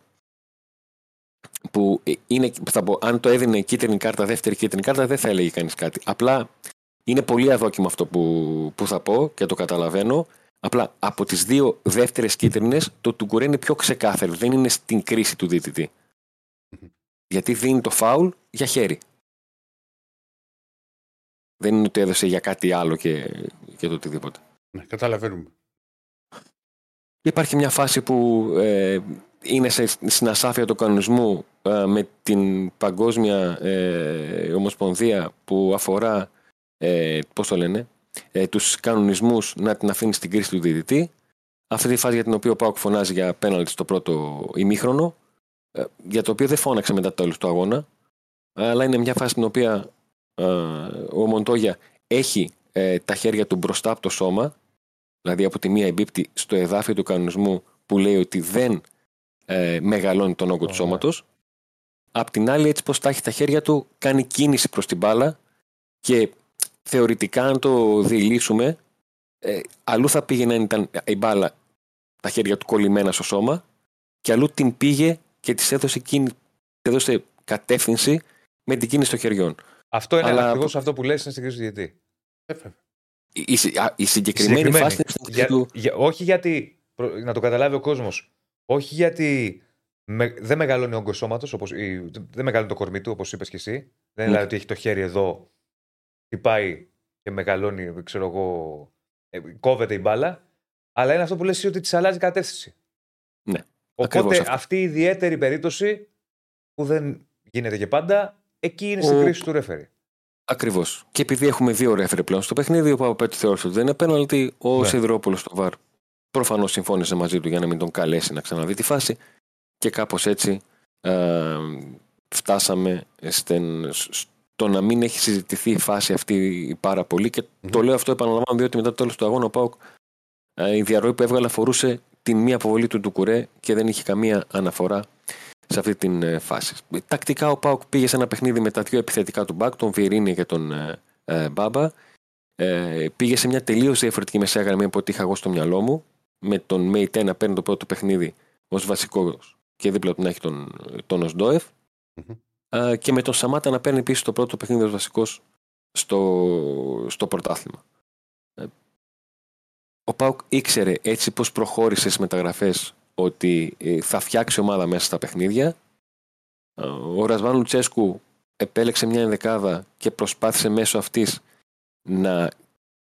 Που ε, είναι, θα πω, αν το έδινε κίτρινη κάρτα, δεύτερη κίτρινη κάρτα, δεν θα έλεγε κανείς κάτι. Απλά είναι πολύ αδόκιμο αυτό που, που θα πω και το καταλαβαίνω. Απλά από τις δύο δεύτερες κίτρινες, το Τουγκουρέ είναι πιο ξεκάθαρο. Δεν είναι στην κρίση του διαιτητή. Γιατί δίνει το φάουλ για χέρι. Δεν είναι ότι έδωσε για κάτι άλλο και, και το οτιδήποτε. Ναι, καταλαβαίνουμε. Υπάρχει μια φάση που ε, είναι σε, στην ασάφεια του κανονισμού ε, με την παγκόσμια ε, ομοσπονδία που αφορά, ε, πώς το λένε, ε, τους κανονισμούς να την αφήνει στην κρίση του διαιτητή. Αυτή τη φάση για την οποία ο Πάουκ φωνάζει για πέναλτι στο πρώτο ημίχρονο, ε, για το οποίο δεν φώναξε μετά το τέλος του αγώνα, αλλά είναι μια φάση στην οποία ε, ο Μοντόγια έχει ε, τα χέρια του μπροστά από το σώμα δηλαδή από τη μία εμπίπτει στο εδάφιο του κανονισμού που λέει ότι δεν ε, μεγαλώνει τον όγκο του Ωραία. σώματος. Απ' την άλλη, έτσι πως τα έχει τα χέρια του, κάνει κίνηση προς την μπάλα και θεωρητικά αν το διηλύσουμε, ε, αλλού θα πήγαινε αν ήταν η μπάλα τα χέρια του κολλημένα στο σώμα και αλλού την πήγε και της έδωσε, κίνη, έδωσε κατεύθυνση με την κίνηση των χεριών. Αυτό είναι Αλλά- ακριβώς αυτό που λες είναι στην κρίση του διαιτητή. Η, η, συ- α, η συγκεκριμένη, Συγκεκριμένη. φάση είναι στην Για- του. για- όχι γιατί. προ- Να το καταλάβει ο κόσμος. Όχι γιατί με, δεν μεγαλώνει ο όγκος σώματος, δεν μεγαλώνει το κορμί του, όπως είπες και εσύ. Δεν είναι Ναι. δηλαδή ότι έχει το χέρι εδώ, χτυπάει και μεγαλώνει, ξέρω εγώ, ε, κόβεται η μπάλα. Αλλά είναι αυτό που λες εσύ ότι της αλλάζει κατεύθυνση. Ναι, ακριβώς Οπότε αυτό. αυτή η ιδιαίτερη περίπτωση που δεν γίνεται και πάντα, εκεί είναι στην Ο- κρίση του ρέφερη. Ακριβώς. Και επειδή έχουμε δύο ρέφερε πλέον στο παιχνίδι, ο Παπαπέτου θεώρησε ότι δεν είναι πέναλτι, ο Ναι. Σιδηρόπουλος στο βαρ προφανώς συμφώνησε μαζί του για να μην τον καλέσει να ξαναδεί τη φάση. Και κάπως έτσι ε, φτάσαμε στην- στο να μην έχει συζητηθεί η φάση αυτή πάρα πολύ. Και το λέω αυτό, επαναλαμβάνω, διότι μετά το τέλος του αγώνα ο Πάουκ ε, η διαρροή που έβγαλε αφορούσε την μία αποβολή του Ντουκουρέ και δεν είχε καμία αναφορά σε αυτή την ε, φάση. Τακτικά ο Πάουκ πήγε σε ένα παιχνίδι με τα δύο επιθετικά του μπακ, τον Βιερίνη και τον ε, ε, Μπάμπα. Ε, πήγε σε μια τελείως διαφορετική μεσαία γραμμή από ό,τι είχα εγώ στο μυαλό μου, με τον Μέιτε να παίρνει το πρώτο παιχνίδι ως βασικό και δίπλα του να έχει τον, τον Οσντόεφ. Μμμ. Ε, και με τον Σαμάτα να παίρνει επίσης το πρώτο παιχνίδι ως βασικός στο, στο πρωτάθλημα. Ε, ο Πάουκ ήξερε έτσι πως προχώρησε στις μεταγραφές ότι ε, θα φτιάξει ομάδα μέσα στα παιχνίδια. Ε, Ο Ρασβάν Λουτσέσκου επέλεξε μια ενδεκάδα και προσπάθησε μέσω αυτής να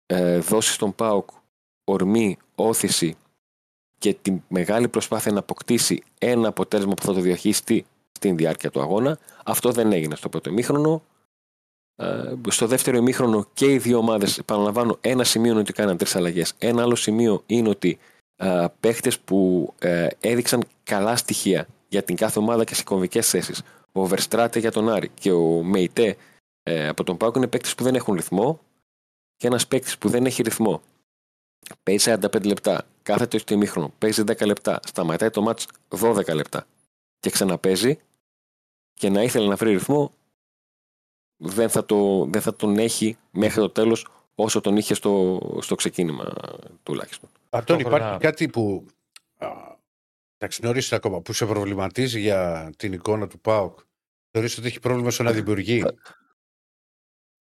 ε, δώσει στον ΠΑΟΚ ορμή, όθηση και τη μεγάλη προσπάθεια να αποκτήσει ένα αποτέλεσμα που θα το διαχειριστεί στην διάρκεια του αγώνα. Αυτό δεν έγινε στο πρώτο ημίχρονο. Ε, στο δεύτερο ημίχρονο και οι δύο ομάδες, επαναλαμβάνω, ένα σημείο είναι ότι κάναν τρεις αλλαγές. Ένα άλλο σημείο είναι ότι ε, παίχτες που ε, έδειξαν καλά στοιχεία για την κάθε ομάδα και σε κομβικές θέσεις. Ο Βερστράτε για τον Άρη και ο Μεϊτέ ε, από τον Πάουκ είναι παίκτες που δεν έχουν ρυθμό και ένας παίκτης που δεν έχει ρυθμό. Παίζει 45 λεπτά, κάθεται στο ημίχρονο, παίζει 10 λεπτά, σταματάει το μάτς 12 λεπτά και ξαναπέζει και να ήθελε να βρει ρυθμό δεν θα, το, δεν θα τον έχει μέχρι το τέλος όσο τον είχε στο, στο ξεκίνημα τουλάχιστον. Αυτό Ταυτόχρονα- υπάρχει κάτι που. α, Εντάξει, νωρί ακόμα, που σε προβληματίζει για την εικόνα του ΠΑΟΚ; Θεωρείς ότι έχει πρόβλημα στο να δημιουργεί;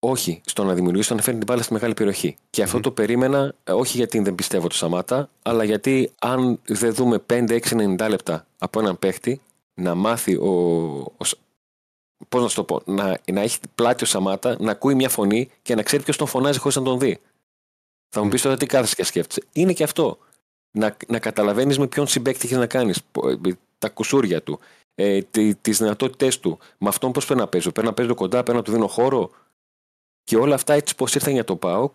Όχι στο να δημιουργήσει, το να φέρνει την μπάλα στη μεγάλη περιοχή. Και αυτό Μμμ. το περίμενα, ε, όχι γιατί δεν πιστεύω το Σαμάτα, αλλά γιατί αν δεν δούμε 5-6-90 λεπτά από έναν παίχτη να μάθει ο. ο Σ- πώς να σου το πω, να, να έχει πλάτη ο Σαμάτα, να ακούει μια φωνή και να ξέρει ποιος τον φωνάζει χωρίς να τον δει. Θα μου Μμ. πεις τώρα τι κάθεσαι και σκέφτεσαι. Είναι και αυτό. Να, να καταλαβαίνεις με ποιον συμπέκτη έχεις να κάνεις. Τα κουσούρια του, ε, τις δυνατότητές του, με αυτόν πώς πρέπει να παίζει. Πρέπει να παίζει κοντά, πρέπει να του δίνω χώρο. Και όλα αυτά έτσι πως ήρθαν για το ΠΑΟΚ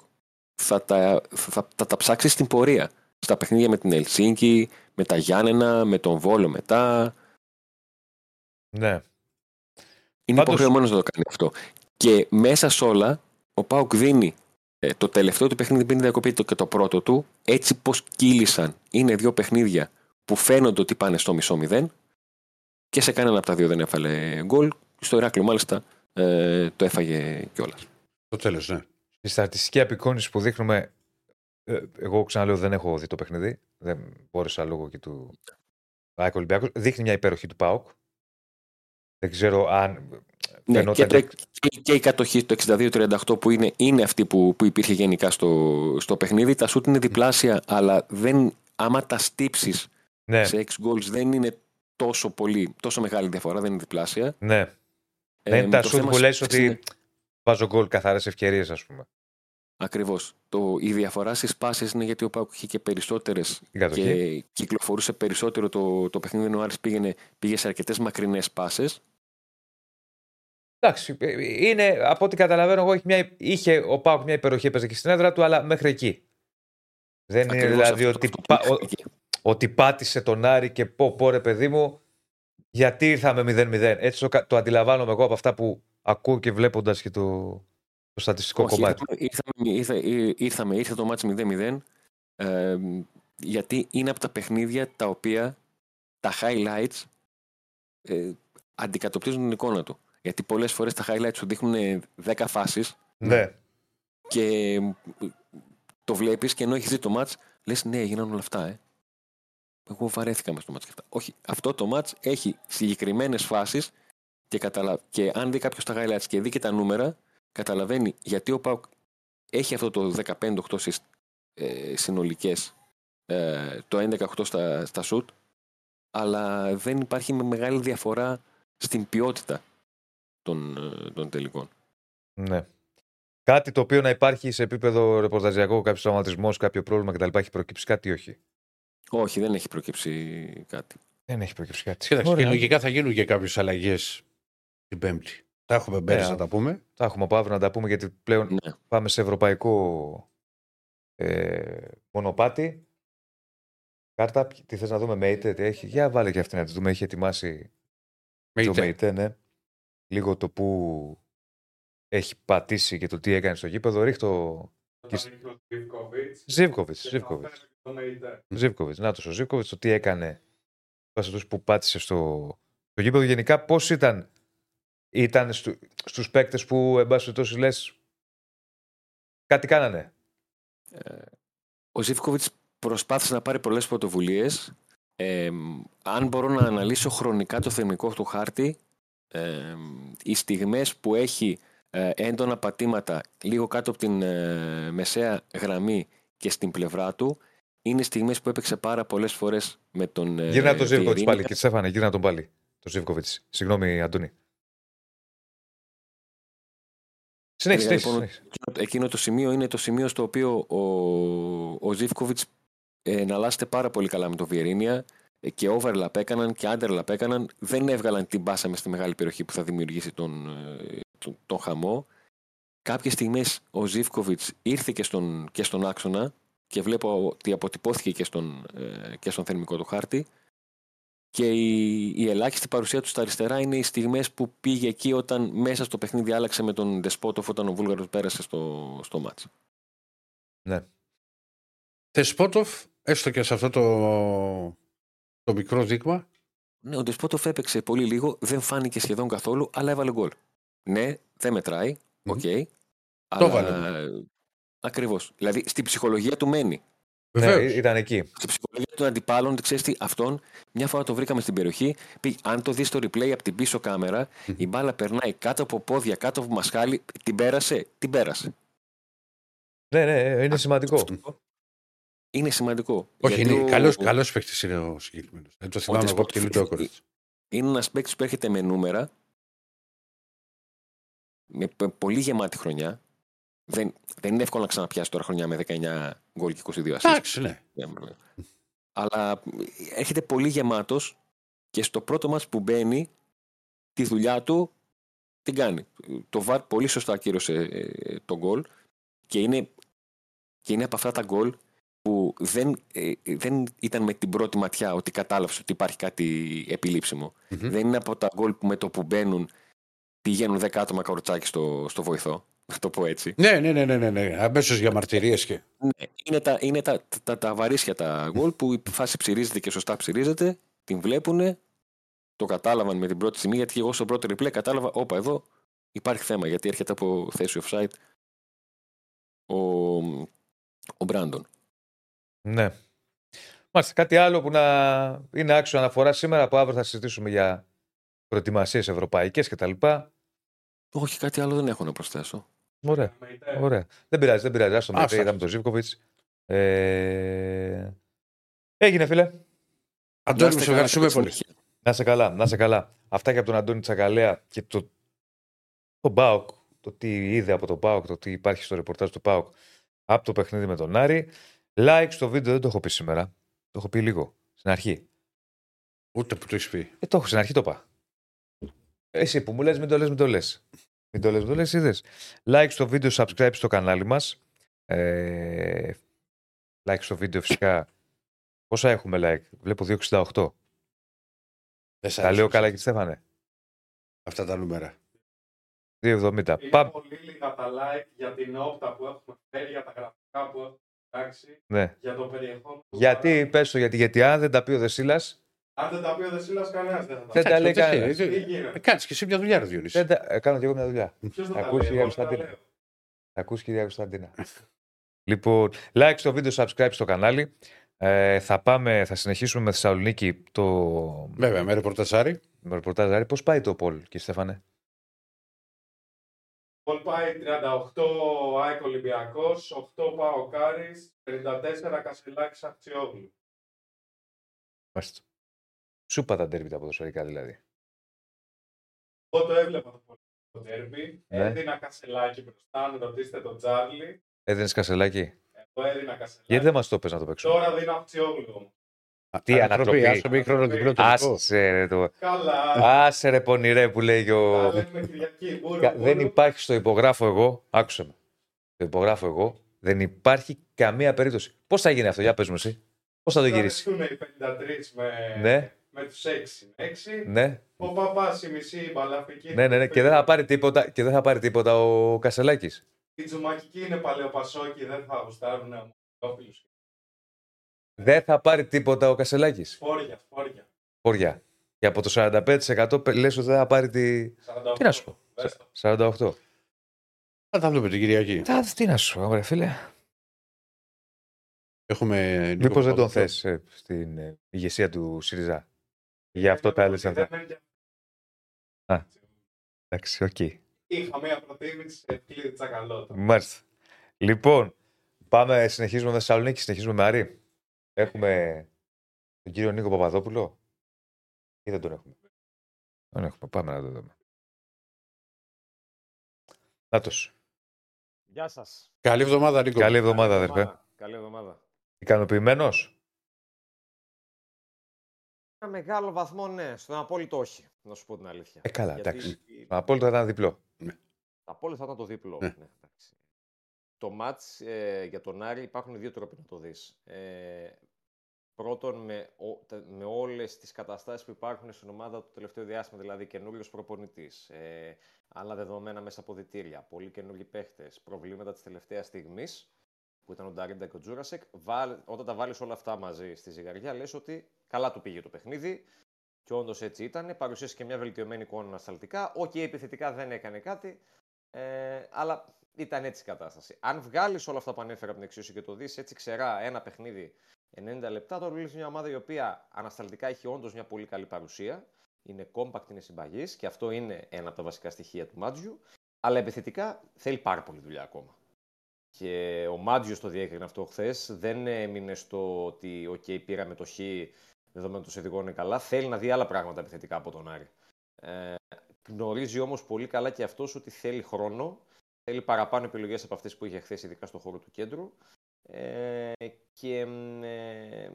θα τα, θα, θα τα ψάξεις στην πορεία. Στα παιχνίδια με την Ελσίνκη, με τα Γιάννενα, με τον Βόλο μετά. Ναι. Είναι Πάντως- υποχρεωμένος να το κάνει αυτό. Και μέσα σε όλα, ο Πάουκ δίνει ε, το τελευταίο του παιχνίδι πριν διακοπή το- και το πρώτο του, έτσι πως κύλησαν. Είναι δύο παιχνίδια που φαίνονται ότι πάνε στο μισό μηδέν και σε κανένα από τα δύο δεν έφαλε γκολ. Στο Ηράκλειο μάλιστα ε, το έφαγε κιόλας. Το τέλος, ναι. Η στατιστική απεικόνηση που δείχνουμε. ε, Εγώ ξαναλέω δεν έχω δει το παιχνίδι. Δεν μπόρεσα λόγω και του ΑΕΚ Ολυμπιακός. Δείχνει μια υπέροχη του ΠΑΟΚ. Δεν ξέρω αν. Ναι, φαινόταν και, το, και- και, και η κατοχή το 62-38 που είναι, είναι αυτή που, που υπήρχε γενικά στο, στο παιχνίδι. Τα σούτ είναι διπλάσια, αλλά δεν, άμα τα στύψεις Ναι, σε 6 goals δεν είναι τόσο, πολύ, τόσο μεγάλη διαφορά, δεν είναι διπλάσια. ναι. Ε, Δεν είναι τα το σουτ θέμα που λες στις ότι είναι- βάζω γκολ καθαρές ευκαιρίες, ας πούμε. Ακριβώς. Το, η διαφορά στις πάσει είναι γιατί ο Πάουκ είχε και περισσότερες Την κατοχή. και κυκλοφορούσε περισσότερο το, το παιχνίδι, ενώ ο Άρης πήγαινε, πήγε σε αρκετές μακρινές πάσες. Εντάξει, ε, είναι από ό,τι καταλαβαίνω εγώ είχε, μια, είχε ο Πάουκ μια υπεροχή, έπαιζε και στην έδρα του, αλλά μέχρι εκεί. Δεν είναι δηλαδή ότι, πα- ο- ότι πάτησε τον Άρη και πω πω ρε παιδί μου, γιατί ήρθαμε 0-0. Έτσι το, κα- το αντιλαμβάνομαι εγώ από αυτά που ακούω και βλέποντας και το, το στατιστικό Όχι, κομμάτι. ήρθαμε, ήρθαμε, ήρθε, ήρθαμε, ήρθε το μάτς 0-0 ε, γιατί είναι από τα παιχνίδια τα οποία τα highlights ε, αντικατοπτρίζουν την εικόνα του. Γιατί πολλές φορές τα highlights σου δείχνουν 10 φάσεις Ναι. και ε, το βλέπεις και ενώ έχεις δει το match, λες ναι, έγιναν όλα αυτά, ε. Εγώ βαρέθηκα μες στο match και αυτά. Όχι, αυτό το match έχει συγκεκριμένες φάσεις και, καταλα... και αν δει κάποιος τα highlights και δει και τα νούμερα, καταλαβαίνει γιατί ο Πάουκ έχει αυτό το 15-8 στις ε, συνολικές, ε, το 11-8 στα, στα shoot, αλλά δεν υπάρχει με μεγάλη διαφορά στην ποιότητα των, ε, των τελικών. Ναι. Κάτι το οποίο να υπάρχει σε επίπεδο ρεπορταζιακό, κάποιος τραυματισμός, κάποιο πρόβλημα κτλ. Έχει προκύψει κάτι ή όχι; Όχι, δεν έχει προκύψει κάτι. Δεν έχει προκύψει κάτι. Κοίταξε, και Ωραία. λογικά θα γίνουν και κάποιες αλλαγές την Πέμπτη. Τα έχουμε πέρυσι Ναι. να τα πούμε. Τα έχουμε από αύριο να τα πούμε γιατί πλέον Ναι. πάμε σε ευρωπαϊκό ε, μονοπάτι. Κάρτα, τι θες να δούμε, Μέιτε, τι έχει. Για βάλε και αυτή να τη δούμε. Έχει ετοιμάσει Με το είτε. Μέιτε, ναι. Λίγο το που έχει πατήσει και το τι έκανε στο γήπεδο. Ρίχτω Όταν είχε ο Ζιβκοβίτς Ζίβκοβιτ. και Ζίβκοβιτ. θα φέρει το Μεϊτέ. Ζίβκοβιτ. Να το ο Ζίβκοβιτ, το τι έκανε. Βάσει αυτού που πάτησε στο, στο γήπεδο. Γενικά, πώς ήταν, ήταν στου, στους παίκτες που, εν πάση περιπτώσει, λες, κάτι κάνανε. Ο Ζήφκοβιτς προσπάθησε να πάρει πολλές πρωτοβουλίες. Ε, αν μπορώ να αναλύσω χρονικά το θεμικό του χάρτη, ε, οι στιγμές που έχει ε, έντονα πατήματα λίγο κάτω από την ε, μεσαία γραμμή και στην πλευρά του, είναι στιγμές που έπαιξε πάρα πολλές φορές με τον ε, Γύρνα τον Ζίβκοβιτ Βιερίνια. πάλι. Και Στέφανε, γύρνα τον πάλι. Το Ζίβκοβιτ. Συγγνώμη, Αντώνη. Συνέχισε, Έλεγα, συνέχισε. λοιπόν, συνέχισε. Εκείνο- Εκείνο το σημείο είναι το σημείο στο οποίο ο, ο Ζήφκοβιτς ε, εναλλάσσεται πάρα πολύ καλά με το Βιερίνια ε, και overlap έκαναν και underlap έκαναν. Δεν έβγαλαν την μπάσα μες στη μεγάλη περιοχή που θα δημιουργήσει τον, ε, τον, τον χαμό. Κάποιες στιγμές ο Ζήφκοβιτς ήρθε και στον, και στον άξονα και βλέπω ότι αποτυπώθηκε και στον, ε, και στον θερμικό του χάρτη. Και η, η ελάχιστη παρουσία του στα αριστερά είναι οι στιγμές που πήγε εκεί όταν μέσα στο παιχνίδι άλλαξε με τον Δεσπότοφ όταν ο Βούλγαρος πέρασε στο, στο μάτς. Ναι. Δεσπόντοφ, έστω και σε αυτό το, το μικρό δείγμα. Ναι, ο Δεσπόντοφ έπαιξε πολύ λίγο, δεν φάνηκε σχεδόν καθόλου, αλλά έβαλε γκολ. Ναι, δεν μετράει, Μμμ. οκ. Το αλλά... Ακριβώς. Δηλαδή, στην ψυχολογία του μένει. Βεβαίως. Ναι, ήταν εκεί. Στην ψυχολογία των αντιπάλων, ξέρεις τι, αυτόν μια φορά το βρήκαμε στην περιοχή. Πει, αν το δεις στο replay από την πίσω κάμερα, η μπάλα περνάει κάτω από πόδια, κάτω από μασχάλη. Την πέρασε, την πέρασε. Ναι, ναι, είναι σημαντικό. Αυτό είναι σημαντικό. Όχι, Γιατί είναι ο- καλός, ο- καλός παίκτης είναι ο συγκεκριμένος. Δεν το θυμάμαι εγώ Δεσπότοφ από τη Λιντόκορετ. είναι ένας παίκτης που έρχεται με νούμερα. Με π- πολύ γεμάτη χρονιά. Δεν, δεν είναι εύκολο να ξαναπιάσει τώρα χρονιά με 19 γκολ και 22 assist. Εντάξει, ναι. Αλλά έρχεται πολύ γεμάτος και στο πρώτο μας που μπαίνει τη δουλειά του την κάνει. Το ΒΑΡ πολύ σωστά ακύρωσε ε, το γκολ και είναι, και είναι από αυτά τα γκολ που δεν, ε, δεν ήταν με την πρώτη ματιά ότι κατάλαβες ότι υπάρχει κάτι επιλήψιμο. Μμμ. Δεν είναι από τα γκολ που με το που μπαίνουν πηγαίνουν 10 άτομα καροτσάκι στο, στο βοηθό. Να το πω έτσι. Ναι, ναι, ναι, ναι, ναι, ναι. Αμέσως για μαρτυρίες και. Ναι, είναι τα, είναι τα, τα, τα βαρύσια τα γκολ που η φάση ψυρίζεται και σωστά ψυρίζεται, την βλέπουν, το κατάλαβαν με την πρώτη στιγμή, γιατί και εγώ στο πρώτο replay κατάλαβα, όπα εδώ υπάρχει θέμα, γιατί έρχεται από θέση offside ο, ο Μπράντον. Ναι. Μάλιστα, κάτι άλλο που να είναι άξιο αναφορά σήμερα που αύριο θα συζητήσουμε για προετοιμασίες ευρωπαϊκές κτλ. Όχι, κάτι άλλο δεν έχω να προσθέσω. Ωραία. Μεϊτέ. Ωραία. Δεν πειράζει, δεν πειράζει. Άστο Άστα. μετά είδαμε τον Ζήβκοβιτ. Ε... Έγινε, φίλε. Αντώνη, Να μου είστε σε καλά, ευχαριστούμε καλή πολύ. συνέχεια. Να σε καλά, να σε καλά. Αυτά και από τον Αντώνη Τσακαλέα και το, το ΠΑΟΚ, το τι είδε από το ΠΑΟΚ, το τι υπάρχει στο ρεπορτάζ του ΠΑΟΚ από το παιχνίδι με τον Άρη. Like στο βίντεο δεν το έχω πει σήμερα. Το έχω πει λίγο. Στην αρχή. Ούτε που το έχεις πει. Ε, το έχω στην αρχή το είπα. Εσύ που μου λες μην το λες, μην το λες. Μην το λες, μην το λες, είδες. Like στο βίντεο, subscribe στο κανάλι μας. Ε, like στο βίντεο φυσικά. Πόσα έχουμε like; Βλέπω 268. Δεν σ' Τα άρεσε λέω καλά και Στέφανε; Αυτά τα νούμερα. 270. Είναι Πάμε. πολύ λίγα τα like για την όπτα που έχουμε φέρει, για τα γραφικά που έχουμε φτιάξει, Ναι. για το περιεχόμενο. του Γιατί, παράγοντα. πες το γιατί, γιατί αν δεν τα πει ο Δεσίλας, Αν δεν τα πει ο Δεσίλας, κανένας δεν θα τα δεν πει. τα λέει Εντάξει, κανένας. δεν- Τι γίνεται; Κάτσε και εσύ μια δουλειά, ρε Διονύση. Δεν τα... ε, Κάνω και εγώ μια δουλειά. Ποιος θα Θα τα ακούσει λέει, η εγώ θα τα Κωνσταντίνα. λέω. Θα ακούσει κυρία Κωνσταντίνα. Λοιπόν, like στο βίντεο, subscribe στο κανάλι. Ε, θα πάμε, θα συνεχίσουμε με Θεσσαλονίκη το Βέβαια, με ρεπορταζάρι. με ρεπορτάζ. Πώς πάει το Πολ, κύριε Στέφανε; Πολ πάει 38 ΑΕΚ Ολυμπιακός, 8 Πάο Κάρις, 54 Κασελάκης Αχτσιόγλου. Μάλιστα. Σούπα τα ντέρμπι τα ποδοσφαιρικά δηλαδή. Εγώ το έβλεπα το πολύ το τέρμπι. Ναι. Έδινα κασελάκι μπροστά, αν ρωτήσετε τον Τζάρλι. Έδινες κασελάκι; Εγώ έδινα κασελάκι. Γιατί δεν μας το πες να το παίξουμε; Τώρα δίνω Αχτσιόγλου όμως. Τι ανατροπή. Άσε μικρό διπλό τελικό. Άσε ρε, το... Καλά. Άσε ρε πονηρέ που λέει και Τα ο... λέμε Κυριακή. Μπούρου, Κα- μπούρου. Δεν υπάρχει στο υπογράφω εγώ. Άκουσε με. Το υπογράφω εγώ. Δεν υπάρχει καμία περίπτωση. Πώς θα γίνει αυτό, για πες μου εσύ. Πώς θα το Θα γυρίσεις; δεχτούν οι 53 με, Ναι, με τους 6. 6. ναι, Ο Παπάς η μισή η μπαλαφική. ναι, ναι, ναι. Και δεν θα πάρει τίποτα, και δεν θα πάρει τίποτα ο Κασελάκης. Η Τζουμακική είναι παλαιοπασόκη, δεν θα γουστάρουν ομοφυλόφιλους. Δεν θα πάρει τίποτα ο Κασελάκης. Φόρια, φόρια. Χωριά. Και από το 45% λες ότι δεν θα πάρει τη. 48. Τι να σου πω. Δες το. 48. Θα τα βλέπετε την Κυριακή. Τα, τι να σου πω, ρε φίλε. Έχουμε. Νίκο Μήπως δεν τον Παπαδόπουλο. θες στην ε, ηγεσία του ΣΥΡΙΖΑ; Γι' αυτό τα έλεγε αυτά. Δεν είναι- Εντάξει, οκ. Είχα μία προτίμηση σε Ευκλείδη Τσακαλώτο. Μάλιστα. Λοιπόν, πάμε, συνεχίζουμε με Θεσσαλονίκη, συνεχίζουμε με Άρη. Έχουμε τον κύριο Νίκο Παπαδόπουλο. Ή δεν τον έχουμε; Δεν έχουμε. Πάμε να το δούμε. Νάτος. Γεια σας. Καλή εβδομάδα, Νίκο. Καλή εβδομάδα, αδερφέ. Καλή εβδομάδα. Ικανοποιημένος; Ένα μεγάλο βαθμό ναι, στον απόλυτο όχι, να σου πω την αλήθεια. Ε, καλά, Γιατί εντάξει. Απόλυτα ήταν διπλό. Το απόλυτο θα ήταν το δίπλο. Ναι. Ναι, εντάξει. Το μάτς ε, για τον Άρη υπάρχουν δύο τρόποι να το δεις. Ε, πρώτον, με, ο, τε- με όλες τις καταστάσεις που υπάρχουν στην ομάδα το τελευταίο διάστημα, δηλαδή καινούριος προπονητής, ε, άλλα δεδομένα μέσα από διτήρια, πολλοί καινούργιοι παίχτες, προβλήματα της τελευταίας στιγμής, που ήταν ο Νταρίντα και ο Τζούρασεκ, βάλ, όταν τα βάλεις όλα αυτά μαζί στη ζυγαριά, λες ότι καλά του πήγε το παιχνίδι, και όντως έτσι ήταν. Παρουσίασε και μια βελτιωμένη εικόνα ανασταλτικά. Οκ, επιθετικά δεν έκανε κάτι. Ε, αλλά ήταν έτσι η κατάσταση. Αν βγάλεις όλα αυτά που ανέφερα από την εξίσωση και το δεις έτσι ξερά ένα παιχνίδι 90 λεπτά, τώρα βλέπεις μια ομάδα η οποία ανασταλτικά έχει όντως μια πολύ καλή παρουσία. Είναι compact, είναι συμπαγής και αυτό είναι ένα από τα βασικά στοιχεία του Μάντζιου. Αλλά επιθετικά θέλει πάρα πολύ δουλειά ακόμα. Και ο Μάντζιος το διέκρινε αυτό χθες. Δεν έμεινε στο ότι, οκ, πήραμε το Χ, δεδομένου ότι το οδηγό είναι καλά. Θέλει να δει άλλα πράγματα επιθετικά από τον Άρη. Ε, γνωρίζει όμως πολύ καλά και αυτός ότι θέλει χρόνο. Θέλει παραπάνω επιλογές από αυτές που είχε χθες, ειδικά στο χώρο του κέντρου. Ε, και μ, ε,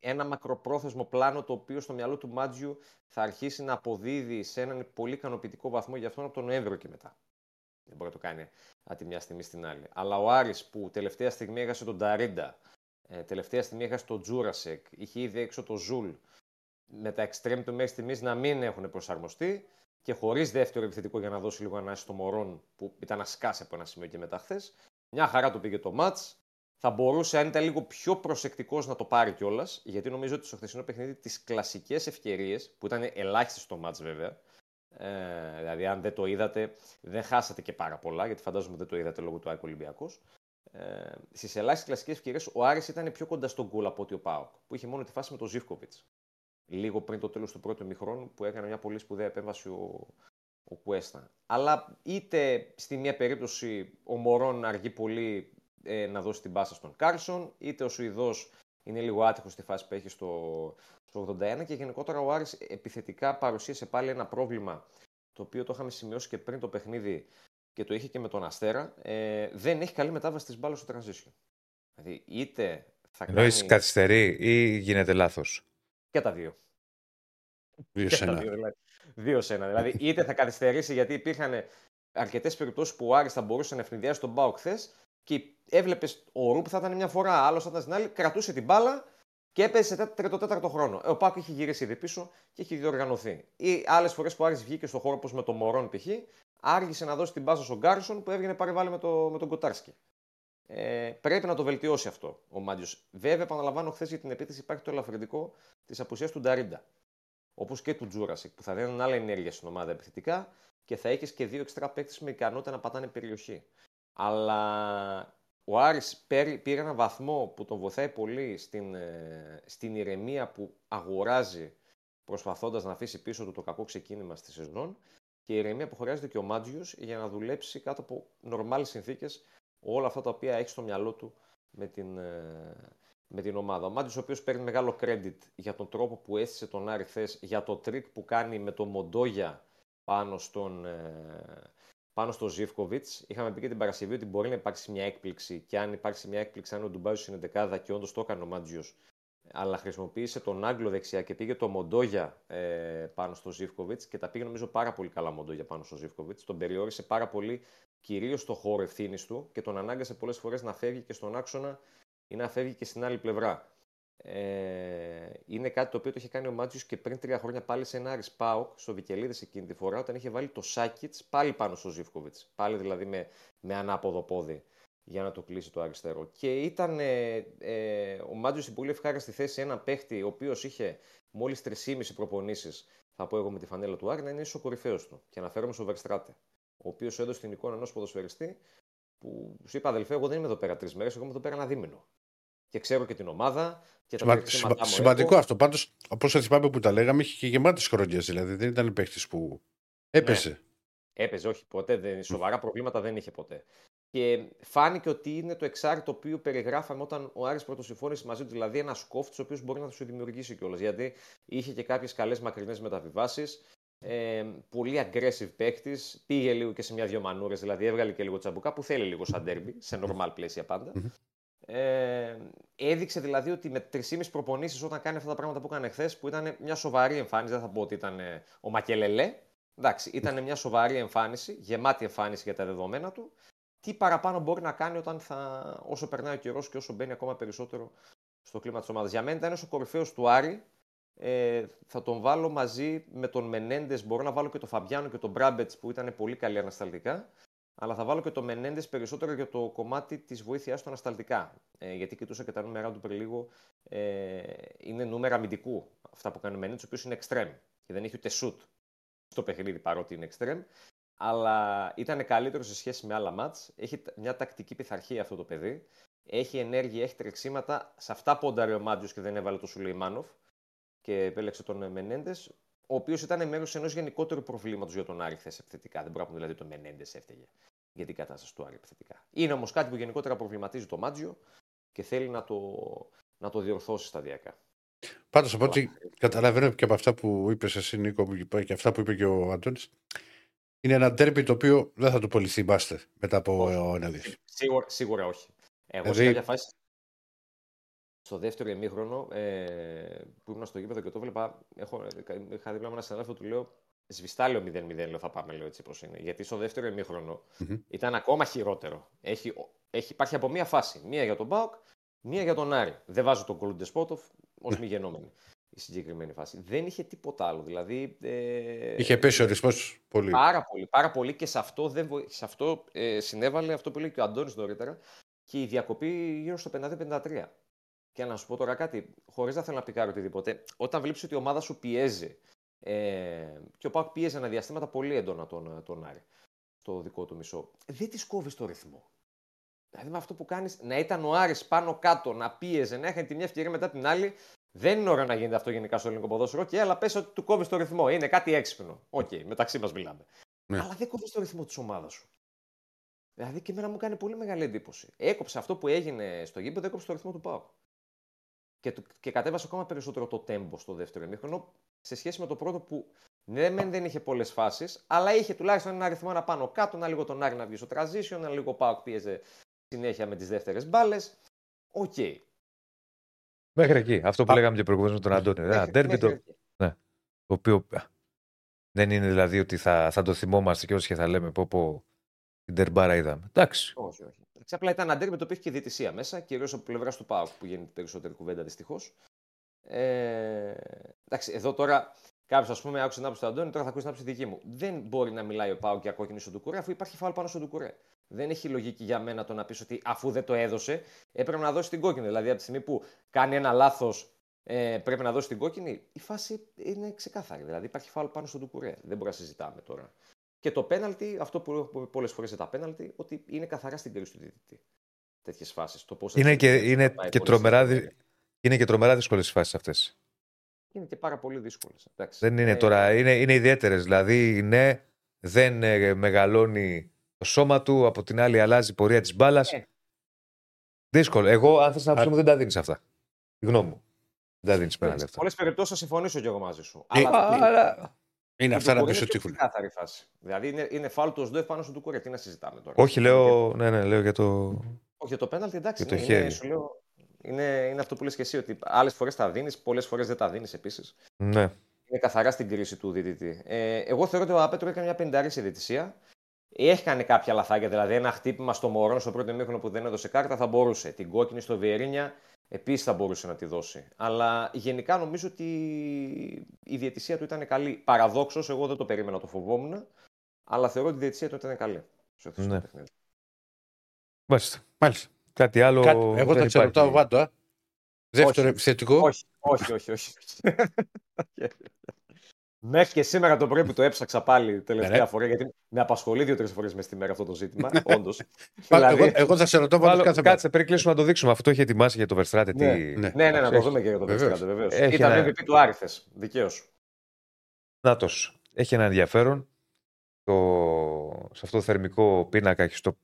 ένα μακροπρόθεσμο πλάνο το οποίο στο μυαλό του Μάτζιου θα αρχίσει να αποδίδει σε έναν πολύ ικανοποιητικό βαθμό για αυτόν από τον Νοέμβριο και μετά. Δεν μπορεί να το κάνει από τη μια στιγμή στην άλλη. Αλλά ο Άρης που τελευταία στιγμή έχασε τον Ταρίντα, ε, τελευταία στιγμή έχασε τον Γιούρασεκ, είχε ήδη έξω το Ζουλ, με τα εξτρέμ του μέχρι στιγμής να μην έχουν προσαρμοστεί και χωρίς δεύτερο επιθετικό για να δώσει λίγο ανάσα στο Μωρόν που ήταν να σκάσει από ένα σημείο και μετά χθες. Μια χαρά του πήγε το ματ. Θα μπορούσε, αν ήταν λίγο πιο προσεκτικός, να το πάρει κιόλας, γιατί νομίζω ότι στο χθεσινό παιχνίδι τις κλασικές ευκαιρίες, που ήταν ελάχιστες στο ματς βέβαια, ε, δηλαδή αν δεν το είδατε, δεν χάσατε και πάρα πολλά, γιατί φαντάζομαι δεν το είδατε λόγω του ΑΕΚ-Ολυμπιακός. Ε, Στις ελάχιστες κλασικές ευκαιρίες, ο Άρης ήταν πιο κοντά στο γκολ από ότι ο ΠΑΟΚ, που είχε μόνο τη φάση με τον Ζίβκοβιτς. Λίγο πριν το τέλος του πρώτου ημιχρόνου, που έκανε μια πολύ σπουδαία επέμβαση ο, ο Κουέστα. Αλλά είτε στη μία περίπτωση ο Μωρόν αργεί πολύ ε, να δώσει την πάσα στον Γκάρισον, είτε ο Σουηδός είναι λίγο άτυχος στη φάση που έχει στο, στο 81 και γενικότερα ο Άρης επιθετικά παρουσίασε πάλι ένα πρόβλημα το οποίο το είχαμε σημειώσει και πριν το παιχνίδι και το είχε και με τον Αστέρα, ε, δεν έχει καλή μετάβαση της μπάλας στο transition. Δηλαδή είτε θα Εννοείς κάνει καθυστερεί ή γίνεται λάθος; και τα δύο. Δύο Και σε τα ένα. δύο, δηλαδή. Δύο σε ένα. Δηλαδή, είτε θα καθυστερήσει γιατί υπήρχαν αρκετές περιπτώσεις που ο Άρης θα μπορούσε να ευνηδιάσει τον Μπάουκ χθες και έβλεπες ο Ρούπ θα ήταν μια φορά, άλλος θα ήταν στην άλλη, κρατούσε την μπάλα και έπαιζε σε τρίτο-τέταρτο χρόνο. Ε, ο Πάκο είχε γυρίσει ήδη πίσω και είχε διοργανωθεί. Ή άλλες φορές που ο Άρης βγήκε στον χώρο όπως με τον Μωρόν π.χ., άργησε να δώσει την πάσα στον Γκάρισον που έβγαινε πάρε βάλε με, το, με τον Κοτάρσκι. Ε, πρέπει να το βελτιώσει αυτό ο Μάντζιος. Βέβαια, επαναλαμβάνω, χθες για την επίθεση υπάρχει το ελαφρυντικό της απουσίας του Νταρίντα. Όπως και του Γιούρασεκ, που θα δίνουν άλλη ενέργεια στην ομάδα επιθετικά και θα έχει και δύο εξτρά παίκτες με ικανότητα να πατάνε περιοχή. Αλλά ο Άρης πήρε, πήρε ένα βαθμό που τον βοηθάει πολύ στην, ε, στην ηρεμία που αγοράζει προσπαθώντας να αφήσει πίσω του το κακό ξεκίνημα στη σεζόν και η ηρεμία που χρειάζεται και ο Μάτζιος για να δουλέψει κάτω από νορμάλες συνθήκες όλα αυτά τα οποία έχει στο μυαλό του με την, ε, με την ομάδα. Ο Μάτζιος ο οποίος παίρνει μεγάλο credit για τον τρόπο που έστησε τον Άρη χθες, για το τρίκ που κάνει με τον Μοντόγια πάνω στον, ε, πάνω στο Ζίβκοβιτς. Είχαμε πει και την Παρασκευή ότι μπορεί να υπάρξει μια έκπληξη και αν υπάρξει μια έκπληξη, αν ο Ντουμπάιος είναι δεκάδα και όντως το έκανε ο Μάτζιος, αλλά χρησιμοποίησε τον Άγγλο δεξιά και πήγε το Μοντόγια ε, πάνω στο Ζήφκοβιτς και τα πήγε νομίζω πάρα πολύ καλά Μοντόγια πάνω στο Ζήφκοβιτς. Τον περιόρισε πάρα πολύ κυρίως στο χώρο ευθύνης του και τον ανάγκασε πολλές φορές να φεύγει και στον άξονα ή να φεύγει και στην άλλη πλευρά. Ε, είναι κάτι το οποίο το είχε κάνει ο Μάτζιος και πριν τρία χρόνια πάλι σε ένα Άρης Πάοκ στο Βικελίδη εκείνη τη φορά όταν είχε βάλει το Σάκιτ πάλι πάνω στο Ζήφκοβιτς. Πάλι δηλαδή με, με ανάποδο πόδι για να το κλείσει το αριστερό. Και ήταν ε, ε, ο Μάτζιο στην πολύ ευχάριστη θέση ένα παίχτη ο οποίος είχε μόλις 3,5 προπονήσεις, θα πω εγώ με τη φανέλα του Άρη, να είναι ο κορυφαίος του. Και αναφέρομαι στο Βερστράτε, ο οποίος έδωσε την εικόνα ενός ποδοσφαιριστή που σου είπα αδελφέ, εγώ δεν είμαι εδώ πέρα τρεις μέρες, εγώ είμαι εδώ πέρα ένα δίμηνο και ξέρω και την ομάδα. Και τα Σημα, μου σημαντικό έχω. αυτό. Πάντως, όπως θυμάμαι που τα λέγαμε, είχε και γεμάτες χρονιές. Δηλαδή δεν ήταν παίχτης που έπεσε. Ναι. Έπαιζε, όχι ποτέ. Δεν, σοβαρά προβλήματα δεν είχε ποτέ. Και φάνηκε ότι είναι το εξάρι το οποίο περιγράφαμε όταν ο Άρης πρωτοσυμφώνησε μαζί του. Δηλαδή ένας κόφτης ο οποίος μπορεί να σου δημιουργήσει κιόλας. Γιατί είχε και κάποιες καλές μακρινές μεταβιβάσεις. Ε, πολύ aggressive παίκτης. Πήγε λίγο και σε μια-δυο μανούρες. Δηλαδή έβγαλε και λίγο τσαμπουκά που θέλει λίγο σαν τέρμπι, σε normal πλαίσια πάντα. Ε, έδειξε δηλαδή ότι με 3,5 προπονήσεις όταν κάνει αυτά τα πράγματα που έκανε χθες, που ήταν μια σοβαρή εμφάνιση, δεν θα πω ότι ήταν ε, ο Μακελελέ. Εντάξει, ήταν μια σοβαρή εμφάνιση, γεμάτη εμφάνιση για τα δεδομένα του. Τι παραπάνω μπορεί να κάνει όταν θα, όσο περνάει ο καιρός και όσο μπαίνει ακόμα περισσότερο στο κλίμα της ομάδας. Για μένα ήταν ο κορυφαίος του Άρη. Ε, θα τον βάλω μαζί με τον Μενέντες. Μπορώ να βάλω και τον Φαμπιάνο και τον Μπράμπετς που ήταν πολύ καλή ανασταλτικά αλλά θα βάλω και το Μενέντες περισσότερο για το κομμάτι της βοήθειάς του ανασταλτικά. Ε, γιατί κοιτούσα και τα νούμερα του πριν λίγο. Ε, είναι νούμερα αμυντικού αυτά που κάνει ο Μενέντες, ο οποίος είναι extreme και δεν έχει ούτε shoot στο παιχνίδι παρότι είναι extreme. Αλλά ήταν καλύτερο σε σχέση με άλλα μάτς. Έχει μια τακτική πειθαρχία αυτό το παιδί. Έχει ενέργεια, έχει τρεξίματα. Σε αυτά πόνταρε ο Μάτζιο και δεν έβαλε το Σουλεϊμάνοφ και επέλεξε τον Μενέντες ο οποίος ήταν μέρος ενός γενικότερου προβλήματος για τον Άρη χθες επιθετικά. Δεν μπορούμε δηλαδή το Μενέντες έφταιγε για την κατάσταση του Άρη επιθετικά. Είναι όμως κάτι που γενικότερα προβληματίζει το Μάτζιο και θέλει να το, να το διορθώσει σταδιακά. Πάντως από ό,τι καταλαβαίνω και από αυτά που είπες εσύ, Νίκο, και αυτά που είπε και ο Αντώνης, είναι ένα τέρπι το οποίο δεν θα το πολύ θυμάστε μετά από ένα δύο. Σίγουρα, σίγουρα όχι. Εγώ δηλαδή... σε κάποια φάση στο δεύτερο ημίχρονο ε, που ήμουν στο γήπεδο και το βλέπα, έχω, είχα δίπλα με ένα συνάδελφο του λέω Σβηστά λέω 0-0, λέω θα πάμε λέω έτσι πως είναι. Γιατί στο δεύτερο ημίχρονο mm-hmm. ήταν ακόμα χειρότερο. Έχει, έχει, υπάρχει από μία φάση. Μία για τον Μπάουκ, μία για τον Άρη. Δεν βάζω τον Κολούντε Σπότοφ ως μη γενόμενη η συγκεκριμένη φάση. Δεν είχε τίποτα άλλο. Δηλαδή, ε, είχε πέσει ο ρυθμό πολύ. Πάρα πολύ. Πάρα πολύ και σε αυτό, δεν, σε αυτό ε, συνέβαλε αυτό που λέει και ο Αντώνης νωρίτερα και η διακοπή γύρω στο 50-53. Και να σου πω τώρα κάτι, χωρίς να θέλω να πικάρω οτιδήποτε, όταν βλέπεις ότι η ομάδα σου πιέζει. Ε, και ο Πάκ πίεζε ένα διαστήματα πολύ έντονα τον, τον Άρη στο δικό του μισό. Δεν της κόβεις το ρυθμό. Δηλαδή με αυτό που κάνεις, να ήταν ο Άρης πάνω κάτω, να πίεζε, να έχει τη μια ευκαιρία μετά την άλλη. Δεν είναι ώρα να γίνεται αυτό γενικά στο ελληνικό ποδόσφαιρο. Και αλλά πες ότι του κόβεις το ρυθμό. Είναι κάτι έξυπνο. Οκ, okay, μεταξύ μας μιλάμε. Ναι. Αλλά δεν κόβεις το ρυθμό της ομάδας σου. Δηλαδή και εμένα μου κάνει πολύ μεγάλη εντύπωση. Έκοψε αυτό που έγινε στο γήπεδο, έκοψε το ρυθμό του ΠΑΟΚ και, και κατέβασε ακόμα περισσότερο το τέμπο στο δεύτερο ημίχρονο σε σχέση με το πρώτο που ναι, μεν δεν είχε πολλές φάσεις, αλλά είχε τουλάχιστον ένα αριθμό ένα πάνω κάτω, ένα λίγο τον Άρη να βγει στο transition, ένα λίγο ΠΑΟΚ πίεζε συνέχεια με τις δεύτερες μπάλες. Οκ. Okay. Μέχρι εκεί. Αυτό που Α... λέγαμε και προηγουμένως με τον Αντώνιο. Μέχρι, το... Ναι. το οποίο δεν είναι δηλαδή ότι θα, θα το θυμόμαστε και όσοι και θα λέμε πω, πω τι ντερμπάρα είδαμε. Εντάξει. Όχι, όχι. Απλά ήταν ένα με το οποίο έχει και διαιτησία μέσα, κυρίως από πλευράς του ΠΑΟΚ που γίνεται περισσότερη κουβέντα δυστυχώς. Ε, εντάξει, εδώ τώρα κάποιος ας πούμε άκουσε την άποψη του Αντώνη, τώρα θα ακούσει την άποψη δική μου. Δεν μπορεί να μιλάει ο Πάουκ για κόκκινη στον Τουκουρέ, αφού υπάρχει φάουλ πάνω στον Τουκουρέ. Δεν έχει λογική για μένα το να πεις ότι αφού δεν το έδωσε, έπρεπε να δώσει την κόκκινη. Δηλαδή από τη στιγμή που κάνει ένα λάθος, ε, πρέπει να δώσει την κόκκινη. Η φάση είναι ξεκάθαρη. Δηλαδή υπάρχει φάουλ πάνω στον Τουκουρέ. Δεν μπορεί να συζητάμε τώρα. Και το πέναλτι, αυτό που έχω πολλές φορές για τα πέναλτι, ότι είναι καθαρά στην κρίση του διαιτητή. τέτοιες φάσεις. Το πώς θα Είναι τις και, αντιμετωπίσει είναι θα πάει και πολύ τρομερά, σημαντικό. δυ- είναι και τρομερά δύσκολες οι φάσεις αυτές. Είναι και πάρα πολύ δύσκολες. Δεν είναι τώρα, είναι, είναι ιδιαίτερες. Δηλαδή, ναι, δεν ε, μεγαλώνει το σώμα του, από την άλλη αλλάζει η πορεία της μπάλας. Ε. Δύσκολο. Εγώ, αν θες να ψούμε, δεν τα δίνεις αυτά. Η γνώμη μου. Δεν τα δίνεις πέρα Σε αυτά. πολλές περιπτώσεις θα συμφωνήσω και εγώ μαζί σου. Ε, Αλλά αυτή- Αλλά- Είναι του αυτά να Ντουκουρέ πει είναι ότι πιο έχουν. ξεκάθαρη φάση. Δηλαδή είναι, είναι φάουλ το ΣΔΟΕ πάνω στον Ντουκουρέ. Τι να συζητάμε τώρα. Όχι, λέω, ναι, ναι, λέω για το. Όχι, για το πέναλτι εντάξει. Για το ναι, χέρι. είναι, σου λέω, είναι, είναι αυτό που λες και εσύ, ότι άλλες φορές τα δίνεις, πολλές φορές δεν τα δίνεις επίσης. Ναι. Είναι καθαρά στην κρίση του διαιτητή. Ε, εγώ θεωρώ ότι ο Απέτρο έκανε μια πενταρή σε διαιτησία. Έχει κάνει κάποια λαθάκια, δηλαδή ένα χτύπημα στο Μωρόν στο πρώτο μήχρονο που δεν έδωσε κάρτα θα μπορούσε. Την κόκκινη στο Βιερίνια επίσης θα μπορούσε να τη δώσει. Αλλά γενικά νομίζω ότι η διαιτησία του ήταν καλή. Παραδόξως, εγώ δεν το περίμενα, το φοβόμουν. Αλλά θεωρώ ότι η διαιτησία του ήταν καλή. Στο χθεσινό Ναι. παιχνίδι. Μάλιστα. Μάλιστα. Κάτι άλλο. Κάτι- Εγώ δεν θα σε υπάρχει. ρωτάω Βάντα. Δεύτερο Όχι. επιθετικό. Όχι, όχι, όχι. όχι. *laughs* *laughs* Μέχρι και σήμερα το πρωί που το έψαξα πάλι τελευταία Ναι, ναι. φορά, γιατί με απασχολεί δύο-τρεις φορές μες στη μέρα αυτό το ζήτημα. Όντως. Πα- εγώ, εγώ θα σε ρωτάω Βάντα Βάλω- κάθε μέρα. Κάτσε, πριν κλείσουμε να το δείξουμε. Αυτό έχει ετοιμάσει για το Verstraete. Ναι, τι... ναι. ναι, ναι, να το Έχει- δούμε και για το Βεβαίως. Βεστράτε, βεβαίως. Έχει Ήταν ένα- MVP του Άριθε. Δικαίως. Νάτος. Έχει ένα ενδιαφέρον το... σε αυτό το θερμικό πίνακα και στο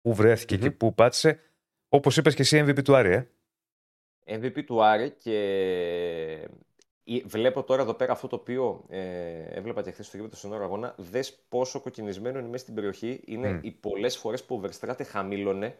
που βρέθηκε Μμμ. και που πάτησε. Όπως είπες και εσύ, MVP του Άρη, ε. MVP του Άρη και ε, βλέπω τώρα εδώ πέρα αυτό το οποίο ε, έβλεπα και χθες στο γήπεδο στον ώρα αγώνα. Δες πόσο κοκκινισμένο είναι μέσα στην περιοχή. Είναι Μμ. οι πολλές φορές που ο Verstraete χαμήλωνε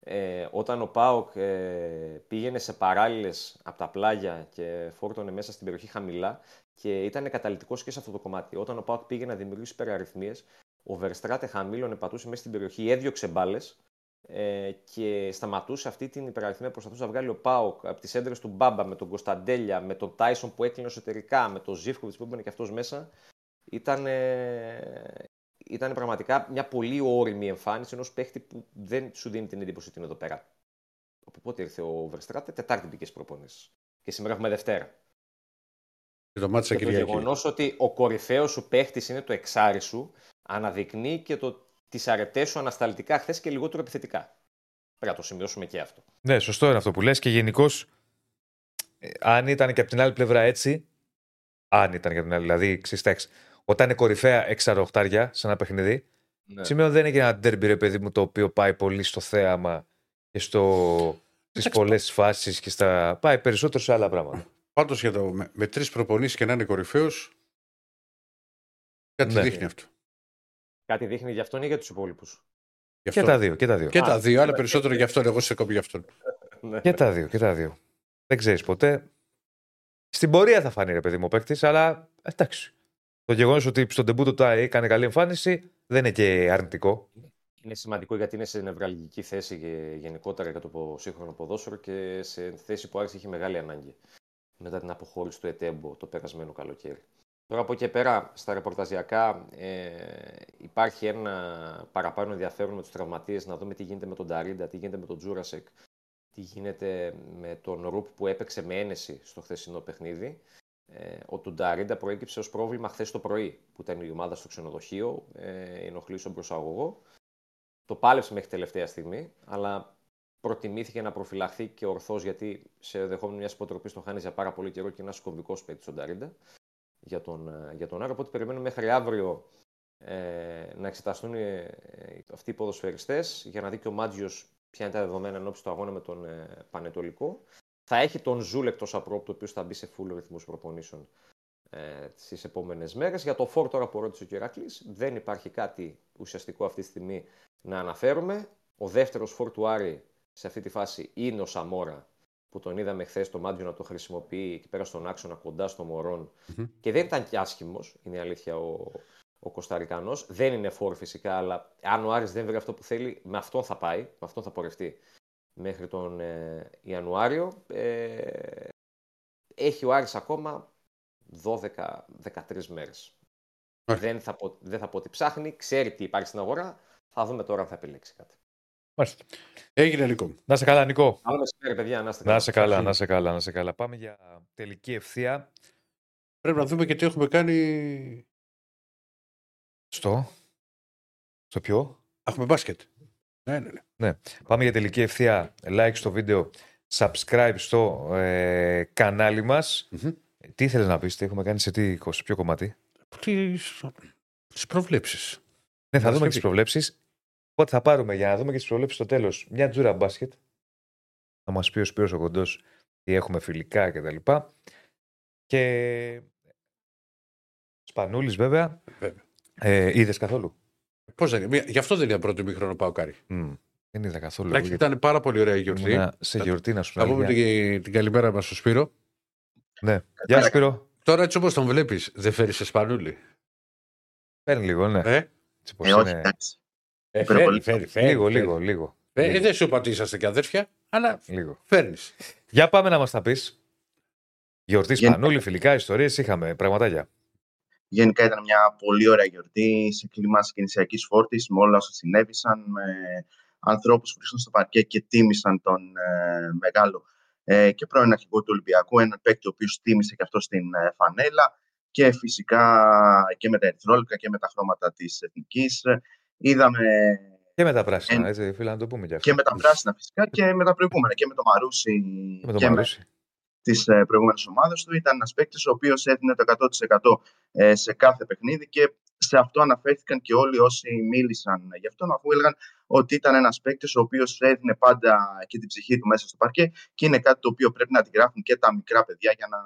ε, όταν ο Πάοκ ε, πήγαινε σε παράλληλες από τα πλάγια και φόρτωνε μέσα στην περιοχή χαμηλά και ήταν καταλητικός και σε αυτό το κομμάτι. Όταν ο Πάοκ πήγε να δημιουργήσει υπεραριθμίες, ο Verstraete χαμήλωνε, πατούσε μέσα στην περιοχή, έδιωξε μπάλες ε, και σταματούσε αυτή την υπεραριθμία που προσπαθούσε να βγάλει ο Πάοκ από τις έντρες του Μπάμπα με τον Κωνσταντέλια, με τον Τάισον που έκλεινε εσωτερικά, με τον Ζήφκοβιτς που έμπαινε και αυτός μέσα. Ήταν, ήταν πραγματικά μια πολύ όρημη εμφάνιση ενός παίχτη που δεν σου δίνει την εντύπωση ότι είναι εδώ πέρα. Από πότε ήρθε ο Verstraete, Τετάρτη μπήκε στι προπονήσεις. Και σήμερα έχουμε Δευτέρα. Και το μάτι Και το Κυριακής. γεγονός ότι ο κορυφαίος σου παίχτης είναι το εξάρι σου, αναδεικνύει και το τις αρετές σου ανασταλτικά χθες και λιγότερο επιθετικά. Πρέπει να το σημειώσουμε και αυτό. Ναι, σωστό είναι αυτό που λες και γενικώς, αν ήταν και από την άλλη πλευρά έτσι, αν ήταν και από την άλλη, δηλαδή, ξυστέξ, όταν είναι κορυφαία εξαροχτάρια σε ένα παιχνίδι, Ναι. σημαίνει ότι δεν είναι και ένα ντέρμπι, ρε παιδί μου, το οποίο πάει πολύ στο θέαμα και στο... στις Εντάξει, πολλές φάσεις και στα. πάει περισσότερο σε άλλα πράγματα. Πάντως για το, με, με τρεις προπονήσεις και να είναι κορυφαίος. Κάτι Ναι. δείχνει αυτό. Κάτι δείχνει για αυτόν ή για τους υπόλοιπους; Γι' Και αυτό. τα δύο, και τα δύο. Και Α, τα δύο, αλλά και- περισσότερο για αυτόν. Εγώ σε κόπη για αυτόν. Ναι. Και τα δύο, και τα δύο. Δεν ξέρεις ποτέ. Στην πορεία θα φανεί ρε παιδί μου ο παίκτης, αλλά εντάξει. Το γεγονός ότι στον τεμπούτο τα έκανε καλή εμφάνιση δεν είναι και αρνητικό. Είναι σημαντικό γιατί είναι σε νευραλγική θέση και γενικότερα για το πο- σύγχρονο ποδόσφαιρο και σε θέση που άρχισε είχε μεγάλη ανάγκη μετά την αποχώρηση του Ετέμπο το περασμένο καλοκαίρι. Τώρα από εκεί και πέρα στα ρεπορταζιακά ε, υπάρχει ένα παραπάνω ενδιαφέρον με τους τραυματίες να δούμε τι γίνεται με τον Ταρίντα, τι γίνεται με τον Τζούρασεκ, τι γίνεται με τον Ρουπ που έπαιξε με ένεση στο χθεσινό παιχνίδι. Ε, ο Τουνταρίντα προέκυψε ως πρόβλημα χθες το πρωί που ήταν η ομάδα στο ξενοδοχείο, ε, ενοχλεί στον προσαγωγό. Το πάλεψε μέχρι τελευταία στιγμή, αλλά προτιμήθηκε να προφυλαχθεί και ορθώς γιατί σε δεχόμενο μια υποτροπή τον χάνει για πάρα πολύ καιρό και ένας κομβικός παίκτης στον Ταρίντα για τον, ε, για τον Άρα. Οπότε περιμένουμε μέχρι αύριο ε, να εξεταστούν ε, ε, αυτοί οι ποδοσφαιριστές για να δει και ο Μάτζιος ποια είναι τα δεδομένα εν ώψη του αγώνα με τον ε, Πανετολικό. Θα έχει τον Ζούλ εκτός απρόπτου, ο οποίος θα μπει σε full ρυθμούς προπονήσεων ε, στις επόμενες μέρες. Για το φόρ τώρα που ρώτησε ο Κυράκλη, δεν υπάρχει κάτι ουσιαστικό αυτή τη στιγμή να αναφέρουμε. Ο δεύτερος φόρ του Άρη σε αυτή τη φάση είναι ο Σαμόρα, που τον είδαμε χθες το Μάτζιο να το χρησιμοποιεί εκεί πέρα στον άξονα κοντά στο μωρον Μμμ. Και δεν ήταν και άσχημος, είναι η αλήθεια, ο, ο Κωνσταντινός. Δεν είναι φόρ φυσικά, αλλά αν ο Άρης δεν βρει αυτό που θέλει, με αυτόν θα πάει, με αυτόν θα πορευτεί μέχρι τον ε, Ιανουάριο. Ε, έχει ο Άρης ακόμα 12-13 μέρες. Ωραία. Δεν θα, πω, δεν θα πω ότι ψάχνει, ξέρει τι υπάρχει στην αγορά. Θα δούμε τώρα αν θα επιλέξει κάτι. Μάλιστα. Έγινε Νίκο. Να σε καλά, Νικό. Άλλο μεσημέρι, παιδιά, να είστε Να σε καλά, να σε καλά, να σε καλά. Πάμε για τελική ευθεία Πρέπει να δούμε και τι έχουμε κάνει. στο. Στο ποιο; Έχουμε μπάσκετ. Ναι, ναι, ναι. Πάμε για τελική ευθεία. Like στο βίντεο, subscribe στο ε, κανάλι μας. Μμμ. Τι ήθελες να πεις, τι έχουμε κάνει σε τι, σε ποιο κομμάτι; Τι προβλέψεις. Ναι, θα δούμε Παρασκευή. και τι προβλέψεις. Οπότε θα πάρουμε για να δούμε και τις προβλέψεις στο τέλος μια τζούρα μπάσκετ. Θα μας πει ο Σπύρος ο Κοντός τι έχουμε φιλικά κτλ. Και, και... Σπανούλης βέβαια. Βέβαια. Ε, Είδες καθόλου; Πώς δεν, μία- γι' αυτό δεν ήταν πρώτο μήχρονο πάω κάρι. Μμ, δεν είδα καθόλου. Εντάξει, γιατί ήταν πάρα πολύ ωραία η γιορτή. ήμουνα σε γιορτή να σου Θα πω. πούμε την, την καλημέρα μας στο Σπύρο. Ναι. Γεια σου Σπύρο. Τώρα έτσι όπως τον βλέπεις, δεν φέρεις εσπανούλη. Παίρνει λίγο, ναι. Ε, Έτσι πως Ε, όχι, είναι. εντάξει. Ε Υπερβολή. φέρει, φέρει, Λίγο, φέρει. λίγο, λίγο. Ε, λίγο, δεν σου είπα ότι είσαστε και αδέρφια, αλλά λίγο. φέρνεις. Για πάμε να μας τα πεις. Γιορτής Γενικά- Σπανούλη, φιλικά, ιστορίες είχαμε, πραγματάκια. Γενικά ήταν μια πολύ ωραία γιορτή σε κλίμα συγκινησιακή φόρτης με όλα όσα συνέβησαν, με ανθρώπους που βρίσκονταν στο παρκέ και τίμησαν τον ε, μεγάλο ε, και πρώην αρχηγό του Ολυμπιακού, έναν παίκτη ο οποίος τίμησε και αυτό στην ε, φανέλα και φυσικά και με τα ερυθρόλευκα και με τα χρώματα της εθνικής. Είδαμε Και με τα πράσινα, Ε, έτσι, φίλε, να το πούμε κι αυτό. και με τα πράσινα φυσικά και με τα προηγούμενα και με το Μαρούσι Και με το και με Μαρούσι. τις προηγούμενες ομάδες του. Ήταν ένας παίκτης ο οποίος έδινε το 100% ε, σε κάθε παιχνίδι και σε αυτό αναφέρθηκαν και όλοι όσοι μίλησαν γι' αυτόν, αφού έλεγαν ότι ήταν ένας παίκτης ο οποίος έδινε πάντα και την ψυχή του μέσα στο παρκέ και είναι κάτι το οποίο πρέπει να αντιγράφουν και τα μικρά παιδιά για να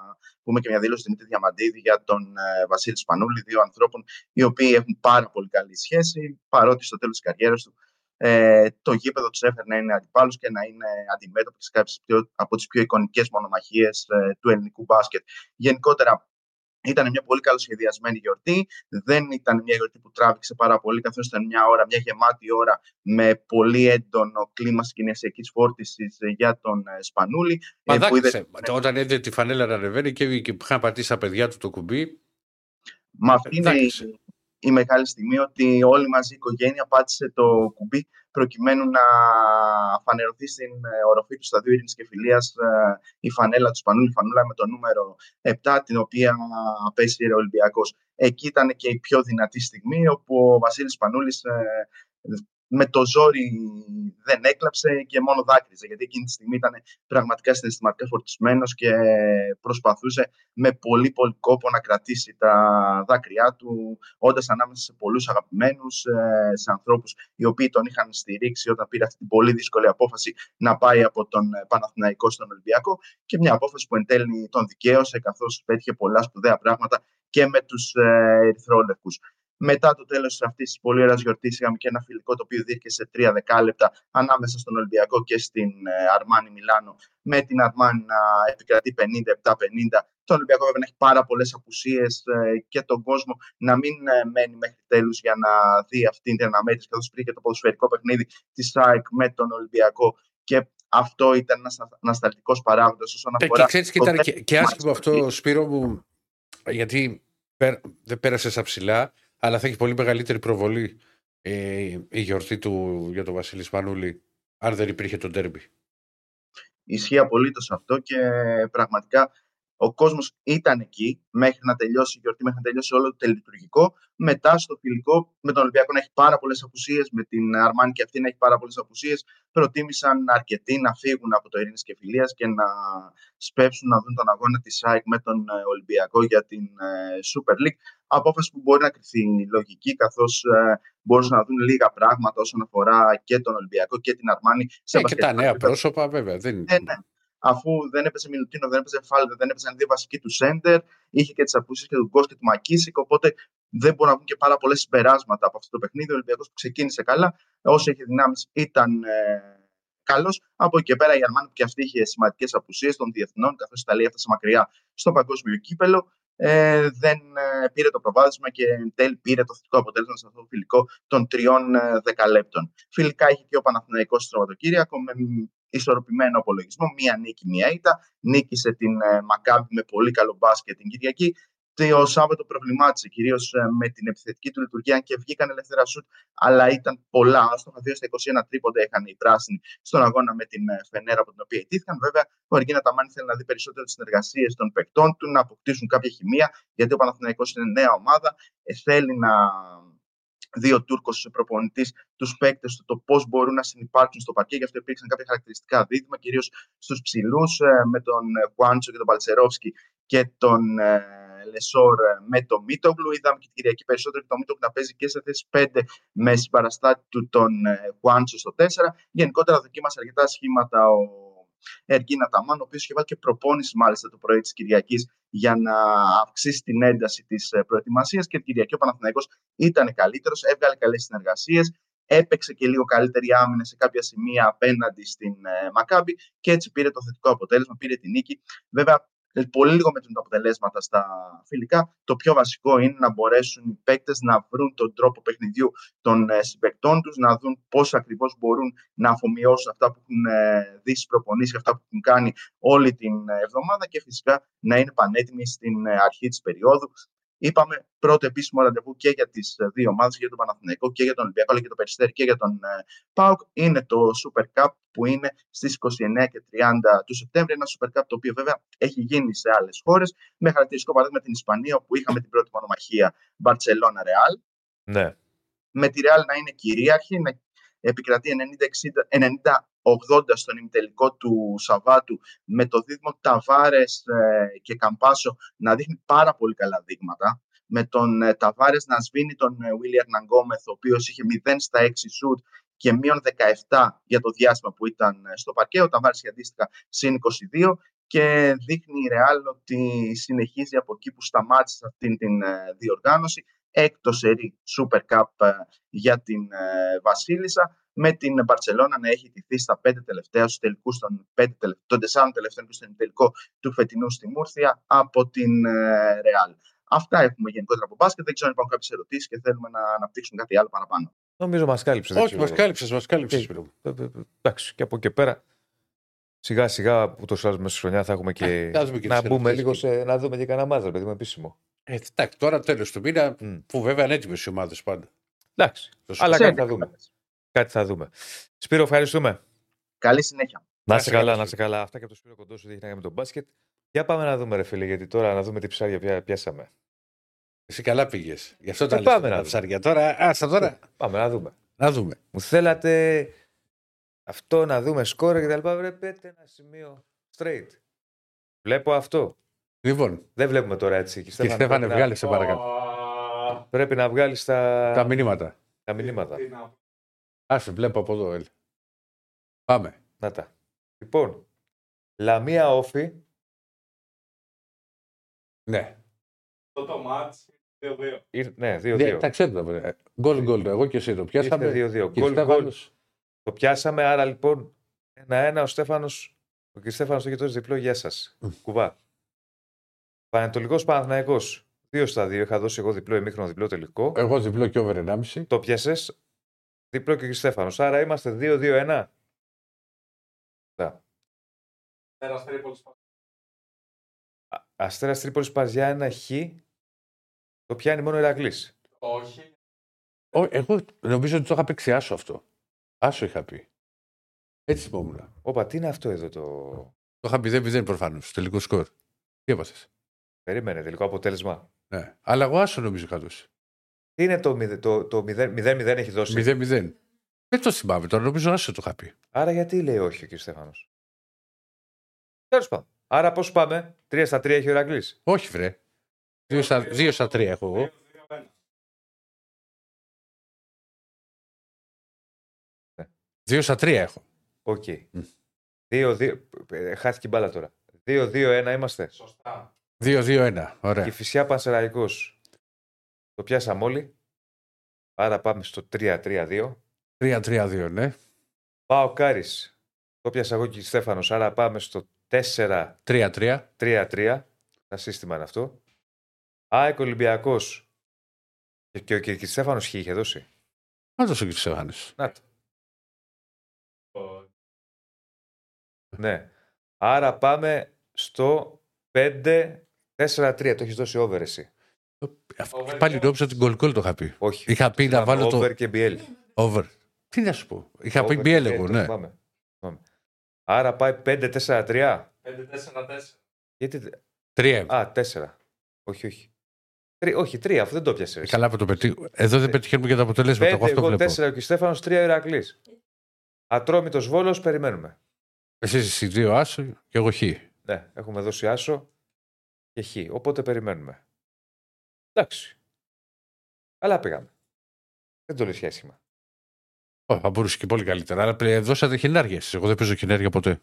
πούμε και μια δήλωση του Δημήτρη Διαμαντίδη για τον ε, Βασίλη Σπανούλη, δύο ανθρώπων οι οποίοι έχουν πάρα πολύ καλή σχέση, παρότι στο τέλος της καριέρας του ε, το γήπεδο τους έφερε να είναι αντιπάλους και να είναι αντιμέτωποι σε κάποιες πιο- από τις πιο εικονικές μονομαχίες του ελληνικού μπάσκετ. Γενικότερα, ήταν μια πολύ καλοσχεδιασμένη γιορτή. Δεν ήταν μια γιορτή που τράβηξε πάρα πολύ, καθώς ήταν μια ώρα, μια γεμάτη ώρα με πολύ έντονο κλίμα συγκινησιακή φόρτιση για τον ε, Σπανούλη. Μα ε, που είδε- δάκρυσε. Όταν είδε τη φανέλα να ανεβαίνει και, και είχαν πατήσει τα παιδιά του το κουμπί. Μα αυτή είναι η, δάκρυσε. Η μεγάλη στιγμή ότι όλη μαζί η οικογένεια πάτησε το κουμπί προκειμένου να φανερωθεί στην ε, οροφή του σταδίου Ειρήνης και Φιλίας ε, η φανέλα του Σπανούλη, η φανούλα με το νούμερο 7, την οποία απέσυρε ο Ολυμπιακός. Εκεί ήταν και η πιο δυνατή στιγμή, όπου ο Βασίλης Σπανούλης ε, με το ζόρι δεν έκλαψε και μόνο δάκρυζε, γιατί εκείνη τη στιγμή ήταν πραγματικά συναισθηματικά φορτισμένος και προσπαθούσε με πολύ πολύ κόπο να κρατήσει τα δάκρυά του, όντας ανάμεσα σε πολλούς αγαπημένους, ε, σε ανθρώπους οι οποίοι τον είχαν στηρίξει όταν πήρε αυτή την πολύ δύσκολη απόφαση να πάει από τον ε, Παναθηναϊκό στον Ολυμπιακό και μια απόφαση που εν τέλει τον δικαίωσε καθώς πέτυχε πολλά σπουδαία πράγματα και με τους ε, ερυθρόλευκους. Μετά το τέλος αυτής της πολύ ωραίας γιορτής είχαμε και ένα φιλικό το οποίο δίρκε σε τρία δεκάλεπτα ανάμεσα στον Ολυμπιακό και στην Αρμάνι Μιλάνο με την Αρμάνι να επικρατεί 57-50 τον Ολυμπιακό βέβαια να έχει πάρα πολλές απουσίες και τον κόσμο να μην ε, μένει μέχρι τέλους για να δει αυτή την αναμέτρηση, καθώς υπήρχε το ποδοσφαιρικό παιχνίδι της ΣΑΕΚ με τον Ολυμπιακό. Και αυτό ήταν ένας ανασταλτικός παράγοντας όσον Ε, αφορά. Και ξέρει και το ήταν και, δεύτερο και μάτς άσχημο της αυτό, γιορτής. Σπύρο μου, γιατί πέ- δεν πέρασες στα ψηλά, αλλά θα έχει πολύ μεγαλύτερη προβολή ε, η γιορτή του για τον Βασίλη Σπανούλη, αν δεν υπήρχε το ντέρμπι. Ισχύει απολύτως αυτό και πραγματικά ο κόσμος ήταν εκεί μέχρι να τελειώσει η γιορτή, μέχρι να τελειώσει όλο το τελειτουργικό. Μετά στο φιλικό με τον Ολυμπιακό να έχει πάρα πολλές απουσίες, με την Αρμάνη και αυτή να έχει πάρα πολλές απουσίες. Προτίμησαν αρκετοί να φύγουν από το Ειρήνης και Φιλίας και να σπεύσουν να δουν τον αγώνα της ΣΑΕΚ με τον ε, Ολυμπιακό για την ε, Super League. Απόφαση που μπορεί να κρυθεί λογική, καθώς μπορούσαν να δουν λίγα πράγματα όσον αφορά και τον Ολυμπιακό και την Αρμάνη. σε Ε, και τα μπασκετικό νέα επίπεδο. πρόσωπα, βέβαια. Δεν... Ναι, ναι. Αφού δεν έπαιζε Μιλουτίνο, δεν έπαιζε Φάλβε, δεν έπαιζαν δύο βασικοί του Σέντερ, είχε και τις απουσίες και του Γκος και του Μακίσικ. Οπότε δεν μπορούν να βγουν και πάρα πολλέ συμπεράσματα από αυτό το παιχνίδι. Ο Ολυμπιακός που ξεκίνησε καλά, όσο είχε δυνάμεις ήταν ε, καλός. Από εκεί και πέρα η Αρμάνη που και αυτή είχε σημαντικές απουσίες των διεθνών, καθώς η Ιταλία έφτασε μακριά στο παγκόσμιο κύπελο. Ε, δεν ε, πήρε το προβάδισμα και εν τέλει πήρε το θετικό αποτέλεσμα σε αυτό το φιλικό των τριών ε, δεκαλέπτων. Φιλικά είχε και ο Παναθηναϊκός στο Σαββατοκύριακο με ισορροπημένο απολογισμό. Μία νίκη, μία ήττα. Νίκησε την ε, Μακάμπη με πολύ καλό μπάσκετ την Κυριακή. Το Σάββατο προβλημάτισε κυρίως με την επιθετική του λειτουργία, αν και βγήκαν ελεύθερα σουτ, αλλά ήταν πολλά. Άστοχα 2 στα 21 τρίποντα είχαν οι πράσινοι στον αγώνα με την ε, Φενέρα από την οποία ιτήθηκαν. Βέβαια, ο Αργίνα Ταμάνη θέλει να δει περισσότερο τις συνεργασίες των παικτών του, να αποκτήσουν κάποια χημεία, γιατί ο Παναθηναϊκός είναι νέα ομάδα. Ε, θέλει να δύο Τούρκο προπονητής, τους παίκτες του, το πώς μπορούν να συνεπάρξουν στο παρκέ. Γι' αυτό υπήρξαν κάποια χαρακτηριστικά δίδυμα, κυρίως στους ψηλούς, ε, με τον Κουάντσο και τον Παλτσερόφσκι και τον ε, Λεσόρ ε, με τον Μίτογλου. Είδαμε και την Κυριακή περισσότερο και τον Μίτογλου να παίζει και σε θέση 5 με συμπαραστάτη του τον Κουάντσο στο 4. Γενικότερα δοκίμασε αρκετά σχήματα ο Εργίνα Ταμάν, ο οποίος είχε βάλει και προπόνηση μάλιστα το πρωί της Κυριακής για να αυξήσει την ένταση της προετοιμασίας και την Κυριακή ο Παναθηναϊκός ήταν καλύτερος, έβγαλε καλές συνεργασίες, έπαιξε και λίγο καλύτερη άμυνα σε κάποια σημεία απέναντι στην ε, Μακάμπη και έτσι πήρε το θετικό αποτέλεσμα, πήρε την νίκη. Βέβαια, ε, πολύ λίγο με τα αποτελέσματα στα φιλικά. Το πιο βασικό είναι να μπορέσουν οι παίκτες να βρουν τον τρόπο παιχνιδιού των ε, συμπεκτών τους, να δουν πώς ακριβώς μπορούν να αφομοιώσουν αυτά που έχουν δει στις προπονήσεις και αυτά που έχουν κάνει όλη την εβδομάδα και φυσικά να είναι πανέτοιμοι στην αρχή της περίοδου. Είπαμε πρώτο επίσημο ραντεβού και για τις ε, δύο ομάδες, και για τον Παναθηναϊκό και για τον Ολυμπιακό, αλλά και το Περιστέρι και για τον ε, ΠΑΟΚ. Είναι το Super Cup που είναι στις 29 και 30 του Σεπτέμβρη. Ένα Super Cup το οποίο βέβαια έχει γίνει σε άλλες χώρες. Με χαρακτηριστικό παράδειγμα την Ισπανία, όπου είχαμε την πρώτη μονομαχία Μπαρσελόνα-Ρεάλ. Ναι. Με τη Ρεάλ να είναι κυρίαρχη, να επικρατεί 90-80 στον ημιτελικό του Σαββάτου με το δίδυμο Ταβάρες ε, και Καμπάσο να δείχνει πάρα πολύ καλά δείγματα με τον ε, Ταβάρες να σβήνει τον Βίλιαρ ε, Ναγκόμεθ ο οποίος είχε 0 στα 6 σουτ και μείον 17 για το διάστημα που ήταν στο παρκέ. Ο Ταβάρες είχε αντίστοιχα συν 22 και δείχνει η Ρεάλ ότι συνεχίζει από εκεί που σταμάτησε αυτή την διοργάνωση έκτος σερί Super Cup για την Βασίλισσα με την Μπαρσελόνα να έχει τηθεί στα πέντε τελευταία, στους τελικούς των, πέντε, των τεσσάρων τελευταίων και στον τελικό του φετινού στη Μούρθια από την ε, Ρεάλ. Αυτά έχουμε γενικότερα από μπάσκετ. Δεν ξέρω αν υπάρχουν κάποιες ερωτήσεις και θέλουμε να αναπτύξουμε κάτι άλλο παραπάνω. Νομίζω μας κάλυψες. Όχι, μας κάλυψες, μας κάλυψες. Ε, ε, εντάξει, και από εκεί πέρα σιγά σιγά που το σάζουμε μέσα στη χρονιά θα έχουμε και. και να μπούμε λίγο σε, να δούμε και κανένα μάζα, παιδί μου, επίσημο. Ε, εντάξει, τώρα τέλος του μήνα, mm. που βέβαια είναι έτοιμες οι ομάδες πάντα. Εντάξει. Αλλά κάτι θα δούμε. Κάτι θα δούμε. Σπύρο, ευχαριστούμε. Καλή συνέχεια. Να είσαι καλά, να είσαι καλά. Αυτά και από το Σπύρο Κοντό σου δείχνει με τον μπάσκετ. Για πάμε να δούμε, ρε φίλε, γιατί τώρα να δούμε τι ψάρια πιάσαμε. Εσύ καλά πήγες. Γι' αυτό ε, τα πάμε να ψάρια. Τώρα, άστα τώρα. Ε, πάμε να δούμε. Να δούμε. Μου θέλατε αυτό να δούμε σκόρ και τα λοιπά. Βρε, πέτε ένα σημείο straight. Βλέπω αυτό. Λοιπόν. Δεν βλέπουμε τώρα έτσι. Και Στέφανε, βγάλει σε παρακάτω. Πρέπει να βγάλεις τα... τα μηνύματα. Τα μηνύματα. Άσε, βλέπω από εδώ. Έλ. Πάμε. Να τα. Λοιπόν, Λαμία όφη. Ναι. Αυτό το μάτς 2-2. Ναι, 2-2. Τα ξέρετε. Γκολ γκολ. Εγώ και εσύ το πιάσαμε. 2-2. Γκολ γκολ. Το πιάσαμε, άρα λοιπόν ένα-ένα ο Στέφανος ο κ. Στέφανος το έχει τόσο διπλό, γεια σας. Κουβά. Πανετολικός Παναθηναϊκός. 2 στα 2. Είχα δώσει εγώ διπλό ημίχρονο διπλό τελικό. Εγώ διπλό και over 1,5. Το πιάσες. Διπλό και ο Στέφανος. Άρα είμαστε 2-2-1. Αστέρα Τρίπολης Παζιά ένα χ. Το πιάνει μόνο ο Ηρακλής. Όχι. εγώ νομίζω ότι το είχα παίξει άσο αυτό. Άσο είχα πει. Έτσι θυμόμουν. Όπα, τι είναι αυτό εδώ το. Το είχα πει δεν 0 προφανώς. Τελικό σκορ. Τι έπασε. Περίμενε, τελικό αποτέλεσμα. Ναι. Αλλά εγώ άσο νομίζω είχα δώσει. Τι είναι το 0-0 το, το 0-0 έχει δώσει; 0-0. Δεν το θυμάμαι τώρα, νομίζω άσο το είχα πει. Άρα γιατί λέει όχι ο κ. Στέφανος; Τέλος πάντων. Άρα πώς πάμε, 3 στα 3 έχει ο Ηρακλή. Όχι, βρε. 2 στα, 2 στα 3 έχω εγώ. Δύο στα τρία έχω. Οκ. Okay. Mm. Ε, χάθηκε η μπάλα τώρα. 2-2-1 είμαστε; Σωστά. 2-2-1. Ωραία. Και φυσικά Πανσεραϊκός. Το πιάσαμε όλοι. Άρα πάμε στο 3-3-2. 3-3-2, ναι. ΠΑΟΚ-Άρης. Το πιάσα εγώ και Στέφανος. Άρα πάμε στο 4-3-3. 3-3. Τα σύστημα είναι αυτό. ΑΕΚ Ολυμπιακός. Και, ο κ. Στέφανος χ είχε δώσει. Να δώσει ο κ. Στέφανο. Να το. Ναι. Άρα πάμε στο 5-4-3. Το έχεις δώσει over εσύ. Over πάλι νόμιζα ότι γκολ γκολ το είχα πει. Όχι. Είχα πει να βάλω over το. Over και BL. Over. Τι να σου πω. Είχα πει BL εγώ, ναι. Πάμε. πάμε. Άρα πάει 5-4-3. 5-4-4. 5-4-4. Γιατί. 3. Α, 4. Όχι, όχι. Τρι- όχι, τρία, αφού δεν το πιάσες. Ε, Καλά που το πετύχω. Εδώ δεν πετυχαίνουμε και τα αποτελέσματα. Εγώ Πέντε, αυτό εγώ βλέπω. τέσσερα και ο Στέφανος, τρία ο Ηρακλής. Ατρόμητος Βόλος, περιμένουμε. Εσείς οι δύο άσο και εγώ χ. Ναι, έχουμε δώσει άσο και χ. Οπότε περιμένουμε. Εντάξει. Καλά πήγαμε. Δεν το λες για άσχημα. Ω, Θα μπορούσε και πολύ καλύτερα. Αλλά πλε- δώσατε χινάρια. Εγώ δεν παίζω χινάρια ποτέ.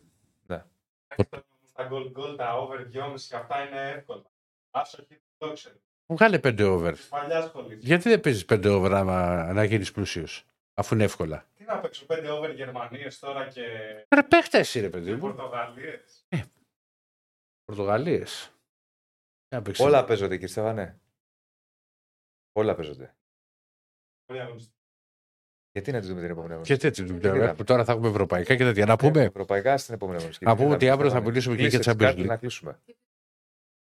Στα goal goal, τα over 2,5 και αυτά είναι εύκολα. Άσο έχει το ξέρω. Βγάλε 5 over. Της παλιάς σχολή. Γιατί δεν παίζεις 5 over άμα να γίνεις πλούσιος, αφού είναι εύκολα; Τι να παίξω 5 over Γερμανίες τώρα και Ρε παίχτες εσύ, ρε παιδί μου. Πορτογαλίες. Πορτογαλίες. Όλα παίζονται, κύριε Στέφανε. Όλα παίζονται. Γιατί να το δούμε την επόμενη αγωνιστική; Και τέτοιο. Δεν είδαμε. Τώρα θα έχουμε ευρωπαϊκά και τέτοια. Να πούμε, Ευρωπαϊκά στην επόμενη αγωνιστική. Να πούμε Δεν ότι αύριο θα Στέφανε. μιλήσουμε και Κλείσε για τις Champions κάρτες League. Να κλείσουμε.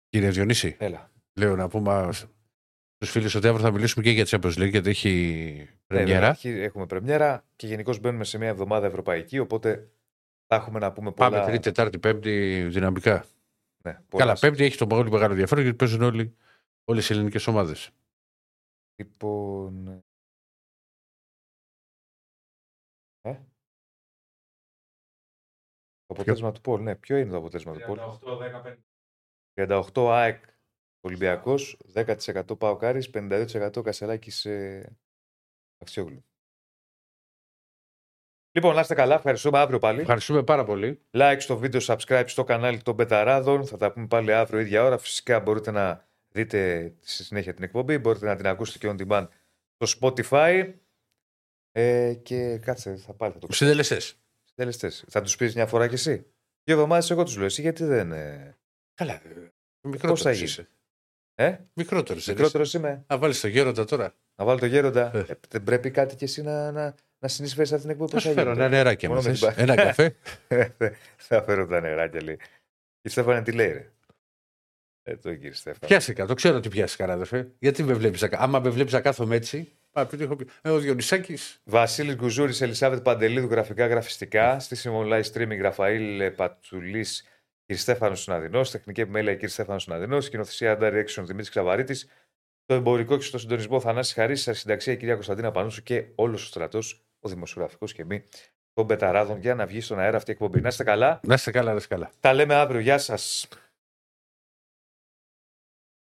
κύριε Διονύση, Έλα. λέω να πούμε στου φίλους ότι αύριο θα μιλήσουμε και για Champions League γιατί έχει Ναι, πρεμιέρα. αρχή Έχουμε πρεμιέρα και γενικώς μπαίνουμε σε μια εβδομάδα ευρωπαϊκή. Οπότε θα έχουμε να πούμε πολλά. Πάμε Τρίτη, Τετάρτη, Πέμπτη δυναμικά. Ναι, πολλά. Καλά, Πέμπτη έχει το πολύ μεγάλο ενδιαφέρον γιατί παίζουν όλοι όλες οι ελληνικές ομάδες. Λοιπόν. Ε; Το αποτέλεσμα του Πολ, ναι. Ποιο είναι το αποτέλεσμα του Πολ; 38-15. 38 ΑΕΚ Ολυμπιακός, 10% Παοκάρη, 52% Κασελάκης ε, Αξιόγλου. Λοιπόν, να είστε καλά. Ευχαριστούμε αύριο πάλι. Ευχαριστούμε πάρα πολύ. Like στο βίντεο, subscribe στο κανάλι των Πεταράδων. Θα τα πούμε πάλι αύριο ίδια ώρα. Φυσικά μπορείτε να δείτε στη συνέχεια την εκπομπή. Μπορείτε να την ακούσετε και on demand στο Spotify. Ε, και κάτσε, θα πάλι θα το πω. Συντελεστές. Συντελεστές. Θα τους πεις μια φορά κι εσύ. Δύο εβδομάδες εγώ τους λέω. Εσύ γιατί δεν. Ε, Καλά. Πώς Μικρότερος θα γίνεις; είσαι. ε; Μικρότερος. μικρότερος είμαι. Να βάλεις το γέροντα τώρα. Να βάλω το γέροντα. Ε. Ε, δεν πρέπει κάτι κι εσύ να, να, να συνεισφέρεις σε αυτήν την εκπομπή. Θα σου φέρω ένα νεράκι άμα Μόνο με θες. την πα- Ένα καφέ; *laughs* θα φέρω τα νεράκια λέει. Η Στέφανε τι λέει, ρε; Ε, το κύριε Στέφανε. Πιάστηκα, το ξέρω ότι πιάστηκα, αδερφέ. Γιατί με βλέπεις. Άμα με βλέπεις να κάθομαι έτσι. Μα, επειδή έχω πει. Ε, ο Διονυσάκης. Βασίλης Γκουζούρη, Ελισάβετ Παντελίδου, γραφικά γραφιστικά. Στη live streaming Ραφαήλ Πατσουλής, κ. Στέφανο Συναδεινός. Τεχνική επιμέλεια κ. Στέφανο Συναδεινός. Σκηνοθεσία Direction Δημήτρης Ξαβαρίτης. Το εμπορικό και στο συντονισμό Θανάση Χαρή. Στα συνταξία κυρία Κωνσταντίνα Πανούσου και όλος ο στρατός, ο δημοσιογραφικός και μη των Πεταράδων για να βγει στον αέρα αυτή η εκπομπή. Να είστε καλά. Να είστε καλά, να είστε καλά. Τα λέμε αύριο. Γεια σας.